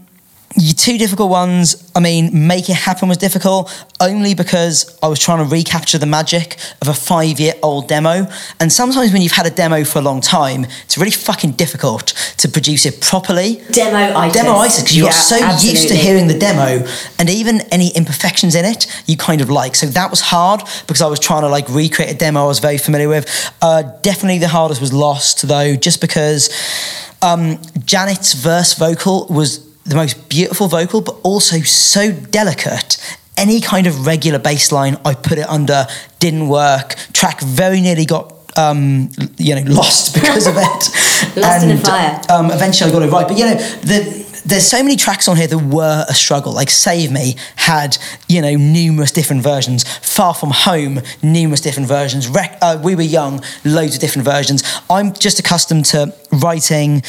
S1: two difficult ones, I mean, Make It Happen was difficult only because I was trying to recapture the magic of a five year old demo. And sometimes when you've had a demo for a long time, it's really fucking difficult to produce it properly.
S2: Demo itis.
S1: Demo itis, because you
S2: Yeah,
S1: so used to hearing the demo, and even any imperfections in it, you kind of like. So that was hard because I was trying to like recreate a demo I was very familiar with. Uh, definitely the hardest was Lost, though, just because um, Janet's verse vocal was the most beautiful vocal, but also so delicate. Any kind of regular bass line I put it under didn't work. Track very nearly got um, you know lost because of it.
S2: Lost in the fire.
S1: Um, eventually I got it right, but you know the. There's so many tracks on here that were a struggle. Like Save Me had, you know, numerous different versions. Far From Home, numerous different versions. Rec- uh, we Were Young, loads of different versions. I'm just accustomed to writing,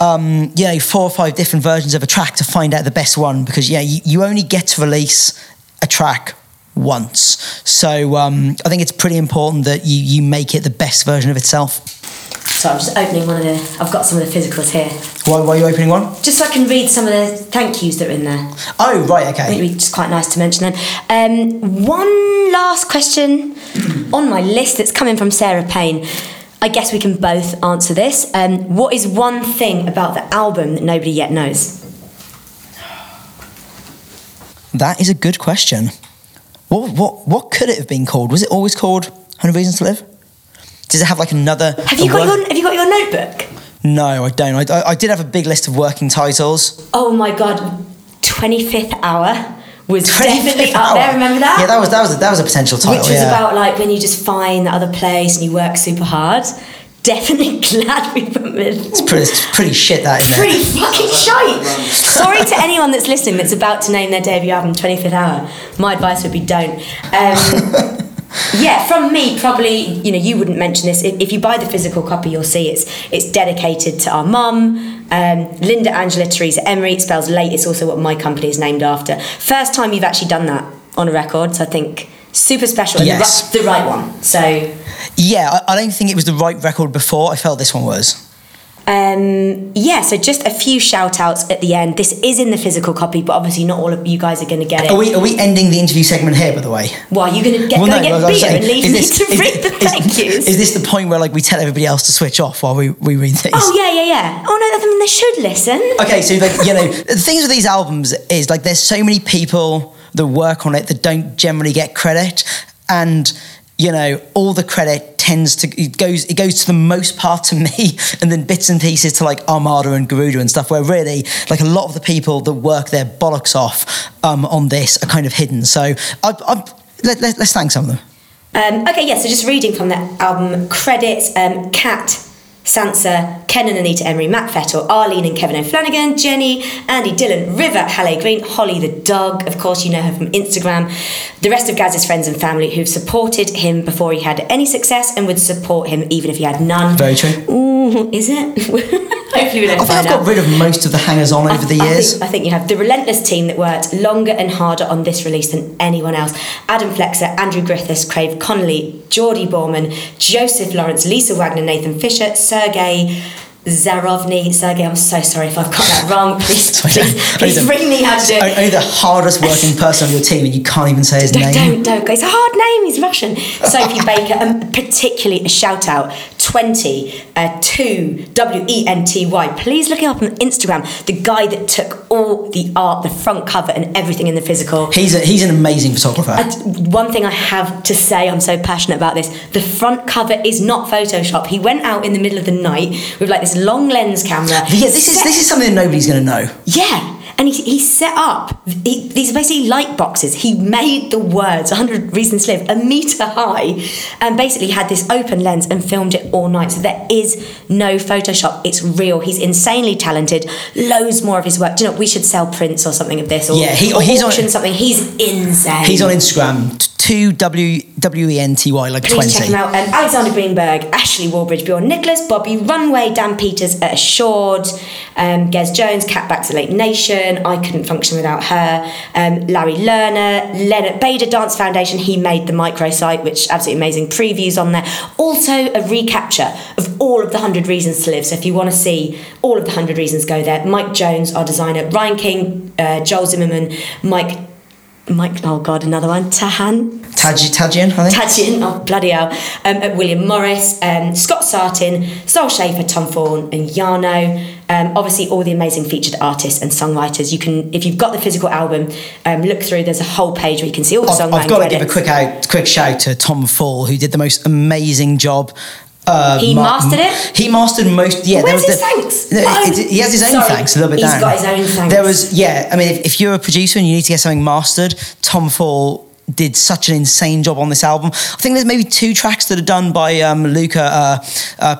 S1: um, you know, four or five different versions of a track to find out the best one because, yeah, you, you only get to release a track once. So um, I think it's pretty important that you, you make it the best version of itself.
S2: So I'm just opening one of the. I've got some of the physicals here,
S1: Why, why are you opening one?
S2: just so I can read some of the thank yous that are in there.
S1: Oh, right, okay.
S2: it'd be just quite nice to mention them. Um, one last question on my list that's coming from Sarah Payne. I guess we can both answer this. Um, what is one thing about the album that nobody yet knows?
S1: That is a good question. What, what, what could it have been called? Was it always called 100 Reasons to Live? Does it have like another.
S2: Have you got
S1: word-
S2: your Have you got your notebook?
S1: No, I don't. I, I, did have a big list of working titles.
S2: Oh my god, twenty fifth hour was
S1: 25th
S2: definitely up
S1: hour.
S2: there. Remember that?
S1: Yeah, that was that was a, that was a potential title.
S2: Which was
S1: yeah.
S2: about like when you just find the other place and you work super hard. Definitely glad we put with
S1: It's pretty, it's pretty shit, that isn't
S2: pretty
S1: it?
S2: fucking shite. Sorry to anyone that's listening that's about to name their debut album 25th Hour. My advice would be don't. Um, yeah, from me, probably, you know, you wouldn't mention this. If, if you buy the physical copy, you'll see it's it's dedicated to our mum, um, Linda Angela Teresa Emery. It spells late. It's also what my company is named after. First time you've actually done that on a record, so I think super special
S1: Yes.
S2: the, ri- the right one. So
S1: Yeah, I, I don't think it was the right record before. I felt this one was.
S2: Um, yeah, so just a few shout outs at the end. This is in the physical copy, but obviously not all of you guys are going to get it.
S1: Are we, are we ending the interview segment here, by the way?
S2: Why are you going to get,
S1: Well, no,
S2: get beer
S1: saying,
S2: and leave
S1: is
S2: me
S1: this-
S2: to
S1: is-
S2: read the
S1: is-
S2: thank yous?
S1: Is this the point where like we tell everybody else to switch off while we, we read these?
S2: oh, yeah, yeah, yeah. Oh, no, I mean, they should listen.
S1: Okay, so like you know, the things with these albums is like there's so many people that work on it that don't generally get credit, and you know, all the credit tends to it goes it goes to the most part to me, and then bits and pieces to like Armada and Garuda and stuff. Where really, like a lot of the people that work their bollocks off um, on this are kind of hidden. So I, I, let, let, let's thank some of them.
S2: Um, okay, yeah, so just reading from the album credits um, Kat Sansa, Ken and Anita Emery, Matt Fettel, Arlene and Kevin O'Flanagan, Jenny, Andy Dillon, River, Halle Green, Holly the dog, of course, you know her from Instagram, the rest of Gaz's friends and family who've supported him before he had any success and would support him even if he had none.
S1: Very true.
S2: Ooh, is it? Hopefully, we don't
S1: I think I've got
S2: out.
S1: rid of most of the hangers on over the
S2: I
S1: years.
S2: think, I think you have the relentless team that worked longer and harder on this release than anyone else. Adam Flexer, Andrew Griffiths, Craig Connelly, Geordie Borman, Joseph Lawrence, Lisa Wagner, Nathan Fisher, Sergey. Zarovny, Sergey, I'm so sorry if I've got that wrong. Please, please, please
S1: the-
S2: ring me how to do it.
S1: Only the hardest working person on your team, and you can't even say his
S2: Don't,
S1: name.
S2: don't, don't. It's a hard name. He's Russian. Sophie Baker, and particularly a shout out 20 uh, 2 W E N T Y. Please look it up on Instagram. The guy that took all the art, the front cover, and everything in the physical.
S1: He's a, he's an amazing photographer.
S2: And one thing I have to say, I'm so passionate about this. The front cover is not Photoshop. He went out in the middle of the night with like this long lens camera.
S1: yeah, this is this is something that nobody's going to know.
S2: yeah. And he, he set up, he, these are basically light boxes. He made the words 100 Reasons to Live a metre high and basically had this open lens and filmed it all night. So there is no Photoshop. It's real. He's insanely talented. Loads more of his work. Do you know, we should sell prints or something of this or,
S1: Yeah, he-
S2: or
S1: he's on-
S2: auction something. He's insane.
S1: He's on Instagram, two W W E N T Y, like
S2: Please
S1: twenty.
S2: check him out. Um, Alexander Greenberg, Ashley Wallbridge, Bjorn Nicholas, Bobby Runway, Dan Peters at Assured, um, Gez Jones, Catbacks at Late Nation. I couldn't function without her. Um, Larry Lerner, Leonard Bader Dance Foundation. He made the microsite, which absolutely amazing previews on there. Also a recapture of all of the hundred reasons to live. So if you want to see all of the hundred reasons, go there. Mike Jones, our designer, Ryan King, uh, Joel Zimmerman, Mike. Mike, oh god, another one. Tahan,
S1: Taj Tajian, I think.
S2: Tadgin, oh bloody hell, um, at William Morris, um, Scott Sartin, Sol Schaefer, Tom Fawn, and Yarno. Um, obviously, all the amazing featured artists and songwriters. You can, if you've got the physical album, um, look through. There's a whole page where you can see all the
S1: I've, I've got to give a quick out, quick shout to Tom Fall, who did the most amazing job. Uh,
S2: He mastered it?
S1: He mastered most. Yeah,
S2: Where's
S1: there was
S2: his
S1: the,
S2: thanks?
S1: No,
S2: Oh,
S1: it- he has his own
S2: sorry.
S1: thanks a little bit
S2: He's
S1: down.
S2: got his own thanks.
S1: There was yeah. I mean, if, if you're a producer and you need to get something mastered, Tom Fall did such an insane job on this album. I think there's maybe two tracks that are done by um, Luca uh, uh,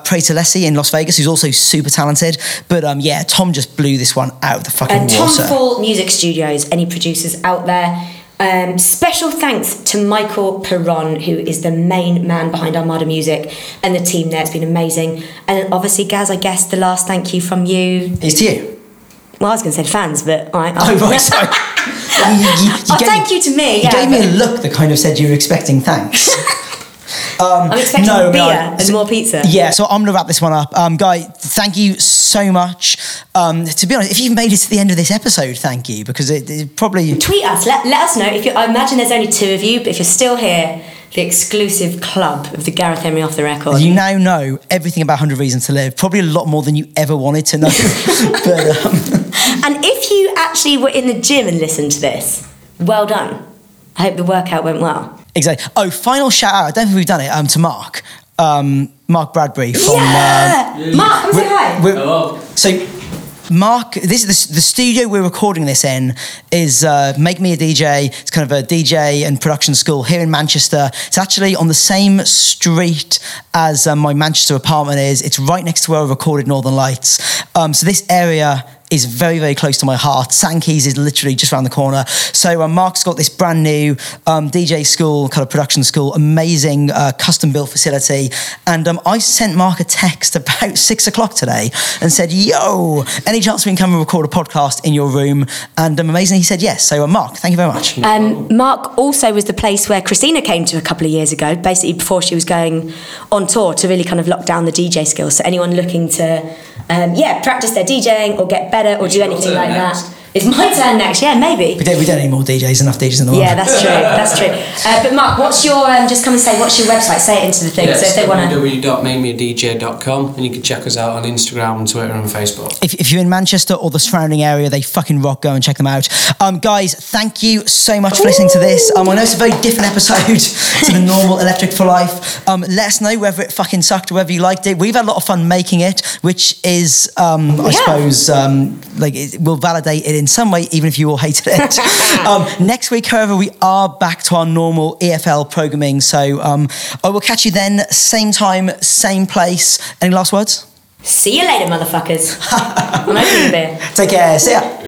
S1: in Las Vegas, who's also super talented. But um, yeah, Tom just blew this one out of the fucking
S2: And Tom
S1: water.
S2: Fall Music Studios, any producers out there. Um, special thanks to Maykel Piron, who is the main man behind Armada Music and the team there. It's been amazing. And obviously, Gaz, I guess the last thank you from you.
S1: It's to you.
S2: Well, I was going to say fans, but all right.
S1: Oh, right, sorry. You- you- you
S2: oh,
S1: gave-
S2: thank you to me.
S1: You
S2: Yeah,
S1: gave me a look that kind of said you were expecting thanks. Um,
S2: I'm expecting
S1: no,
S2: beer
S1: no,
S2: and more pizza.
S1: Yeah, so I'm gonna wrap this one up. Um, Guy, thank you so much. Um, to be honest, if you've made it to the end of this episode, thank you because it, it probably
S2: Tweet us. Let, let us know if you. I imagine there's only two of you, but if you're still here, the exclusive club of the Gareth Emery off the record.
S1: you now know everything about 100 Reasons to Live. Probably a lot more than you ever wanted to know. but um,
S2: And if you actually were in the gym and listened to this, well done. I hope the workout went well.
S1: Exactly. Oh, final shout out. I don't think we've done it. Um, to Mark, um, Mark Bradbury from.
S2: yeah!
S1: Uh,
S2: Mark, come say hi.
S1: we're-
S5: Hello.
S1: So, Mark, this is the, the studio we're recording this in is uh, Make Me a DJ. It's kind of a DJ and production school here in Manchester. It's actually on the same street as uh, my Manchester apartment is. It's right next to where I recorded Northern Lights. Um, so this area is very, very close to my heart. Sankeys is literally just around the corner. So uh, Mark's got this brand new um, DJ school, kind of production school, amazing uh, custom built facility. And um, I sent Mark a text about six o'clock today and said, "Yo, any chance we can come and record a podcast in your room?" And um, amazingly, he said yes. So uh, Mark, thank you very much.
S2: Um, Mark also was the place where Christina came to a couple of years ago, basically before she was going on tour to really kind of lock down the DJ skills. So anyone looking to, um, yeah, practice their DJing or get better or do anything like
S5: next.
S2: that. It's my turn next, yeah, maybe.
S1: We don't, we don't need more DJs. Enough DJs in the world.
S2: Yeah, that's true. That's true. Uh, but Mark, what's your? Um, just come and say what's your website. Say it into the thing.
S5: Yeah,
S2: so if
S5: it's
S2: they want to.
S5: www.makemeadj.com and you can check us out on Instagram, Twitter and Facebook.
S1: if, if you're in Manchester or the surrounding area, they fucking rock. Go and check them out. Um, guys, thank you so much for listening to this. Um, I know it's a very different episode to the normal Electric for Life. Um, let us know whether it fucking sucked or whether you liked it. We've had a lot of fun making it, which is, um, I
S2: Yeah.
S1: suppose, um, like it will validate it in some way, even if you all hated it. um, next week, however, we are back to our normal EFL programming. So um, I will catch you then, same time, same place. Any last words?
S2: See you later, motherfuckers. I'm opening.
S1: Take care. See ya.